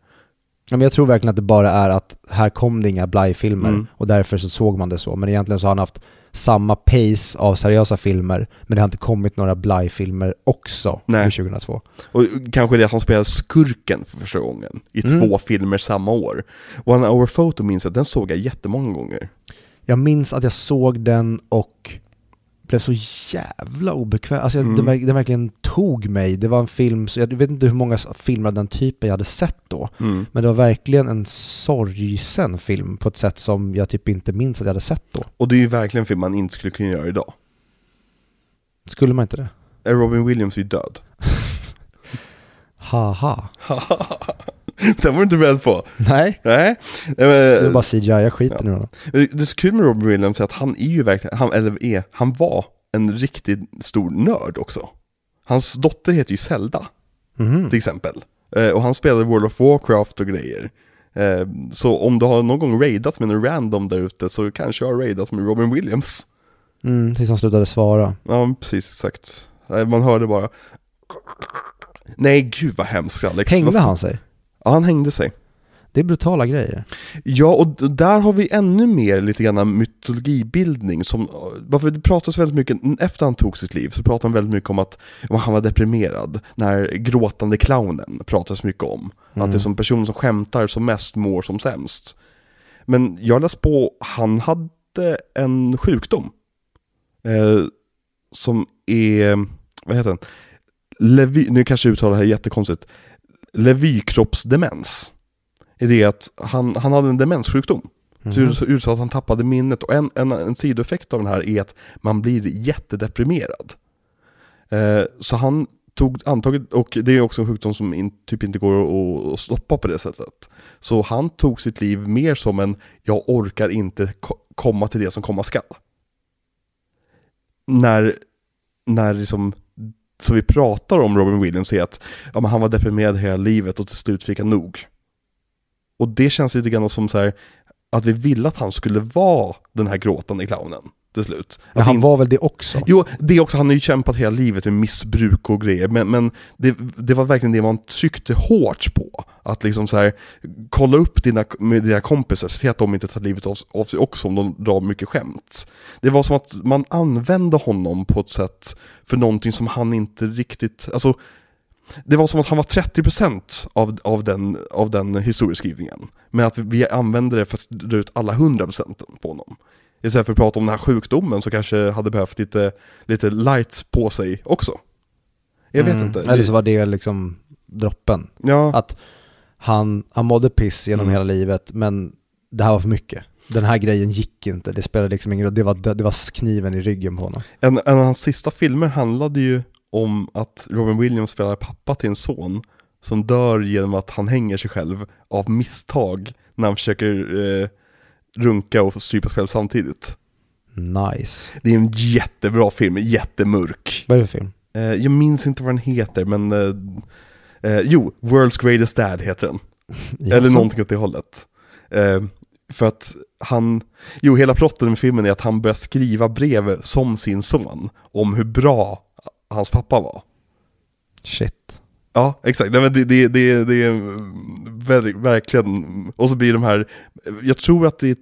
Men jag tror verkligen att det bara är att här kom det inga blaj-filmer Mm. och därför så såg man det så. Men egentligen så har han haft samma pace av seriösa filmer men det har inte kommit några blaj-filmer också Nej. under 2002. Och kanske det att han spelade skurken för första gången i Mm. två filmer samma år. One Hour Photo minns jag, den såg jag jättemånga gånger. Jag minns att jag såg den och blev så jävla obekväm. Alltså jag, Mm. den, den verkligen tog mig. Det var en film, så jag vet inte hur många filmer av den typen jag hade sett då. Mm. Men det var verkligen en sorgsen film på ett sätt som jag typ inte minns att jag hade sett då. Och det är ju verkligen en film man inte skulle kunna göra idag. Skulle man inte det? Är Robin Williams ju död? Haha. Den var du inte beredd på. Nej, Nej. det är Eh, bara CGI, jag skiter nu då. Det är så kul med Robin Williams att han är ju verkligen, han, eller är, han var en riktigt stor nörd också. Hans dotter heter ju Zelda, Mhm. till exempel. Eh, och han spelade World of Warcraft och grejer. Eh, så om du har någon gång raidat med en random där ute så kanske jag har raidat med Robin Williams. Mm, tills han slutade svara. Ja, precis, exakt. Eh, Man hörde bara Nej, gud vad hemskt Alex. Hängde han sig? Ja, han hängde sig. Det är brutala grejer. Ja, och d- där har vi ännu mer lite grann mytologibildning som, varför det pratas väldigt mycket, efter han tog sitt liv så pratar man väldigt mycket om att om han var deprimerad. Den här gråtande clownen pratas mycket om. Att det är som personen som skämtar som mest mår som sämst. Men jag läste på, han hade en sjukdom. Eh, som är, vad heter den? Levy, nu kanske jag uttalar det här jättekonstigt. Levykroppsdemens är det att han, han hade en demenssjukdom. Så Mhm. ut så att han tappade minnet och en, en, en sidoeffekt av den här är att man blir jättedeprimerad. Eh, så han tog antaget, och det är också en sjukdom som in, typ inte går att, att stoppa på det sättet. Så han tog sitt liv mer som en, jag orkar inte ko- komma till det som komma skall. När, när liksom, så vi pratar om Robin Williams är att ja, han var deprimerad hela livet och till slut fick han nog. Och det känns lite grann som så här att vi ville att han skulle vara den här gråtande clownen till slut. Men Att han in- var väl det också? Jo, det också, han har ju kämpat hela livet med missbruk och grejer, men, men det, det var verkligen det man tryckte hårt på. Att liksom så här, kolla upp dina, med dina kompisar, se att de inte tar livet av, av sig också om de drar mycket skämt. Det var som att man använde honom på ett sätt för någonting som han inte riktigt, alltså det var som att han var 30% av, av, den, av den historieskrivningen. Men att vi använde det för att dra ut alla 100% på honom. Istället för att prata om den här sjukdomen så kanske hade behövt lite, lite lights på sig också. Jag vet Mm. inte. Eller så var det liksom droppen. Ja, Att han, han mådde piss genom Mm. hela livet, men det här var för mycket. Den här grejen gick inte, det spelade liksom ingen roll. Det var, det var kniven i ryggen på honom. en, en av hans sista filmer handlade ju om att Robin Williams spelar pappa till en son som dör genom att han hänger sig själv av misstag när han försöker eh, runka och strypa sig själv samtidigt. Nice. Det är en jättebra film, jättemörk. Vad är det för film? Eh, jag minns inte vad den heter, men eh, eh, jo, World's Greatest Dad heter den. Eller någonting åt det hållet. Eh, för att han, jo hela plotten med filmen är att han börjar skriva brev som sin son om hur bra hans pappa var. Shit. Ja, exakt. Nej, men Det, det, det, det är ver- verkligen, och så blir de här, jag tror att det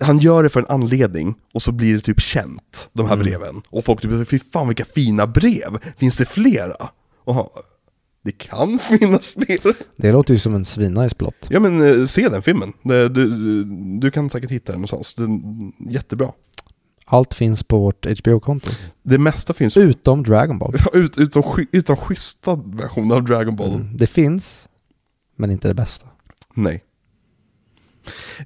han gör det för en anledning och så blir det typ känt, de här Mm. breven. Och folk typ fy fan vilka fina brev, finns det flera? Och han, det kan finnas fler. Det låter ju som en svinnice plott. Ja men eh, se den filmen, du, du, du kan säkert hitta den någonstans, den jättebra. Allt finns på vårt HBO-konto. Det mesta finns, Utom Dragon Ball. ut, utom, utom schyssta versioner av Dragon Ball. Mm. Det finns, men inte det bästa. Nej.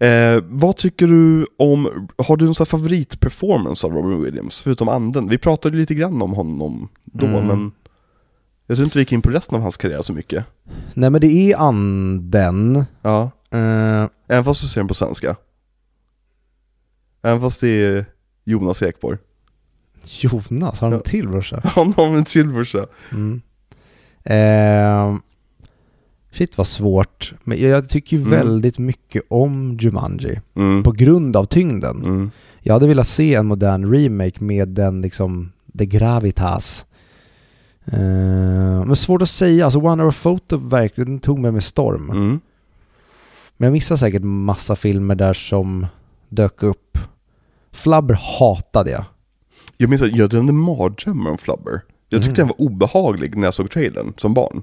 Eh, vad tycker du om, har du här favoritperformance av Robin Williams, förutom anden? Vi pratade lite grann om honom då, Mm. men jag tror inte vi gick in på resten av hans karriär så mycket. Nej men det är anden. Ja, Eh, även fast du ser den på svenska. Även fast det är Jonas Ekborg. Jonas, har han Ja. en till brorsa? Han har en till brorsa. Mm. Eh, shit vad svårt. Men jag, jag tycker ju Mm. väldigt mycket om Jumanji. Mm. På grund av tyngden. Mm. Jag hade velat se en modern remake med den liksom, the gravitas. Eh, men svårt att säga, alltså One Hour Photo verkligen tog mig med storm. Mm. Men jag missar säkert massa filmer där som dök upp. Flubber hatade jag. Jag minns att jag drömde mardrömmar om Flubber. Jag tyckte Mm. den var obehaglig när jag såg trailern som barn.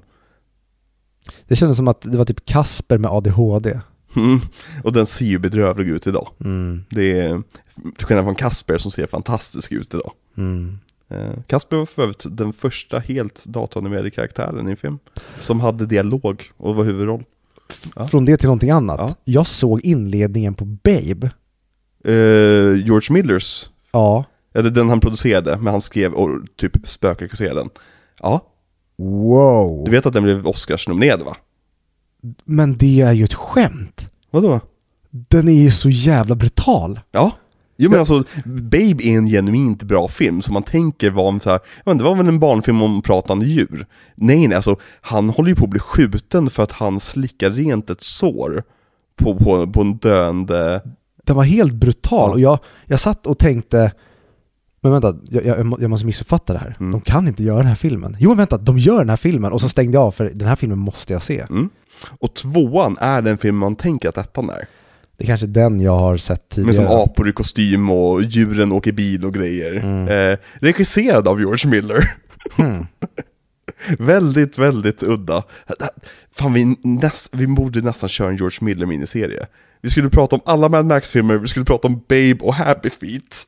Det kändes som att det var typ Kasper med ADHD. Mm. Och den ser ju bedrövlig ut idag. Mm. Det är till skillnad från Kasper som ser fantastisk ut idag. Mm. Eh, Kasper var för övrigt den första helt datoranimerade karaktären i en film. Som hade dialog och var huvudroll. Ja. Från det till någonting annat. Ja. Jag såg inledningen på Babe. Eh, George Millers, Ja. Eller den han producerade, men han skrev och typ spökregisserade den. Ja, Wow. du vet att den blev Oscars-nominerad va? Men det är ju ett skämt. Vadå? Den är ju så jävla brutal. Ja. Jo men alltså, Babe är en genuint bra film som man tänker var en så här, men det var väl en barnfilm om pratande djur. Nej nej, alltså han håller ju på att bli skjuten för att han slickar rent ett sår på, på, på en döende... Den var helt brutal och jag, jag satt och tänkte men vänta, jag, jag, jag måste missuppfatta det här. Mm. De kan inte göra den här filmen. Jo men vänta, de gör den här filmen och så stängde jag av för den här filmen måste jag se. Mm. Och tvåan är den film man tänker att ettan är. Det är kanske den jag har sett tidigare. Med som apor i kostym och djuren åker bil och grejer. Mm. Eh, regisserad av George Miller. Hmm. väldigt, väldigt udda. Fan, vi, näst, vi borde nästan köra en George Miller miniserie. Vi skulle prata om alla Mad Max-filmer, vi skulle prata om Babe och Happy Feet.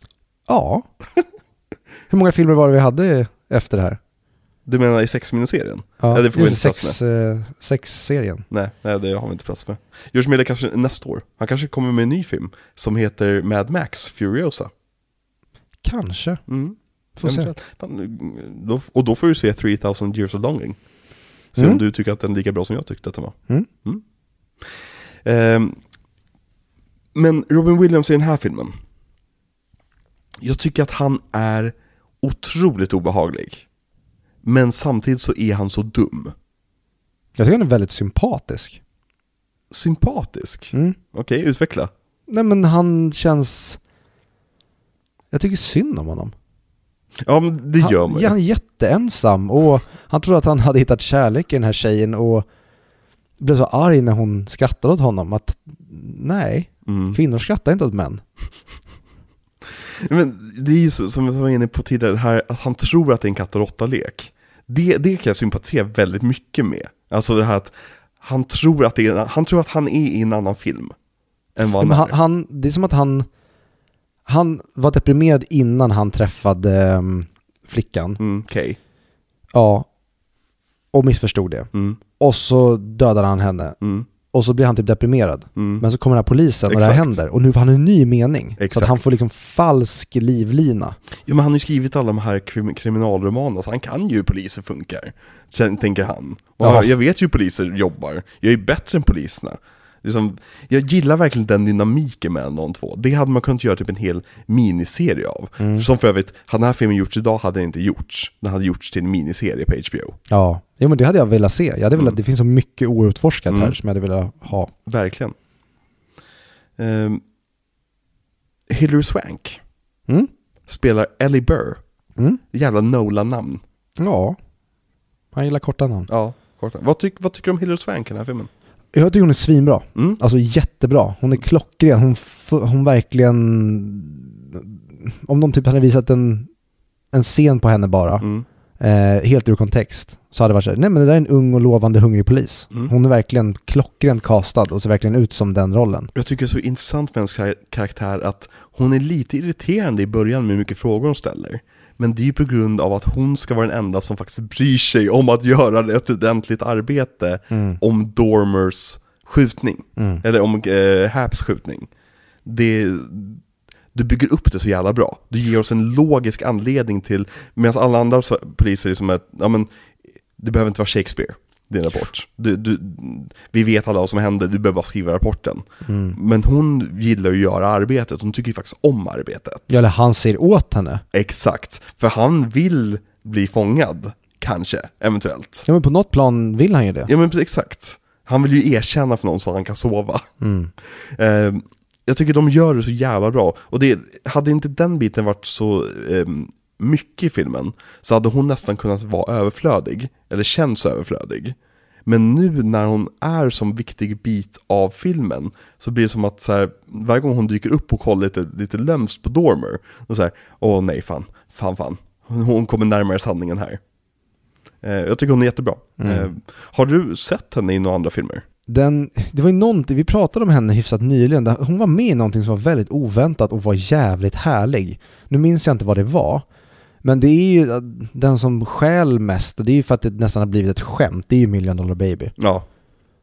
Ja. Hur många filmer var det vi hade efter det här? Du menar i sexminiserien? Ja, Ja, det får vi inte plats sex, eh, sex-serien. Nej, nej, det har vi inte plats med. George Miller kanske nästa år. Han kanske kommer med en ny film som heter Mad Max Furiosa. Kanske. Mm. Får se. Fan, och då får du se 3000 years of longing. Se om Mm. du tycker att den är lika bra som jag tyckte att den var. Mm. Ehm, men Robin Williams i den här filmen. Jag tycker att han är otroligt obehaglig. Men samtidigt så är han så dum. Jag tycker han är väldigt sympatisk. Sympatisk. Mm. Okej, utveckla. Nej men han känns... Jag tycker synd om honom. Ja, men det gör man ju. han är jätteensam och han trodde att han hade hittat kärlek i den här tjejen och blev så arg när hon skrattade åt honom att nej, Mm. kvinnor skrattar inte åt män. Men det är ju så, som jag var inne på tidigare, här att han tror att det är en katt och råtta-lek. Det, det kan jag sympatisera väldigt mycket med. Alltså det här att han tror att, är, han, tror att han är i en annan film. Än vad han, Men han, han, det är som att han, han var deprimerad innan han träffade ehm, flickan. Mm, Okej. Ja. Och missförstod det. Mm, Och så dödade han henne. mm, Och så blir han typ deprimerad. mm. Men så kommer den här polisen och det här Exakt. händer. Och nu får han en ny mening. Så att Exakt. han får liksom falsk livlina. Ja men han har ju skrivit alla de här krim, kriminalromanerna, så han kan ju hur poliser funkar. Sen tänker han. Och Ja. jag vet ju hur poliser jobbar, jag är bättre än poliserna. Liksom, jag gillar verkligen den dynamiken mellan de två. Det hade man kunnat göra typ en hel miniserie av. Mm. Som för övrigt, hade den här filmen gjorts idag hade den inte gjorts. Den hade gjorts till en miniserie på HBO. Ja, jo, men det hade jag velat se. Jag hade velat, Mm. det finns så mycket outforskat här Mm. som jag hade velat ha. Verkligen. Um, Hilary Swank Mm? spelar Ellie Burr. Mm? Jävla Nolan-namn. Ja. Han gillar korta namn. Ja, korta. Vad, tyck, vad tycker du om Hilary Swank i den här filmen? Jag tycker hon är svinbra. Mm? Alltså jättebra. Hon är klockren. Hon, hon verkligen... Om de typ hade visat en, en scen på henne bara, Mm. eh, helt ur kontext, så hade det varit så här, nej men det där är en ung och lovande hungrig polis. Mm. Hon är verkligen klockrent castad och ser verkligen ut som den rollen. Jag tycker det är så intressant med hennes kar- karaktär att hon är lite irriterande i början med hur mycket frågor hon ställer. Men det är ju på grund av att hon ska vara den enda som faktiskt bryr sig om att göra ett ordentligt arbete Mm. om Dormers skjutning. Mm. Eller om eh, Haps skjutning. Det, du bygger upp det så jävla bra. Du ger oss en logisk anledning till, medan alla andra poliser är som att, ja men, det behöver inte vara Shakespeare, din rapport. Du, du, vi vet alla vad som hände, du behöver bara skriva rapporten. Mm. Men hon gillar ju att göra arbetet, hon tycker ju faktiskt om arbetet. Ja, eller han ser åt henne. Exakt, för han vill bli fångad, kanske, eventuellt. Ja men på något plan vill han ju det. Ja men exakt. Han vill ju erkänna för någon så att han kan sova. Mm. Eh, jag tycker de gör det så jävla bra. Och det, hade inte den biten varit så eh, mycket i filmen, så hade hon nästan kunnat vara överflödig, eller känns överflödig. Men nu när hon är som viktig bit av filmen, så blir det som att så här, varje gång hon dyker upp och kollar lite, lite lömskt på Dormer, då så här, åh nej fan, fan fan, hon, hon kommer närmare sanningen här. Eh, jag tycker hon är jättebra. Mm. Eh, har du sett henne i några andra filmer? Den, det var ju någonting, vi pratade om henne hyfsat nyligen, där hon var med i någonting som var väldigt oväntat och var jävligt härlig. Nu minns jag inte vad det var, men det är ju äh, den som skäl mest, och det är ju för att det nästan har blivit ett skämt, det är ju Million Dollar Baby. Ja.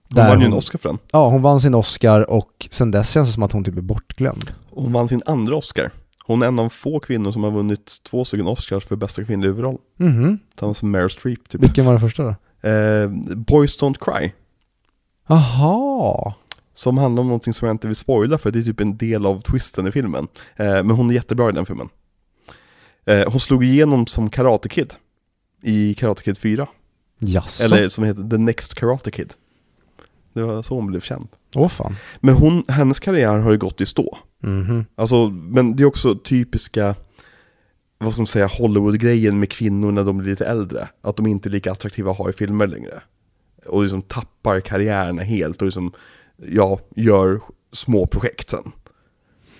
Hon Där vann ju en hon- Oscar för den. Ja, hon vann sin Oscar och sen dess känns det som att hon typ är bortglömd. Hon vann sin andra Oscar. Hon är en av få kvinnor som har vunnit två stycken Oscars för bästa kvinnliga huvudroll. Mhm. Tillsammans med Meryl Streep typ. Vilken var den första då? Eh, Boys Don't Cry. Jaha. Som handlar om någonting som jag inte vill spoila för det är typ en del av twisten i filmen. Eh, men hon är jättebra i den filmen. Eh, hon slog igenom som Karate Kid. I Karate Kid 4. Jaså? Eller som heter The Next Karate Kid. Det var så hon blev känd. Åh fan. Men hon, hennes karriär har ju gått i stå. Mhm. Alltså, men det är också typiska, vad ska man säga, Hollywood-grejen med kvinnor när de blir lite äldre. Att de inte är lika attraktiva att ha i filmer längre. Och liksom tappar karriärerna helt och liksom, ja, gör små projekt sen.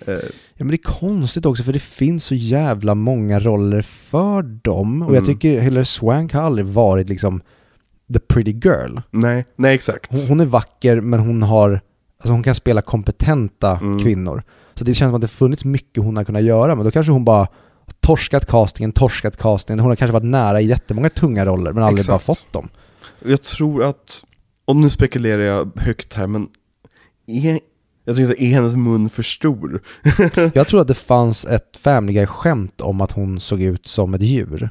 Eh, Ja men det är konstigt också för det finns så jävla många roller för dem. Och jag Mm. tycker Hilary Swank har aldrig varit liksom the pretty girl. nej, nej exakt. Hon, hon är vacker men hon har, alltså hon kan spela kompetenta Mm. kvinnor. Så det känns som att det funnits mycket hon har kunnat göra men då kanske hon bara torskat castingen, torskat castingen. Hon har kanske varit nära i jättemånga tunga roller men aldrig Exakt. bara fått dem. Jag tror att, och nu spekulerar jag högt här, men är, jag säga, är hennes mun för stor? Jag tror att det fanns ett Family Guy-skämt om att hon såg ut som ett djur.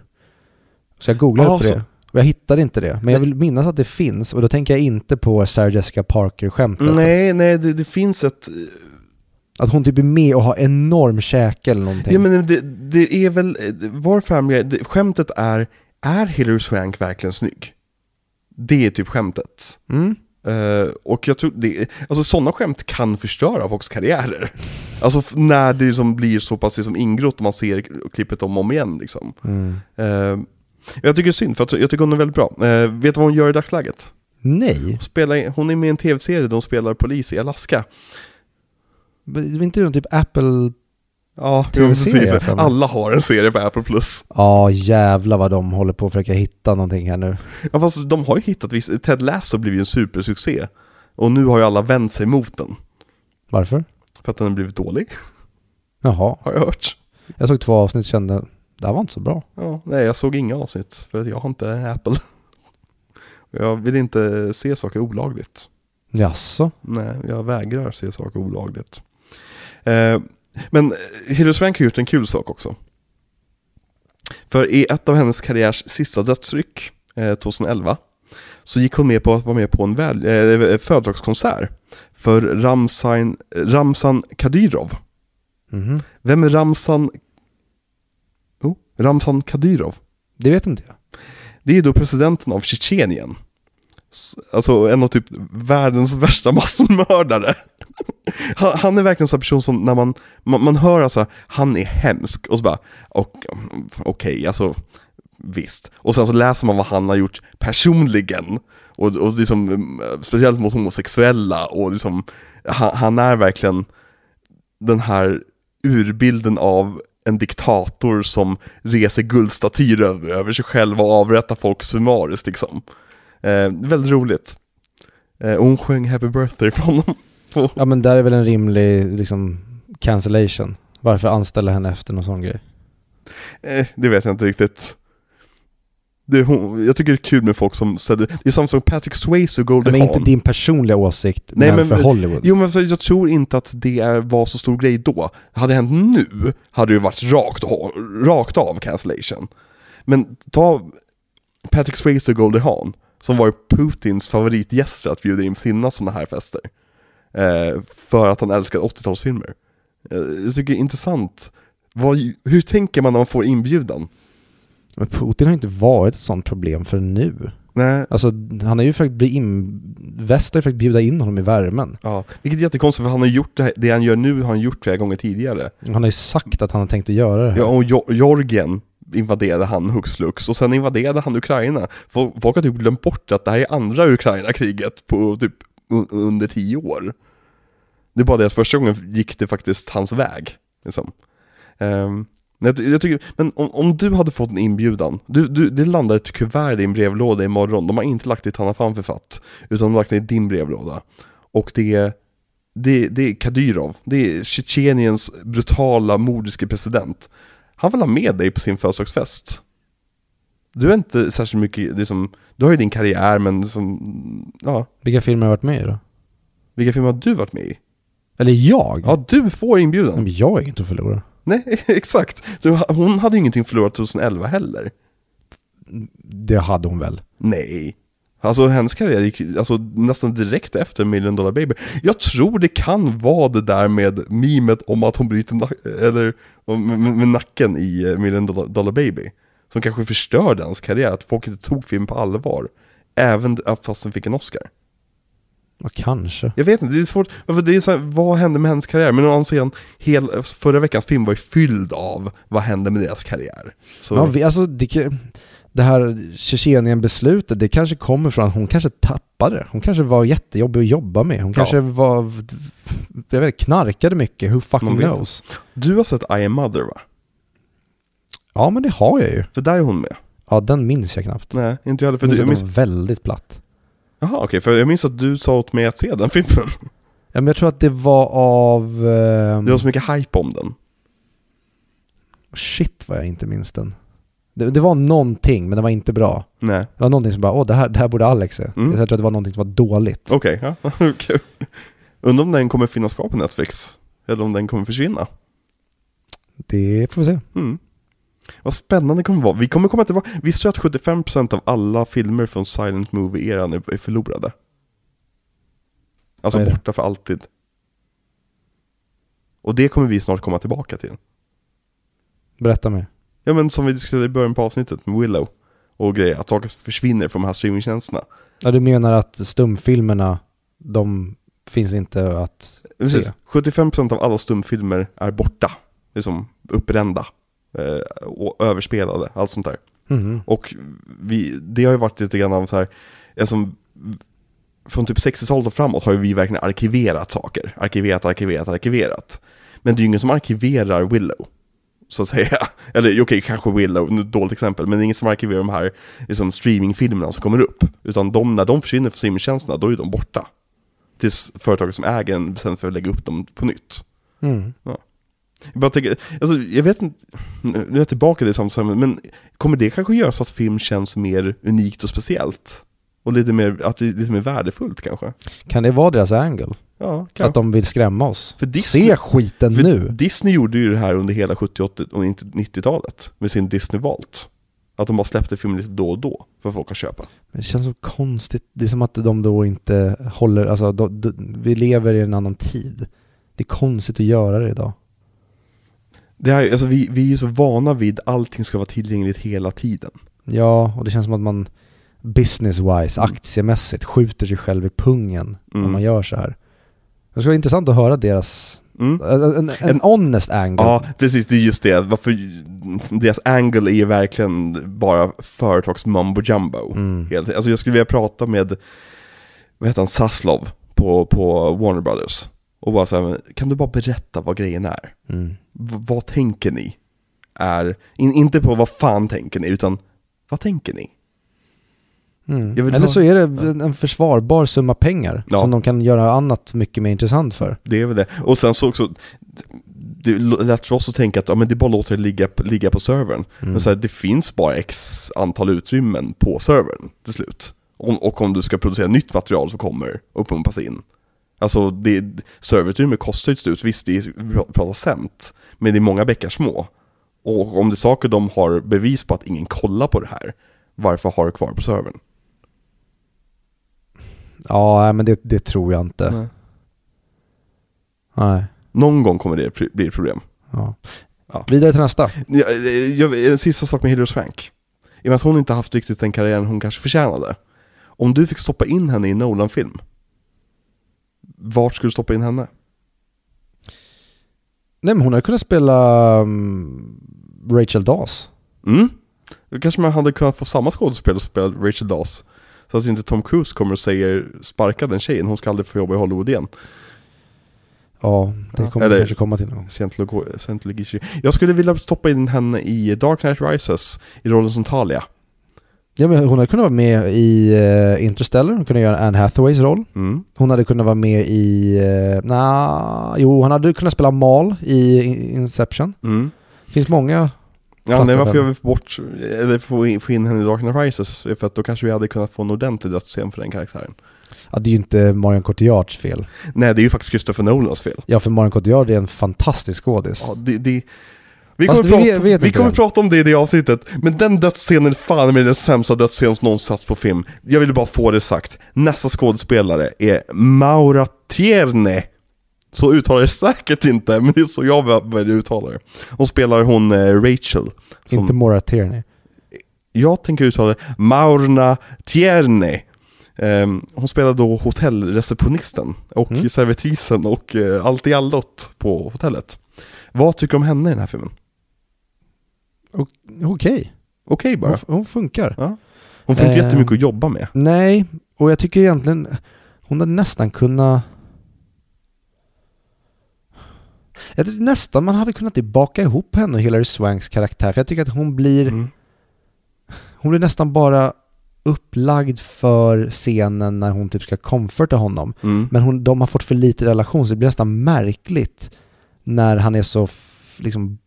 Så jag googlade Ja, på så- det. Och jag hittade inte det. Men jag vill minnas att det finns. Och då tänker jag inte på Sarah Jessica Parker-skämtet. Nej, nej, det, det finns ett, Att hon typ är med och har enorm käke eller någonting. ja men det, det är väl, var Family, det, skämtet är, är Hilary Swank verkligen snygg? Det är typ skämtet. mm. Eh, och jag tror det, alltså sådana skämt kan förstöra folks karriärer. Alltså när det liksom blir så pass liksom ingrott och man ser klippet om och om igen liksom. Mm. Eh, jag tycker det är synd, för jag tycker hon är väldigt bra. Eh, vet du vad hon gör i dagsläget? Nej. Spelar, hon är med i en tv-serie där hon spelar polis i Alaska. Det är inte typ Apple... Ja, TV-serie, precis. Alla har en serie på Apple+. Plus. Ja, jävlar vad de håller på att försöka hitta någonting här nu. Ja, fast de har ju hittat viss... Ted Lasso blev ju en supersuccé. Och nu har ju alla vänt sig mot den. Varför? För att den har blivit dålig, Jaha. har jag hört. Jag såg två avsnitt och kände, det här var inte så bra. Ja, nej, jag såg inga avsnitt, för jag har inte Apple. Jag vill inte se saker olagligt. Jaså? Nej, jag vägrar se saker olagligt. Eh, men eh, Hilary Swank har gjort en kul sak också. För i ett av hennes karriärs sista dödsryck, eh, 2011, så gick hon med på att vara med på en väl, eh, födelsedagskonsert för Ramzan, Ramzan Kadyrov. Mhm. Vem är Ramzan... Oh, Ramzan Kadyrov? Det vet inte jag. Det är då presidenten av Tjetjenien. Alltså en av typ världens värsta massmördare. Han, han är verkligen en sån person som när man, man, man hör alltså, han är hemsk och så bara, okej, mm, okej, alltså visst. Och sen så läser man vad han har gjort personligen. Och, och liksom, mm, speciellt mot homosexuella och liksom, han, han är verkligen den här urbilden av en diktator som reser guldstatyer över, över sig själv och avrättar folk summariskt liksom. Eh, väldigt roligt. Eh, och hon sjöng Happy Birthday från honom på- Ja men där är väl en rimlig liksom cancellation. Varför anställa henne efter någon sån grej? Eh, det vet jag inte riktigt. Det är hon, jag tycker det är kul med folk som sätter, det är samma som Patrick Swayze och Goldie Men inte Hawn. din personliga åsikt, Nej, men, men- för Hollywood. Jo men jag tror inte att det är, var så stor grej då. Hade det hänt nu, hade det ju varit rakt, av- rakt av cancellation. Men ta Patrick Swayze och Goldie Hawn, som var Putins favoritgäster att bjuda in på sina sådana här fester. Eh, för att han älskar 80-talsfilmer. Eh, jag tycker det är intressant. Vad, hur tänker man när man får inbjudan? Men Putin har inte varit ett sånt problem för nu. Nej, Alltså han har ju försökt bli in... Väst har ju försökt bjuda in honom i värmen. ja. Vilket är jättekonstigt för han har gjort det, här- det han gör nu har han gjort flera gånger tidigare. Han har ju sagt att han har tänkt att göra det här. Ja, och Jo- Georgien invaderade han hux flux, och sen invaderade han Ukraina. Folk, folk har typ glömt bort att det här är andra Ukraina-kriget på typ under tio år. Det är bara det att första gången gick det faktiskt hans väg. Liksom. Um, men jag, jag tycker, men om, om du hade fått en inbjudan, du, du, det landar ett kuvert i din brevlåda imorgon, de har inte lagt det i Tanna författ, utan de har lagt det i din brevlåda. Och det är, det, det är Kadyrov, det är Tjetjeniens brutala mordiske president. Han vill ha med dig på sin födelsedagsfest. Du är inte särskilt mycket, liksom, du har ju din karriär men som, ja, Vilka filmer har jag varit med i då? vilka filmer har du varit med i? Eller jag? Ja, du får inbjudan. Men jag har inget att förlora. Nej, exakt. Så Hon hade ju ingenting förlorat 2011 heller. Det hade hon väl? Nej. Alltså hennes karriär gick alltså, nästan direkt efter Million Dollar Baby. Jag tror det kan vara det där med mimet om att hon bryter nack- eller, med, med, nacken i eh, Million Dollar Baby. Som kanske förstörde hans karriär, att folk inte tog filmen på allvar. Även fast den fick en Oscar. Ja, kanske. Jag vet inte, det är svårt, för det är så här, vad hände med hennes karriär? Men å andra sidan, hel, förra veckans film var ju fylld av vad hände med deras karriär. Så, Ja, vi, alltså, det, det här Tjetjenien-beslutet, det kanske kommer från att hon kanske tappade. Hon kanske var jättejobbig att jobba med. Hon Ja. kanske var, jag vet knarkade mycket. Who fucking knows? Du har sett I am mother va? Ja, men det har jag ju. För där är hon med. Ja, den minns jag knappt. Nej, inte jag heller. För För du, det jag minns, var väldigt platt. jaha okej, för jag minns att du sa åt mig att se den filmen. Ja, men jag tror att det var av... ehm, Det var så mycket hype om den. Shit vad jag inte minns den. Det, det var någonting, men det var inte bra. Nej, Det var någonting som bara, åh det här, det här borde Alex se. Mm. Jag tror att det var någonting som var dåligt. okej. ja, kul. Undrar om den kommer finnas kvar på Netflix. Eller om den kommer försvinna. Det får vi se. Mm. Vad spännande det kommer vara. Vi kommer komma tillbaka. Visste du att 75% av alla filmer från Silent Movie-eran är förlorade? Alltså borta för alltid. Och det kommer vi snart komma tillbaka till. Berätta mer. Ja men som vi diskuterade i början på avsnittet med Willow och grejer, att saker försvinner från de här streamingtjänsterna. Ja, du menar att stumfilmerna, de finns inte att Precis. se? 75% av alla stumfilmer är borta. Liksom upprända. Eh, och överspelade, allt sånt där. Mhm. Och vi, det har ju varit lite grann av så här, alltså, från typ 60-talet och framåt har ju vi verkligen arkiverat saker. Arkiverat, arkiverat, arkiverat. Men det är ju ingen som arkiverar Willow. Så att säga. Eller okej, kanske Willow, dåligt exempel. Men det är ingen som arkiverar de här liksom, streamingfilmerna som kommer upp. Utan de, när de försvinner från streamingtjänsterna, då är de borta. Tills företaget som äger den sen får lägga upp dem på nytt. Mm. Jag bara tänker, alltså jag vet inte, nu är jag tillbaka i det sammanhanget, men kommer det kanske göra så att film känns mer unikt och speciellt? Och lite mer, att det är lite mer värdefullt kanske? Kan det vara deras angle? Ja, Så att de vill skrämma oss? För Disney- Se skiten nu! Disney gjorde ju det här under hela 70 80 och inte 90-talet med sin Disney Vault. Att de bara släppte film lite då och då för folk att köpa. Men Det känns så konstigt. Det är som att de då inte håller, alltså de, de, vi lever i en annan tid. Det är konstigt att göra det idag. Det här, alltså vi, vi är ju så vana vid allting ska vara tillgängligt hela tiden. Ja, och det känns som att man business-wise, Mm. aktiemässigt, skjuter sig själv i pungen Mm. om man gör så här. Det skulle vara intressant att höra deras, Mm. en, en, en En- honest angle. Ja, precis, det är just det. Varför, deras angle är ju verkligen bara företags mumbo jumbo. Mm. Helt, alltså jag skulle vilja prata med, vad heter han, Saslov på, på Warner Brothers. Och bara säga, kan du bara berätta vad grejen är? Mm. Vad tänker ni? Är, in, inte på vad fan tänker ni, utan vad tänker ni? Mm. Eller ha- så är det en, försvarbar summa pengar Ja. som de kan göra annat mycket mer intressant för. Det är väl det. Och sen så också, det är lätt för oss att tänka att ja, men det bara låter det ligga, ligga på servern. Mm. Men så här, det finns bara x antal utrymmen på servern till slut. Om, och om du ska producera nytt material som kommer och pumpas in. Alltså, det, serverutrymme kostar ju slut, visst det pratar cent, men det är många bäckar små. Och om det är saker de har bevis på att ingen kollar på det här, varför har det kvar på servern? Ja, men det, det tror jag inte. Nej. Nej. Någon gång kommer det bli ett problem. Ja. Ja. Vidare till nästa. Ja, eh, jag, en sista sak med Hilary Swank. I och med att hon inte haft riktigt den karriären hon kanske förtjänade. Om du fick stoppa in henne i en Nolan-film, vart skulle du stoppa in henne? Nej men hon hade kunnat spela um, Rachel Dawes. Mm? Då kanske man hade kunnat få samma skådespelare som spelar Rachel Dawes. Så att inte Tom Cruise kommer och säger sparka den tjejen, hon ska aldrig få jobba i Hollywood igen. Ja, det kommer Eller- kanske komma till någon gång. Jag skulle vilja stoppa in henne i Dark Knight Rises, i rollen som Talia. Ja men hon hade kunnat vara med i uh, Interstellar, hon kunde göra Anne Hathaways roll. Mm. Hon hade kunnat vara med i, uh, nah, jo hon hade kunnat spela Mal i Inception. Mm. finns många, Ja, nej, varför för jag vill få bort, eller få in, få in henne i Dark Knight Rises, för att då kanske vi hade kunnat få en ordentlig dödsscen för den karaktären. Ja, det är ju inte Marion Cotillards fel. Nej, det är ju faktiskt Christopher Nolans fel. Ja, för Marion Cotillard är en fantastisk skådis. Ja, det, det, vi Fast kommer, vi prata, vet vi kommer det. prata om det i det avsnittet, men den dödsscenen är fan med den sämsta dödsscenen som någonsin satts på film. Jag ville bara få det sagt. Nästa skådespelare är Maura Tierne. Så uttalar det säkert inte, men det är så jag väljer uttala det. Hon spelar hon eh, Rachel. Som Inte Maura Tierney. Jag tänker uttala det Maurna Tierne. Ehm, hon spelar då hotellreceptionisten och Mm. servitrisen och eh, allt i allot på hotellet. Vad tycker du om henne i den här filmen? Okej, Okej bara. hon, hon funkar. Ja. Hon får inte Eh. jättemycket att jobba med. Nej, och jag tycker egentligen hon hade nästan kunnat... Jag tycker nästan man hade kunnat baka ihop henne och Hilary Swanks karaktär, för jag tycker att hon blir, Mm. hon blir nästan bara upplagd för scenen när hon typ ska comforta honom. Mm. Men hon, de har fått för lite relation så det blir nästan märkligt när han är så liksom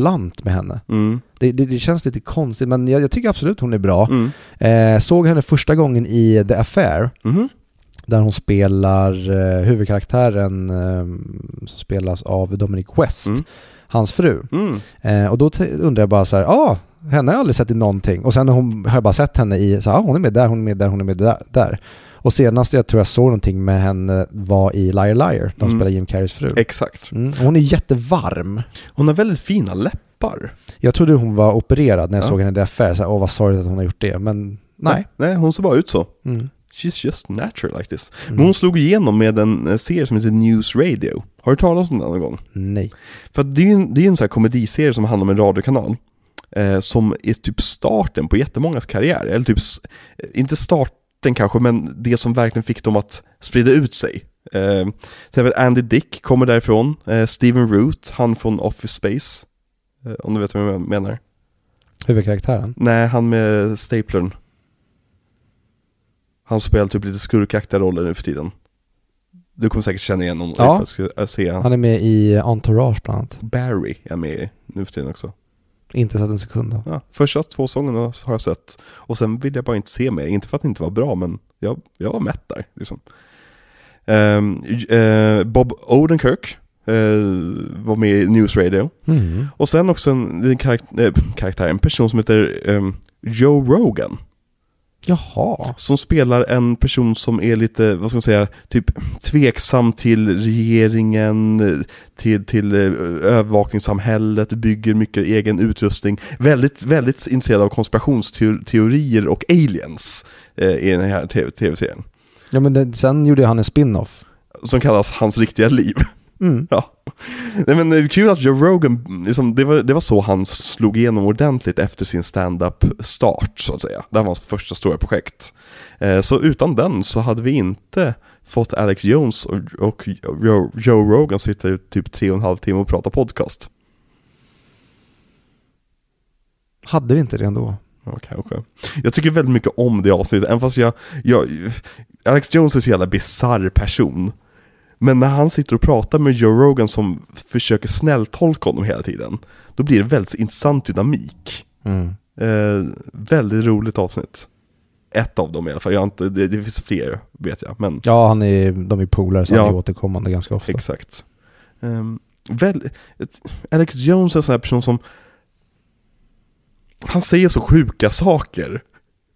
blant med henne. Mm. Det, det, det känns lite konstigt men jag, jag tycker absolut hon är bra. Mm. Eh, såg henne första gången i The Affair Mhm. där hon spelar eh, huvudkaraktären eh, som spelas av Dominic West, Mm. hans fru. Mm. Eh, och då undrar jag bara så här, ah, henne har jag aldrig sett i någonting. Och sen har, hon, har jag bara sett henne i, så ah, hon är med där, hon är med där, hon är med där. där. Och senast jag tror jag såg någonting med henne var i Liar Liar, där hon Mm. spelar Jim Carreys fru. Exakt. Mm. Hon är jättevarm. Hon har väldigt fina läppar. Jag trodde hon var opererad när jag Ja. såg henne i Affair, så här, åh vad sorgligt att hon har gjort det, men nej. Nej, hon ser bara ut så. Mm. She's just natural like this. Mm. Men hon slog igenom med en eh, serie som heter News Radio. Har du talat om den någon gång? Nej. För det är ju en, det är en sån här komediserie som handlar om en radiokanal. Eh, som är typ starten på jättemångas karriär. Eller typ, eh, starten kanske, men det som verkligen fick dem att sprida ut sig. Eh, till Andy Dick kommer därifrån. Eh, Steven Root, han från Office Space. Eh, om du vet vad jag menar. Huvudkaraktären? Nej, han med staplern. Han spelar typ lite skurkaktiga roller nu för tiden. Du kommer säkert känna igen honom Ja. se han. Han är med i Entourage bland annat. Barry är med nu för tiden också. Inte sett en sekund då. Ja, första två sångerna har jag sett. Och sen vill jag bara inte se mer. Inte för att det inte var bra, men jag, jag var mätt där. Liksom. J- eh, Bob Odenkirk eh, var med i News Radio. Mm. Och sen också en, en karak- eh, karaktär, en person som heter ehm, Joe Rogan. Jaha. Som spelar en person som är lite, vad ska man säga, typ tveksam till regeringen, till, till eh, övervakningssamhället, bygger mycket egen utrustning. Väldigt, väldigt intresserad av konspirationsteorier och aliens eh, i den här TV- tv-serien. Ja men det, sen gjorde han en spin-off. Som kallas Hans riktiga liv. Mm. Ja. Nej, men det är kul att Joe Rogan, liksom, det, var, det var så han slog igenom ordentligt efter sin stand-up start så att säga. Det här var hans första stora projekt. Eh, så utan den så hade vi inte fått Alex Jones och, och Joe, Joe Rogan sitter i typ tre och en halv timme och pratar podcast. Hade vi inte det ändå? Okej, okej. Jag tycker väldigt mycket om det avsnittet, även fast jag, jag Alex Jones är så jävla bisarr person. Men när han sitter och pratar med Joe Rogan som försöker snälltolka honom hela tiden, då blir det väldigt intressant dynamik. Mm. Eh, väldigt roligt avsnitt. Ett av dem i alla fall, jag inte, det, det finns fler vet jag, men Ja, han är, de är polare så han Ja. är återkommande ganska ofta. exakt. Um, väl, Alex Jones är en sån här person som, han säger så sjuka saker.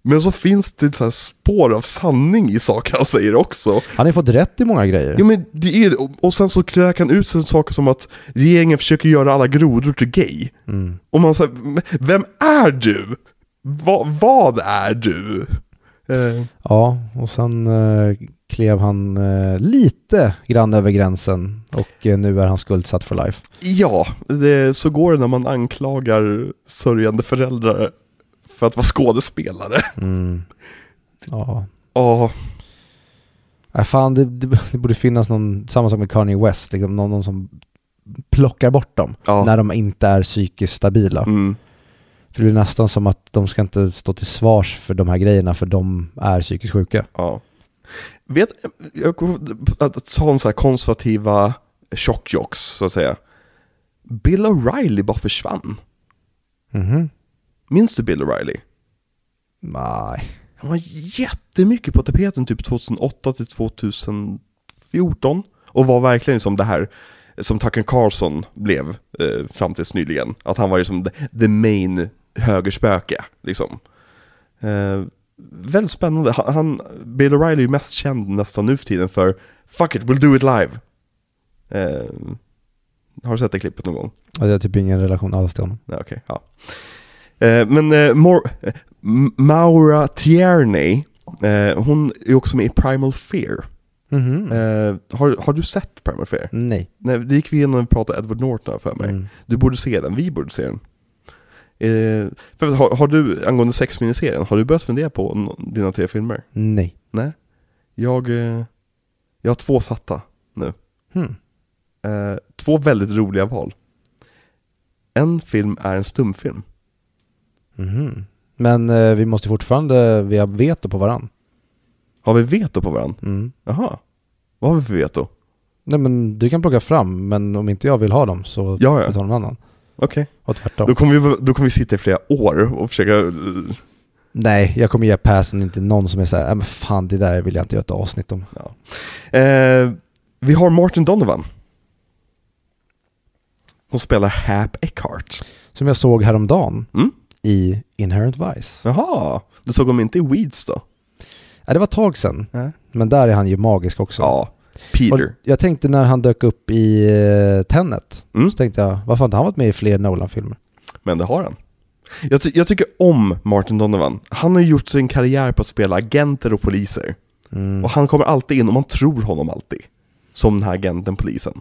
Men så finns det så här spår av sanning i saker han säger också. Han har fått rätt i många grejer. Ja, men det är, och, sen så klär han ut sig saker som att regeringen försöker göra alla grodor till gay. Mm. Och man säger, vem är du? Va, vad är du? Eh, Ja, och sen eh, klev han eh, lite grann över gränsen och eh, nu är han skuldsatt for life. ja, det, så går det när man anklagar sörjande föräldrar för att vara skådespelare. Mm. Ja. Ja, Äh, fan, det, det, det borde finnas någon, samma sak med Kanye West, liksom, någon, någon som plockar bort dem ja. när de inte är psykiskt stabila. Mm, För det blir nästan som att de ska inte stå till svars för de här grejerna för de är psykiskt sjuka. ja. Vet, jag att om så här konservativa tjockjocks, så att säga. Bill O'Reilly bara försvann. Mhm. Minns du Bill O'Reilly? Nej. Han var jättemycket på tapeten typ 2008 till 2014 och var verkligen liksom det här som Tucker Carlson blev eh, fram tills nyligen. Att han var liksom the, the main högerspöke liksom. Eh, väldigt spännande. Han, han, Bill O'Reilly är ju mest känd nästan nu för tiden för Fuck it, we'll do it live. Eh, har du sett det klippet någon gång? Ja, Jag har typ ingen relation alls till honom. Nej, okej, ja. Eh, men eh, Maura Tierney, eh, hon är också med i Primal Fear. Mhm. Eh, har, har du sett Primal Fear? Nej. Nej, det gick vi igenom när vi pratade Edward Norton för mig. Mm. Du borde se den, vi borde se den. Eh, för, har, har du, angående sexminiserien, har du börjat fundera på dina tre filmer? Nej. Nej? Jag, eh, jag har två satta nu. Hmm. Två väldigt roliga val. En film är en stumfilm. Mhm. Men eh, vi måste fortfarande, vi har veto på varann. Har vi veto på varandra? Mm. Jaha. Vad har vi för veto? Nej men du kan plocka fram, men om inte jag vill ha dem så Ja, ja. får vi ta någon annan. Okej. Och tvärtom. Då, kommer vi, då kommer vi sitta i flera år och försöka... eh, Nej, jag kommer ge passen inte någon som är såhär, äh, men fan det där vill jag inte göra ett avsnitt om. Eh, vi har Martin Donovan. Hon spelar Hap Eckhart. Som jag såg häromdagen Mm? I Inherent Vice. Jaha, du såg honom inte i Weeds då? Ja, det var ett tag sedan, Nej. men där är han ju magisk också. Ja, Och Peter. jag tänkte när han dök upp i uh, Tenet, Mm? så tänkte jag, varför har inte han varit med i fler Nolan-filmer? Men det har han. Jag, ty- jag tycker om Martin Donovan. Han har gjort sin karriär på att spela agenter och poliser. Mm. Och han kommer alltid in och man tror honom alltid. Som den här agenten, polisen.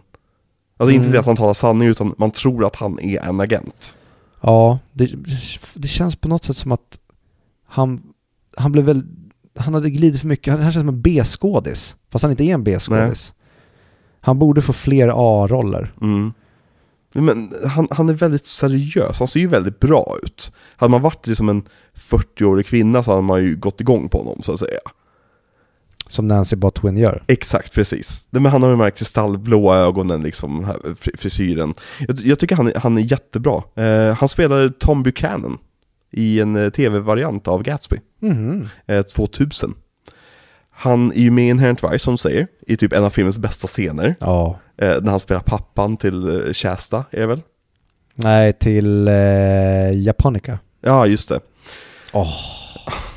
Alltså inte Mm. det att han talar sanning utan man tror att han är en agent. Ja, det, det känns på något sätt som att han, han blev väl, han hade glidit för mycket, han, han känns som en B-skådis, fast han inte är en B-skådis. Han borde få fler A-roller. Mm. Men han, han är väldigt seriös, han ser ju väldigt bra ut. Hade man varit liksom en 40-årig kvinna så hade man ju gått igång på honom så att säga. Som Nancy Botwin gör. Exakt, precis. Men han har de här kristallblåa ögonen, liksom, frisyren. Jag, jag tycker han är, han är jättebra. Eh, han spelade Tom Buchanan i en eh, tv-variant av Gatsby, Mhm. eh, 2000. Han är ju med i Inherent Vice, som säger, i typ en av filmens bästa scener. Ja. Eh, när han spelar pappan till eh, Shasta, är det väl? Nej, till eh, Japonica. Ja, just det. Åh,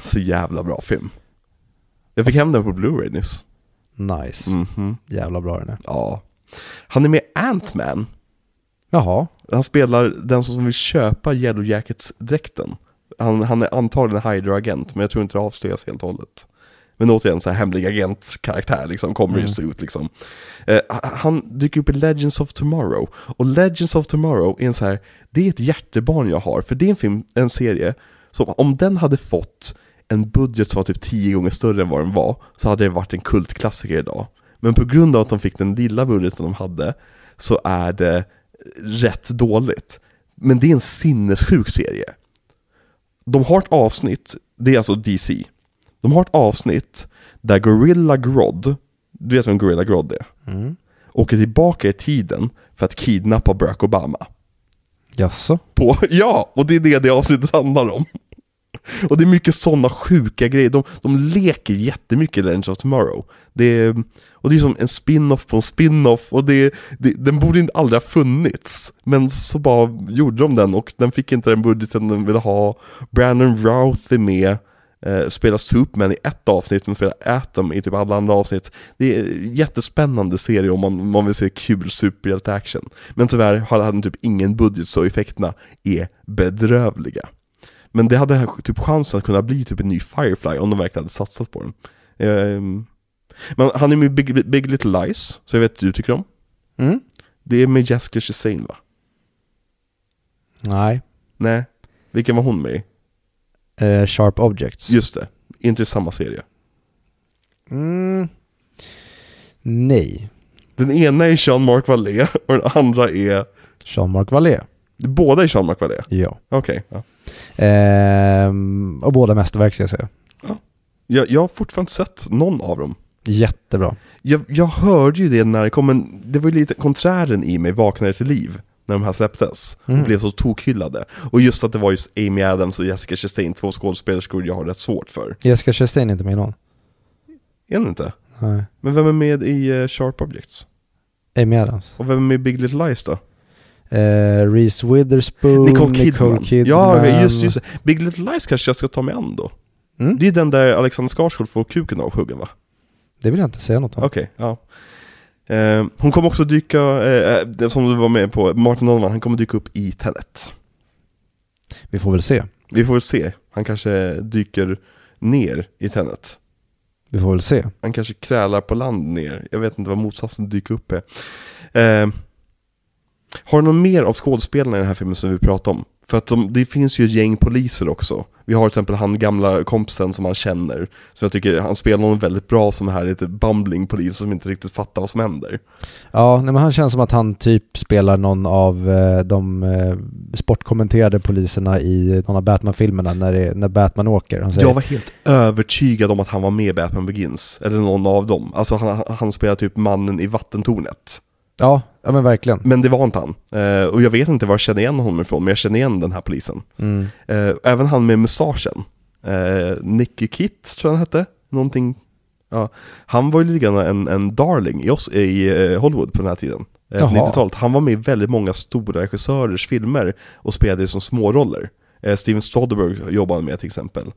Så jävla bra film. Jag fick hem den på Blu-ray nyss. nice. Mhm, Jävla bra den är. ja. Han är med Ant-Man. Jaha. Han spelar den som vill köpa Yellow Jackets-dräkten. Han, han är antagligen Hydra-agent, men jag tror inte det avslöjas helt och hållet. Men återigen, så här hemlig agent-karaktär liksom, kommer Mm. just ut liksom. Eh, han dyker upp i Legends of Tomorrow. Och Legends of Tomorrow är en så här, det är ett hjärtebarn jag har, för det är en film, en serie, som om den hade fått en budget som var typ tio gånger större än vad den var, så hade det varit en kultklassiker idag. Men på grund av att de fick den lilla budgeten de hade, så är det rätt dåligt. Men det är en sinnessjuk serie. De har ett avsnitt, det är alltså DC. De har ett avsnitt där Gorilla Grodd, du vet vem Gorilla Grodd är? Mm. Åker tillbaka i tiden för att kidnappa Barack Obama. Jaså? På, ja, och det är det det avsnittet handlar om. Och det är mycket sådana sjuka grejer. De, de leker jättemycket i Legends of Tomorrow. Det är, och det är som en spin-off på en spin-off och det, det, den borde inte aldrig ha funnits. Men så bara gjorde de den och den fick inte den budgeten den ville ha. Brandon Routh är med, eh, spelar Superman i ett avsnitt men spelar Atom i typ alla andra avsnitt. Det är en jättespännande serie om man, man vill se kul superhjälte-action. Men tyvärr hade den typ ingen budget så effekterna är bedrövliga. Men det hade typ chansen att kunna bli typ en ny Firefly om de verkligen hade satsat på den. Ehm, men han är med Big, Big Little Lies, så jag vet att du tycker om. Mm. Det är med Jessica Chastain va? Nej. Nej, vilken var hon med i? Eh, Sharp Objects. Just det, inte i samma serie. Mm. Nej. Den ena är Jean-Marc Vallée och den andra är... Jean-Marc Vallée. Båda är Jean-Marc Vallée? Ja. Okej. ja. Ehm, och båda mästerverk ska jag säga. jag, jag har fortfarande sett någon av dem. Jättebra. Jag, jag hörde ju det när det kom, men det var ju lite konträren i mig vaknade till liv. när de här släpptes. Mm. Och blev så tokhyllade. Och just att det var just Amy Adams och Jessica Chastain, två skådespelerskor jag har rätt svårt för. Jessica Chastain är inte med i någon. Är den inte? Nej. Men vem är med i eh, Sharp Objects? Amy Adams. Och vem är med i Big Little Lies då? Eh, Reese Witherspoon, Nicole Kidman. Kidman. Ja, just, just. Big Little Lies kanske jag ska ta mig an då. Mm. Det är den där Alexander Skarsgård får kuken avhuggen va? Det vill jag inte säga något om. Okej, ja. Eh, hon kommer också dyka, eh, eh, som du var med på, Martin Nolan, han kommer dyka upp i Tenet. Vi får väl se. Vi får väl se, han kanske dyker ner i Tenet. Vi får väl se. Han kanske krälar på land ner, jag vet inte vad motsatsen dyker upp är. Eh, har du någon mer av skådespelarna i den här filmen som vi pratar om? För att de, det finns ju ett gäng poliser också. Vi har till exempel han gamla kompisen som han känner. Så jag tycker han spelar honom väldigt bra som här lite bumbling polis som inte riktigt fattar vad som händer. Ja, nej, men han känns som att han typ spelar någon av eh, de eh, sportkommenterade poliserna i någon av Batman-filmerna när, det, när Batman åker. Han säger, Jag var helt övertygad om att han var med i Batman Begins, eller någon av dem. Alltså han, han spelar typ mannen i vattentornet. Ja, ja men verkligen. Men det var inte han. Eh, och jag vet inte var jag känner igen honom ifrån, men jag känner igen den här polisen. Mm. Eh, även han med mustaschen. Eh, Nicky Kitt, tror jag han hette. Någonting. Ja. Han var ju lite grann en, en darling i, oss, i eh, Hollywood på den här tiden. Eh, på Jaha. 90-talet. Han var med i väldigt många stora regissörers filmer och spelade som småroller. Eh, Steven Soderbergh jobbade med till exempel.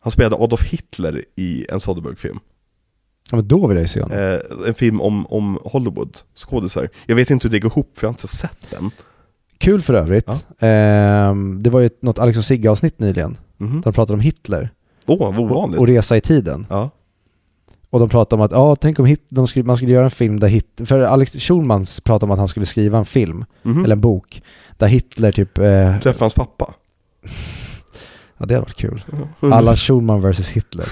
Han spelade Adolf Hitler i en Soderbergh-film. Ja, men då vill jag ju se honom. Eh, en film om, om Hollywood, skådisar. Jag vet inte hur det går ihop för jag har inte sett den. Kul för övrigt. Ehm, det var ju något Alex och Sigge-avsnitt nyligen. Mhm. Där de pratade om Hitler Åh, vad ovanligt. och resa i tiden. ja. Och de pratade om att, ja, tänk om hit, de skulle, man skulle göra en film där Hitler, för Alex Schulman pratade om att han skulle skriva en film, Mhm. eller en bok, där Hitler typ, eh, Träffa hans pappa. ja det hade varit kul. Mm. Alla Schulman versus Hitler.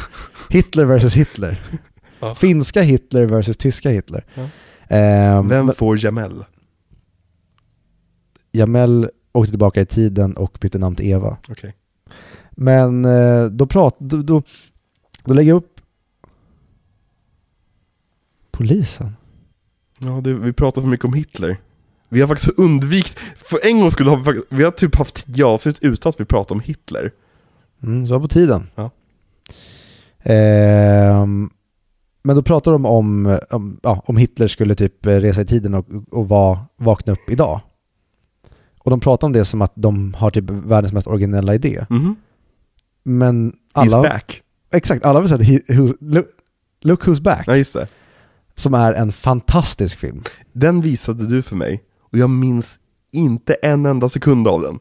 Hitler versus Hitler. Ja. Finska Hitler versus tyska Hitler. Ja. Ehm, Vem får Jamel? Jamel åkte tillbaka i tiden och bytte namn till Eva. Okej. Men eh, då, prat, då, då, då lägger jag upp polisen. Ja, det, vi pratar för mycket om Hitler. Vi har faktiskt undvikit, för en gång skulle ha vi faktiskt, vi har typ haft tio avsnitt utan att vi pratar om Hitler. Mm, så var på tiden. Ja. Ehm, men då pratar de om, om, ja, om Hitler skulle typ eh, resa i tiden och, och va, vakna upp idag. Och de pratar om det som att de har typ världens mest originella idé. Mhm. Men He's alla, back. exakt, alla har sett He, who's, look, look Who's Back, Ja, just det. som är en fantastisk film. Den visade du för mig, och jag minns inte en enda sekund av den.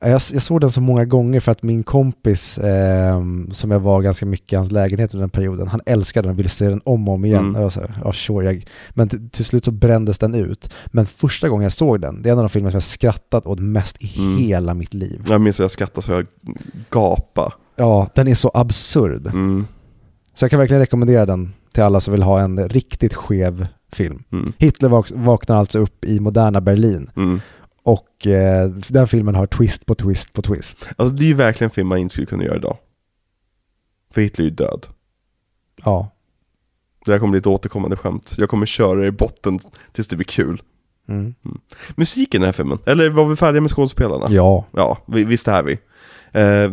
Jag, jag såg den så många gånger för att min kompis, ehm, som jag var ganska mycket i hans lägenhet under den perioden, han älskade den och ville se den om och om igen. Mm. Och jag sa, ja sure, jag, men till, till slut så brändes den ut. Men första gången jag såg den, det är en av de filmer som jag skrattat åt mest i Mm. hela mitt liv. Jag minns att jag skrattade så jag gapade. Ja, den är så absurd. Mm. Så jag kan verkligen rekommendera den till alla som vill ha en riktigt skev film. Mm. Hitler vak vaknar alltså upp i moderna Berlin Mm. Och eh, den filmen har twist på twist på twist. Alltså det är ju verkligen en film man inte skulle kunna göra idag. För Hitler är ju död. Ja. Det här kommer bli ett återkommande skämt. Jag kommer köra det i botten tills det blir kul. Mm. Musiken i den här filmen, eller var vi färdiga med skådespelarna? Ja, Ja, vi- visst är vi. Eh,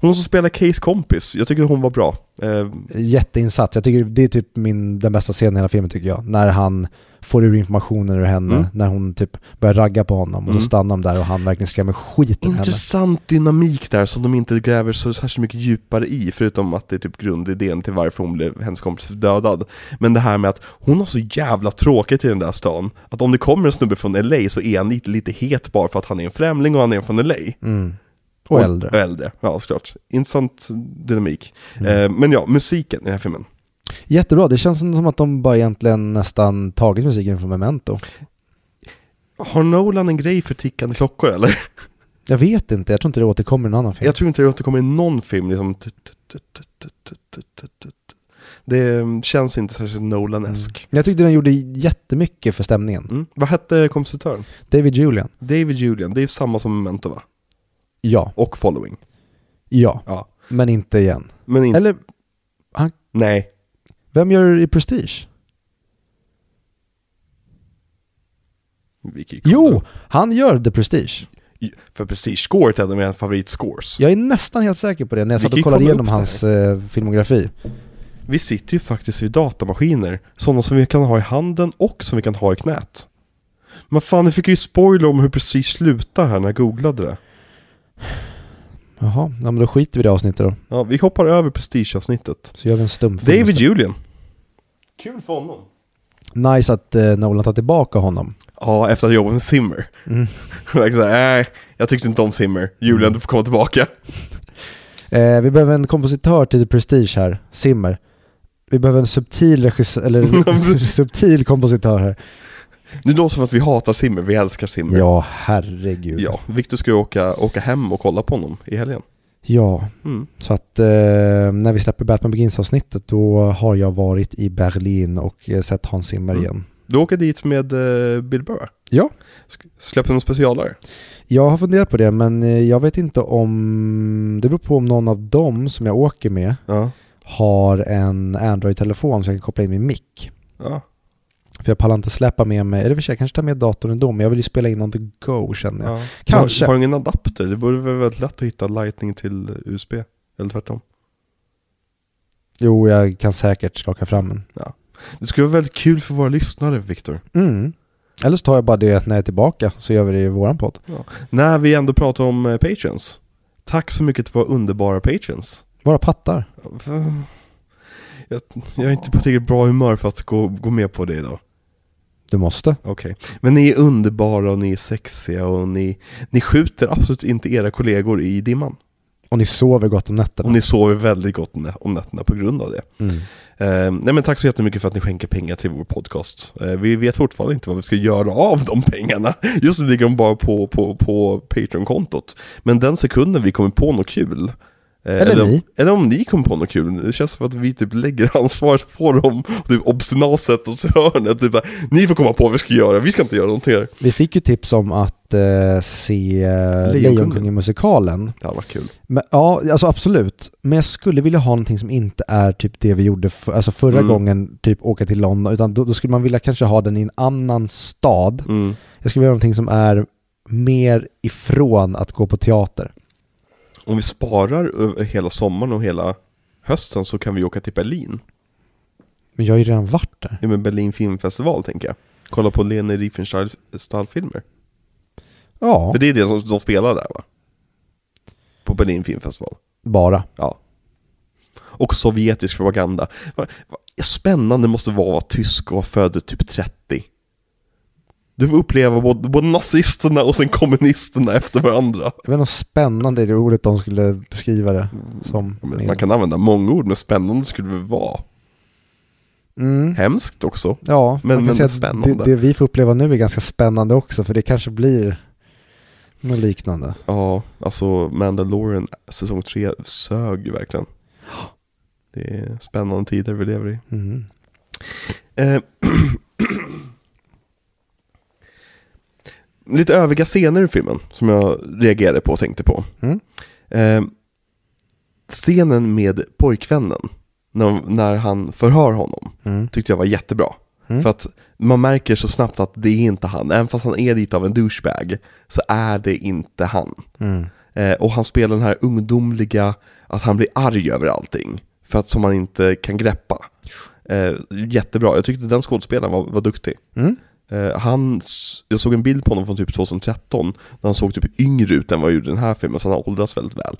hon som spelar Case kompis, jag tycker hon var bra. Eh, jätteinsats. Jag tycker det är typ min, den bästa scenen i hela filmen tycker jag. När han får ur informationen ur henne, Mm. när hon typ börjar ragga på honom och Mm. så stannar de där och han verkligen skrämmer skiten ur henne. intressant dynamik där som de inte gräver så särskilt mycket djupare i, förutom att det är typ grundidén till varför hon blev hennes kompis dödad. Men det här med att hon har så jävla tråkigt i den där stan, att om det kommer en snubbe från LA så är han lite, lite het bara för att han är en främling och han är från LA. Mm. Och äldre. Och äldre, ja såklart. Intressant dynamik. Mm. Eh, men ja, musiken i den här filmen. Jättebra, det känns som att de bara egentligen nästan tagit musiken från Memento. Har Nolan en grej för tickande klockor eller? Jag vet inte, jag tror inte det återkommer i en annan film. Jag tror inte det återkommer i någon film liksom Det känns inte särskilt Nolan-esk. Jag tyckte den gjorde jättemycket för stämningen. Mm. Vad hette kompositören? David Julian. David Julian, det är samma som Memento va? Ja, Och Following. ja, Ja. men inte igen. Men inte, Eller, nej. Vem gör i Prestige? Jo, han gör The Prestige. För Prestige-scoret är en av mina favoritscores. Jag är nästan helt säker på det när jag satt och kollade kolla igenom hans eh, filmografi. Vi sitter ju faktiskt vid datamaskiner. Sådana som vi kan ha i handen och som vi kan ha i knät. Men fan, nu fick ju spoiler om hur Prestige slutar här när jag googlade det. Jaha, ja, men då skiter vi i det avsnittet då. Ja, vi hoppar över Prestige-avsnittet. Så gör vi en stumfilm. David. Julian. Kul för honom. Nice att eh, Nolan tar tillbaka honom. Ja, efter att ha jobbat med Zimmer. Mm. Verkligen såhär, nej, jag tyckte inte om Zimmer. Julian, du får komma tillbaka. Eh, vi behöver en kompositör till The Prestige här, Simmer. Vi behöver en subtil regissör, eller subtil kompositör här. Nu låter det som att vi hatar Zimmer, vi älskar Zimmer. Ja, herregud. Ja, Victor ska ju åka, åka hem och kolla på honom i helgen. Ja, Mm. så att eh, när vi släpper Batman Begins-avsnittet då har jag varit i Berlin och eh, sett Hans Zimmer Mm. igen. Du åker dit med eh, Bill Burr? Ja. Släpper någon specialare? Jag har funderat på det men eh, jag vet inte om, det beror på om någon av dem som jag åker med Ja. har en Android-telefon så jag kan koppla in min mick. ja. För jag pallar inte släppa med mig, eller för sig jag kanske tar med datorn ändå, men jag vill ju spela in on the go känner jag. ja. Kanske. Har, har du ingen adapter? Det borde vara väldigt lätt att hitta lightning till USB? Eller tvärtom? Jo, jag kan säkert skaka fram en. Det skulle vara väldigt kul för våra lyssnare, Viktor. Mm. Eller så tar jag bara det när jag är tillbaka, så gör vi det i våran podd. När vi ändå pratar om eh, Patreons. Tack så mycket till våra underbara Patreons. Våra pattar. Jag, jag är inte på tillräckligt bra humör för att gå, gå med på det idag. Du måste. Okej. Men ni är underbara och ni är sexiga och ni, ni skjuter absolut inte era kollegor i dimman. Och ni sover gott om nätterna. Och ni sover väldigt gott om nätterna på grund av det. Mm. Eh, nej men tack så jättemycket för att ni skänker pengar till vår podcast. Eh, vi vet fortfarande inte vad vi ska göra av de pengarna. Just nu ligger de bara på, på, på Patreon-kontot. Men den sekunden vi kommer på något kul eh, Eller om, ni. Eller om ni kommer på något kul. Det känns som att vi typ lägger ansvaret på dem typ obstinat oss i hörnet. Typ bara, ni får komma på vad vi ska göra, vi ska inte göra någonting här. Vi fick ju tips om att eh, se eh, Lejonkungen. Lejonkungen-musikalen. Det hade varit kul. Men, ja, alltså absolut. Men jag skulle vilja ha någonting som inte är typ det vi gjorde för, alltså förra Mm. gången, typ åka till London, utan då, då skulle man vilja kanske ha den i en annan stad. Mm. Jag skulle vilja ha någonting som är mer ifrån att gå på teater. Om vi sparar hela sommaren och hela hösten så kan vi åka till Berlin. Men jag har ju redan varit där. Ja men Berlin filmfestival tänker jag. Kolla på Leni Riefenstahl-filmer. Ja, För det är det som de spelar där va? På Berlin filmfestival. bara. Ja. Och sovjetisk propaganda. Spännande måste vara att vara tysk och vara född typ 30. Du får uppleva både, både nazisterna och sen kommunisterna efter varandra. Vet inte om spännande är det ordet de skulle beskriva det som. Men Man kan använda många ord, men spännande skulle det vara. Mm. Hemskt också. Ja, Men- men spännande. Det, det vi får uppleva nu är ganska spännande också, för det kanske blir något liknande. Ja, alltså Mandalorian säsong 3 sög ju verkligen. Det är spännande tider vi lever i. Mm. Eh, lite övriga scener i filmen som jag reagerade på och tänkte på. Mm. Eh, scenen med pojkvännen, när, när han förhör honom, Mm. tyckte jag var jättebra. Mm. För att man märker så snabbt att det är inte han, även fast han är lite av en douchebag, så är det inte han. Eh, och han spelar den här ungdomliga, att han blir arg över allting. För att som han inte kan greppa. Eh, jättebra, jag tyckte den skådespelaren var, var duktig. Mm. Eh, han, jag såg en bild på honom från typ 2013, när han såg typ yngre ut än vad han gjorde i den här filmen, så han har åldrats väldigt väl.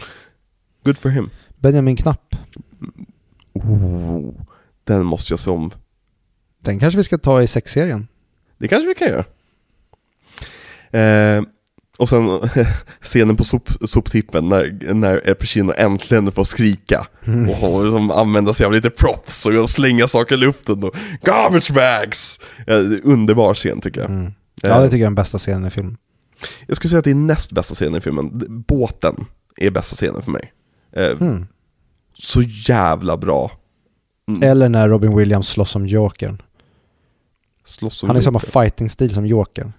Good for him. Benjamin Knapp. Oh, den måste jag se om. Den kanske vi ska ta i sexserien. Det kanske vi kan göra. Eh, och sen scenen på sop, soptippen när, när El Pacino äntligen får skrika Mm. och liksom använda sig av lite props och slänga saker i luften och garbage bags! Ja, underbar scen tycker jag. Mm. Ja, det tycker jag är den bästa scenen i filmen. Jag skulle säga att det är näst bästa scenen i filmen. Båten är bästa scenen för mig. Eh, Mm. Så jävla bra. Mm. Eller när Robin Williams slåss som Jokern. Slåss som Han är samma Joker. fighting-stil som Jokern.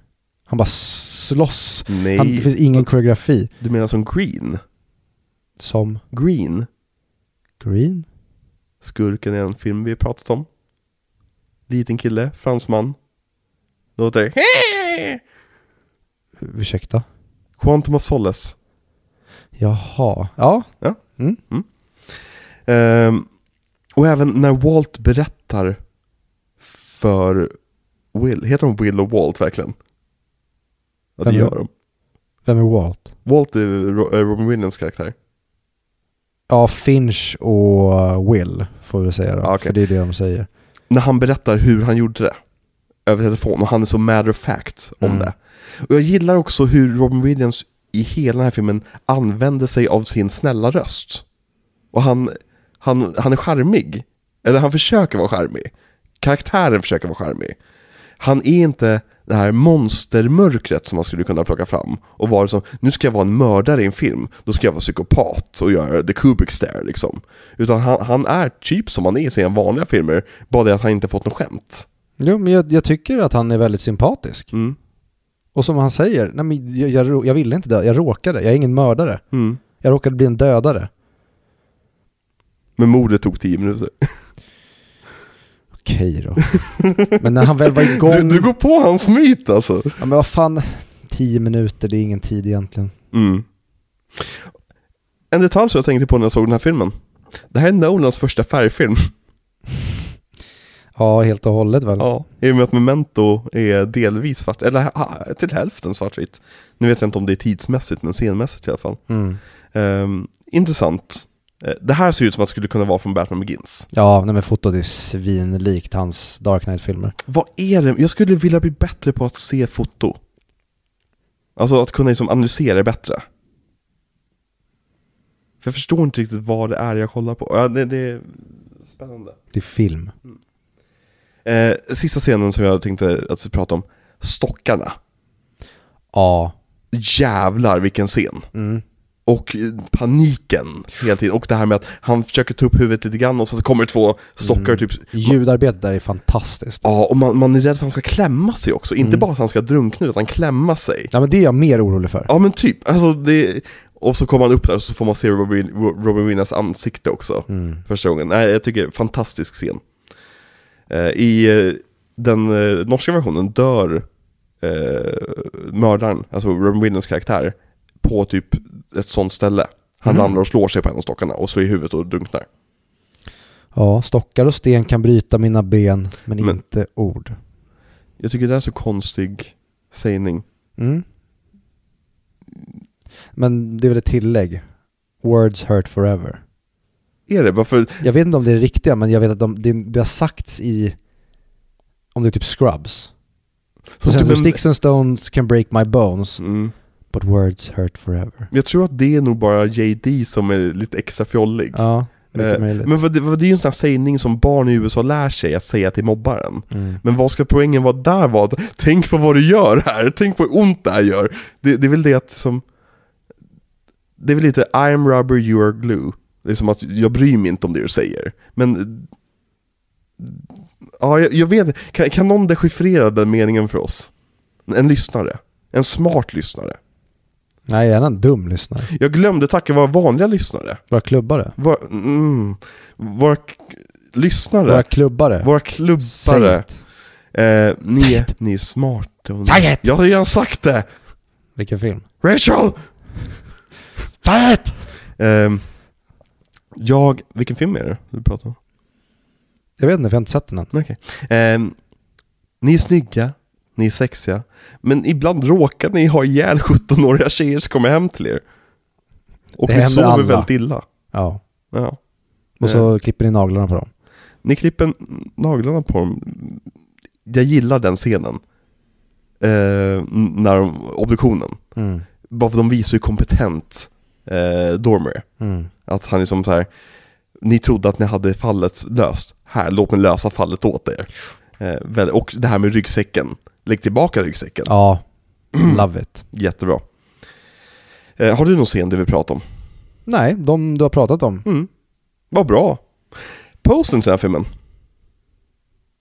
Han bara slåss. Nej, Han, det finns ingen koreografi. du menar som Green? Som Green? Green? Skurken i en film vi har pratat om. Liten kille, fransman. Låter Ursäkta? Quantum of Solace. Jaha. Ja. Ja. Mm. Ehm, och även när Walt berättar för Will, heter de Will och Walt verkligen? Ja, det gör de. Vem är Walt? Walt är eh, Robin Williams karaktär. Ja, Finch och Will får vi säga då. Ja, okej. För det är det de säger. När han berättar hur han gjorde det. Över telefon, och han är så matter of fact om Mm. det. Och jag gillar också hur Robin Williams i hela den här filmen använder sig av sin snälla röst. Och han, han, han är charmig. Eller han försöker vara charmig. Karaktären försöker vara charmig. Han är inte det här monstermörkret som man skulle kunna plocka fram och vara som, nu ska jag vara en mördare i en film, då ska jag vara psykopat och göra the Kubrick stare liksom. Utan han, han är typ som han är i sina vanliga filmer, bara det att han inte fått något skämt. Jo, men jag, jag tycker att han är väldigt sympatisk. Mm. Och som han säger, nej men jag, jag, jag ville inte dö, jag råkade, jag är ingen mördare. Mm. Jag råkade bli en dödare. Men mordet tog tio minuter. Okej då. men när han väl var igång... Du, du går på hans myt alltså. Ja men vad fan, tio minuter, det är ingen tid egentligen. Mm. En detalj som jag tänkte på när jag såg den här filmen. Det här är Nolans första färgfilm. Ja, helt och hållet väl. Ja, i och med att Memento är delvis svart, eller till hälften svartvitt. Nu vet jag inte om det är tidsmässigt, men scenmässigt i alla fall. Mm. Ehm, intressant. Eh, Det här ser ut som att det skulle kunna vara från Batman Begins. Ja, nej men fotot är svinlikt hans Dark Knight-filmer. Vad är det? Jag skulle vilja bli bättre på att se foto. Alltså att kunna liksom analysera det bättre. För jag förstår inte riktigt vad det är jag kollar på. Ja, det, det är spännande. Det är film. Eh, sista scenen som jag tänkte att vi pratar om. Stockarna. Ja. Jävlar vilken scen. Mm. Och paniken hela tiden. Och det här med att han försöker ta upp huvudet lite grann och sen så kommer det två stockar Mm. typ. Ljudarbetet där är fantastiskt. Ja, och man, man är rädd för att han ska klämma sig också. Inte Mm. bara att han ska drunkna utan klämma sig. Ja men det är jag mer orolig för. Ja men typ, alltså det... Och så kommer han upp där och så får man se Robin, Robin Williams ansikte också. Mm. Första gången. Nej, jag tycker fantastisk scen. Eh, I eh, den eh, norska versionen dör eh, mördaren, alltså Robin Williams karaktär, på typ ett sånt ställe. Han Mhm. ramlar och slår sig på en av stockarna och slår i huvudet och drunknar. Ja, stockar och sten kan bryta mina ben, men, Men- inte ord. Jag tycker det är så konstig sägning. Mm. Men det är väl ett tillägg. Words hurt forever. Är det? Varför? Jag vet inte om det är riktiga, men jag vet att de, det, det har sagts i, om det är typ Scrubs. Så Så typ en, Sticks and stones can break my bones, mm, but words hurt forever. jag tror att det är nog bara JD som är lite extra fjollig. Ja, mycket Eh, möjligt. Men vad det, vad det är ju en sån här sägning som barn i USA lär sig att säga till mobbaren. Mm. Men vad ska poängen vara där att Tänk på vad du gör här, tänk på hur ont det här gör. Det, det är väl det att som... Det är väl lite I'm rubber, you are glue. Det är som att jag bryr mig inte om det du säger. Men... Ja, jag, jag vet kan, kan någon dechiffrera den meningen för oss? En lyssnare. En smart lyssnare. Nej, gärna en dum lyssnare. Jag glömde tacka våra vanliga lyssnare. Våra klubbare. Våra, mm, våra lyssnare. Våra klubbare. Våra klubbare. Eh, ni, är, ni är smarta. och- Säg det! Jag har redan sagt det! Vilken film? Rachel! Säg det! Ehm, jag, vilken film är det du pratar om? Jag vet inte, för jag har inte sett den än. Okej. Ehm, ni är snygga, ni är sexiga, men ibland råkar ni ha ihjäl 17-åriga tjejer som kommer hem till er. Och Det ni sover alla. väldigt illa. Ja. Ja. Och så klipper ni naglarna på dem. Ni klipper naglarna på dem. Jag gillar den scenen. Eh, när de, obduktionen. Mm. Bara för de visar hur kompetent eh, Dormer. Mm. Att han är som så här. Ni trodde att ni hade fallet löst. Här, låt mig lösa fallet åt er. Eh, och det här med ryggsäcken. Lägg tillbaka ryggsäcken. Ja, love it. Jättebra. Eh, har du någon scen du vill prata om? Nej, de du har pratat om, Mm. Vad bra. Posten till den här filmen.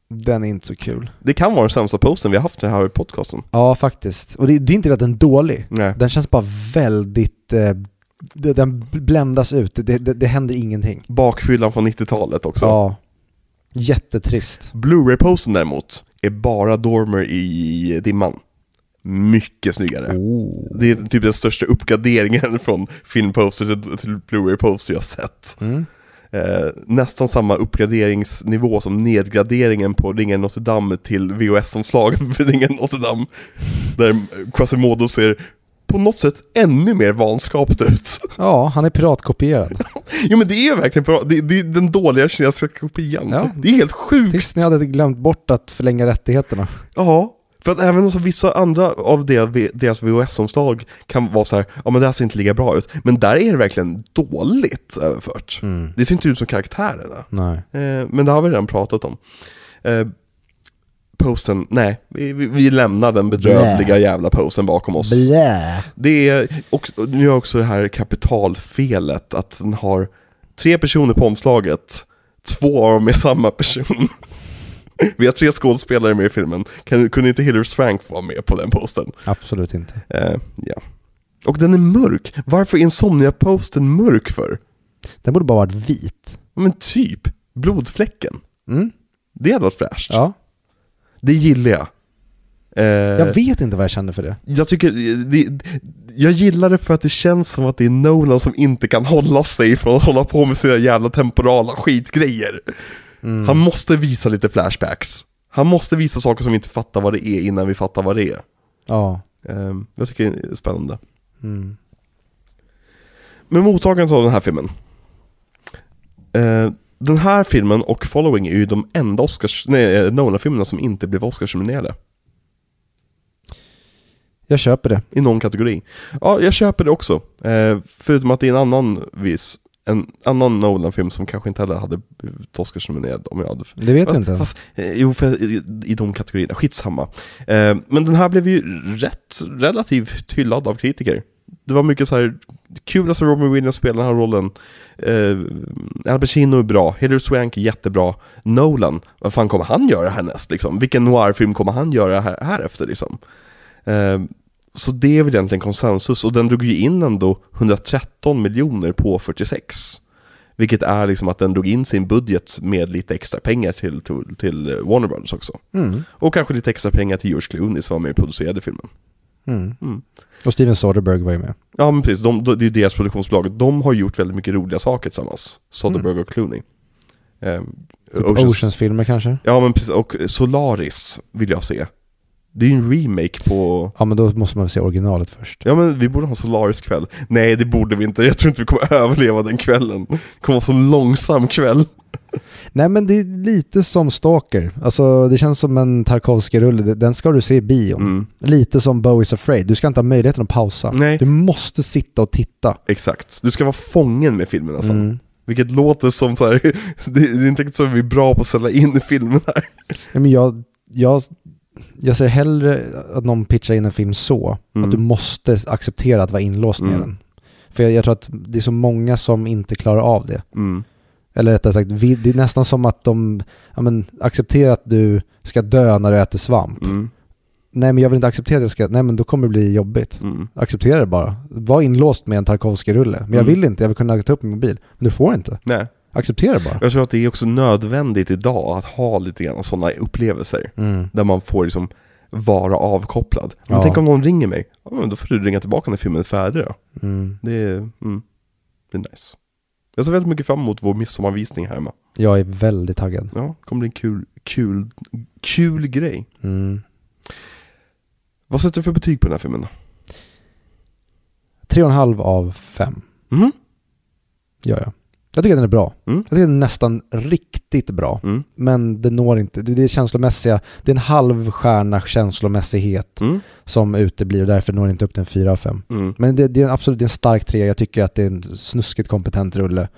den är inte så kul. Det kan vara den sämsta posten vi har haft i den här podcasten. Ja, faktiskt. Och det, det är inte att den är dålig. Nej. Den känns bara väldigt... Eh, det- den bländas ut, det, det, det händer ingenting. Bakfyllan från 90-talet också. Ja. Jättetrist. Blu-ray-posten däremot är bara Dormer i dimman. mycket snyggare. Oh. Det är typ den största uppgraderingen från filmposter till, till Blu-ray-poster jag sett. Mm. Eh, nästan samma uppgraderingsnivå som nedgraderingen på Ringen Notre Dame till VHS-omslaget för Ringen Notre Dame. Där Quasimodo ser på något sätt ännu mer vanskapt ut. Ja, han är piratkopierad. Jo men det är ju verkligen bra, det, det är den dåliga kinesiska kopian. Ja. Det är helt sjukt. Disney hade glömt bort att förlänga rättigheterna. Ja, för att även så vissa andra av deras VHS-omslag kan vara så här, ja men det här ser inte lika bra ut. Men där är det verkligen dåligt överfört. Det ser inte ut som karaktärerna. Nej. Eh, men det har vi redan pratat om. Eh, posten, nej, vi, vi, lämnar den bedrövliga Blä. jävla posten bakom oss. Blä. Det är också, nu är också det här kapitalfelet att den har tre personer på omslaget, två av dem är samma person. Vi har tre skådespelare med i filmen, kan, kunde inte Hilary Swank vara med på den posten? Absolut inte. Eh, ja. Och den är mörk, varför är Insomnia-posten mörk för? Den borde bara varit vit. Men typ, blodfläcken. Mm. Det hade varit fräscht. Ja. Det gillar jag. Eh, Jag vet inte vad jag känner för det. Jag tycker, det, jag gillar det för att det känns som att det är Nolan som inte kan hålla sig från att hålla på med sina jävla temporala skitgrejer. Mm. Han måste visa lite flashbacks. Han måste visa saker som vi inte fattar vad det är innan vi fattar vad det är. Ja. Ehm, jag tycker det är spännande. Mm. Men mottagandet av den här filmen. Eh, den här filmen och Following är ju de enda Oscars, nej, eh, Nolan-filmerna som inte blev Oscars-nominerade. Jag köper det. I någon kategori. Ja, jag köper det också. Eh, förutom att det är en annan vis, en annan Nolan-film som kanske inte heller hade blivit Oscars-nominerad om jag hade... Det vet jag inte. Fast, eh, jo, för, i, i de kategorierna, skitsamma. Eh, men den här blev ju rätt, relativt hyllad av kritiker. Det var mycket så här kul att se Robin Williams spela den här rollen. Eh, Al Pacino är bra, Hilary Swank är jättebra. Nolan, vad fan kommer han göra härnäst liksom? Vilken noir-film kommer han göra här, här efter liksom? Eh, så det är väl egentligen konsensus, och den drog ju in ändå 113 miljoner på 46. Vilket är liksom att den drog in sin budget med lite extra pengar till, till, till Warner Brothers också. Mm. Och kanske lite extra pengar till George Clooney som var med och producerade filmen. Mm. Mm. Och Steven Soderbergh var ju med. Ja men precis, de, de, det är deras produktionsbolag. De har gjort väldigt mycket roliga saker tillsammans. Soderbergh och Clooney. Ehm, Typ Oceans- Oceans-filmer kanske? Ja men precis, och Solaris vill jag se. Det är ju en remake på... Ja men då måste man väl se originalet först. Ja men vi borde ha Solaris-kväll. Nej det borde vi inte, jag tror inte vi kommer överleva den kvällen. Det kommer vara så långsam kväll. Nej men det är lite som Stalker. Alltså det känns som en Tarkovsky-rulle. Den ska du se i bion. Mm, Lite som Bowie's Afraid. Du ska inte ha möjligheten att pausa. Nej. Du måste sitta och titta. exakt. Du ska vara fången med filmen nästan. Mm. Vilket låter som så här, det, är inte så att vi är bra på att sälja in filmen här. Ja, men jag, jag, jag ser hellre att någon pitchar in en film så. Mm. Att du måste acceptera att vara inlåst med Mm. den. För jag, jag tror att det är så många som inte klarar av det. Mm. Eller rättare sagt, det är nästan som att de ja, men, accepterar att du ska dö när du äter svamp. Mm. Nej men jag vill inte acceptera att jag ska, nej men då kommer det bli jobbigt. Mm. Acceptera det bara. Var inlåst med en Tarkovsky-rulle. Men jag Mm. vill inte, jag vill kunna ta upp min mobil. Men du får inte. Nej. Acceptera bara. Jag tror att det är också nödvändigt idag att ha lite grann sådana upplevelser. Mm. Där man får liksom vara avkopplad. Men Ja. tänk om någon ringer mig, ja, men då får du ringa tillbaka när filmen är färdig då. Mm. Det är, mm, det är nice. Jag ser väldigt mycket fram emot vår midsommarvisning här hemma. Jag är väldigt taggad. Ja, det kommer bli en kul, kul, kul grej. Mm. Vad sätter du för betyg på den här filmen då? Tre och en halv av fem gör jag. Jag tycker att den är bra. Mm. Jag tycker den är nästan riktigt bra. Mm. Men det når inte, det är känslomässiga, det är en halv stjärna känslomässighet Mm. som uteblir och därför når det inte upp till en fyra av fem. Mm. Men det, det är absolut det är en stark tre, jag tycker att det är en snuskigt kompetent rulle.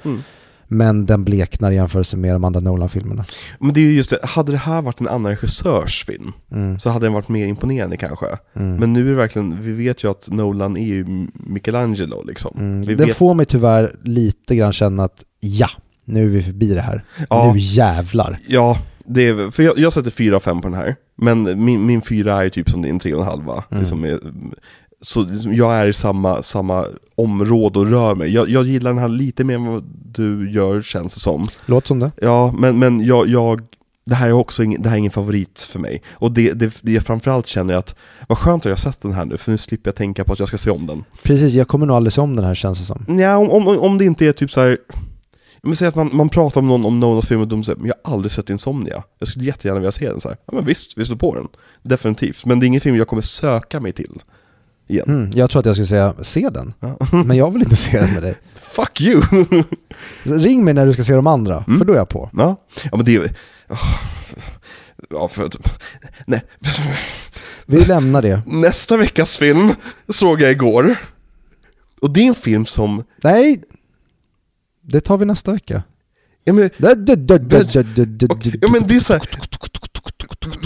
Men den bleknar i jämförelse med de andra Nolan-filmerna. Men det är ju just det, hade det här varit en annan regissörs film Mm. så hade den varit mer imponerande kanske. Mm. Men nu är det verkligen, vi vet ju att Nolan är ju Michelangelo liksom. Mm. Vi Den vet, får mig tyvärr lite grann känna att ja, nu är vi förbi det här. Ja. Nu jävlar. ja, det är, för jag, jag sätter fyra av fem på den här. Men min, min fyra är typ som din tre och en halva. Mm. Liksom är, så liksom, jag är i samma, samma område och rör mig. Jag, jag gillar den här lite mer än vad du gör känns det som. Låt som det. Ja, men, men jag, jag, det här är också ingen, det här är ingen favorit för mig. Och det, det, det jag framförallt känner är att, vad skönt att jag har sett den här nu, för nu slipper jag tänka på att jag ska se om den. Precis, jag kommer nog aldrig se om den här känns det som. Ja, om, om, om det inte är typ så här. Men säg att man, man pratar om någon om Nonas film och de säger men jag har aldrig sett Insomnia. Jag skulle jättegärna vilja se den så här. Ja men visst, vi slår på den. Definitivt. Men det är ingen film jag kommer söka mig till. Igen. Mm, jag tror att jag skulle säga, se den. Men jag vill inte se den med dig. Fuck you! Ring mig när du ska se de andra, Mm. för då är jag på. ja. ja men det är oh. Ja, för. Nej. Vi lämnar det. Nästa veckas film såg jag igår. Och det är en film som... Nej! Det tar vi nästa vecka. Ja men, ja, men det är så här,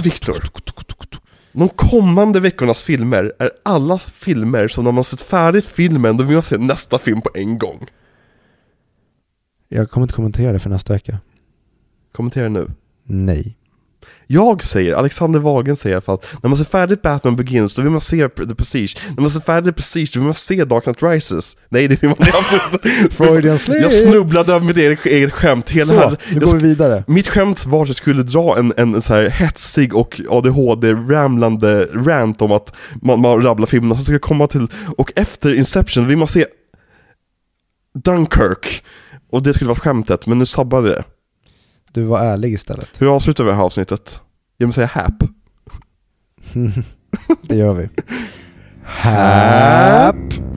Viktor. De kommande veckornas filmer är alla filmer som när man sett färdigt filmen, då vill man se nästa film på en gång. Jag kommer inte kommentera det för nästa vecka. Kommentera nu. Nej. Jag säger, Alexander Wagen säger i alla fall, när man ser färdigt Batman Begins, då vill man se The Prestige. När man ser färdigt Prestige, då vill man se Dark Knight Rises. Nej, det vill man absolut Freudian slip. Jag snubblade över mitt eget, eget skämt. Hela Så, här, nu går vi vidare. Mitt skämt var att jag skulle dra en, en, en så här hetsig och ADHD-ramlande rant om att man, man rabblar filmerna, så ska jag komma till, och efter Inception vill man se Dunkirk. Och det skulle vara skämtet, men nu sabbade det. Du var ärlig istället. Hur avslutar vi det här avsnittet? Genom att säga HAP. Det gör vi. Happy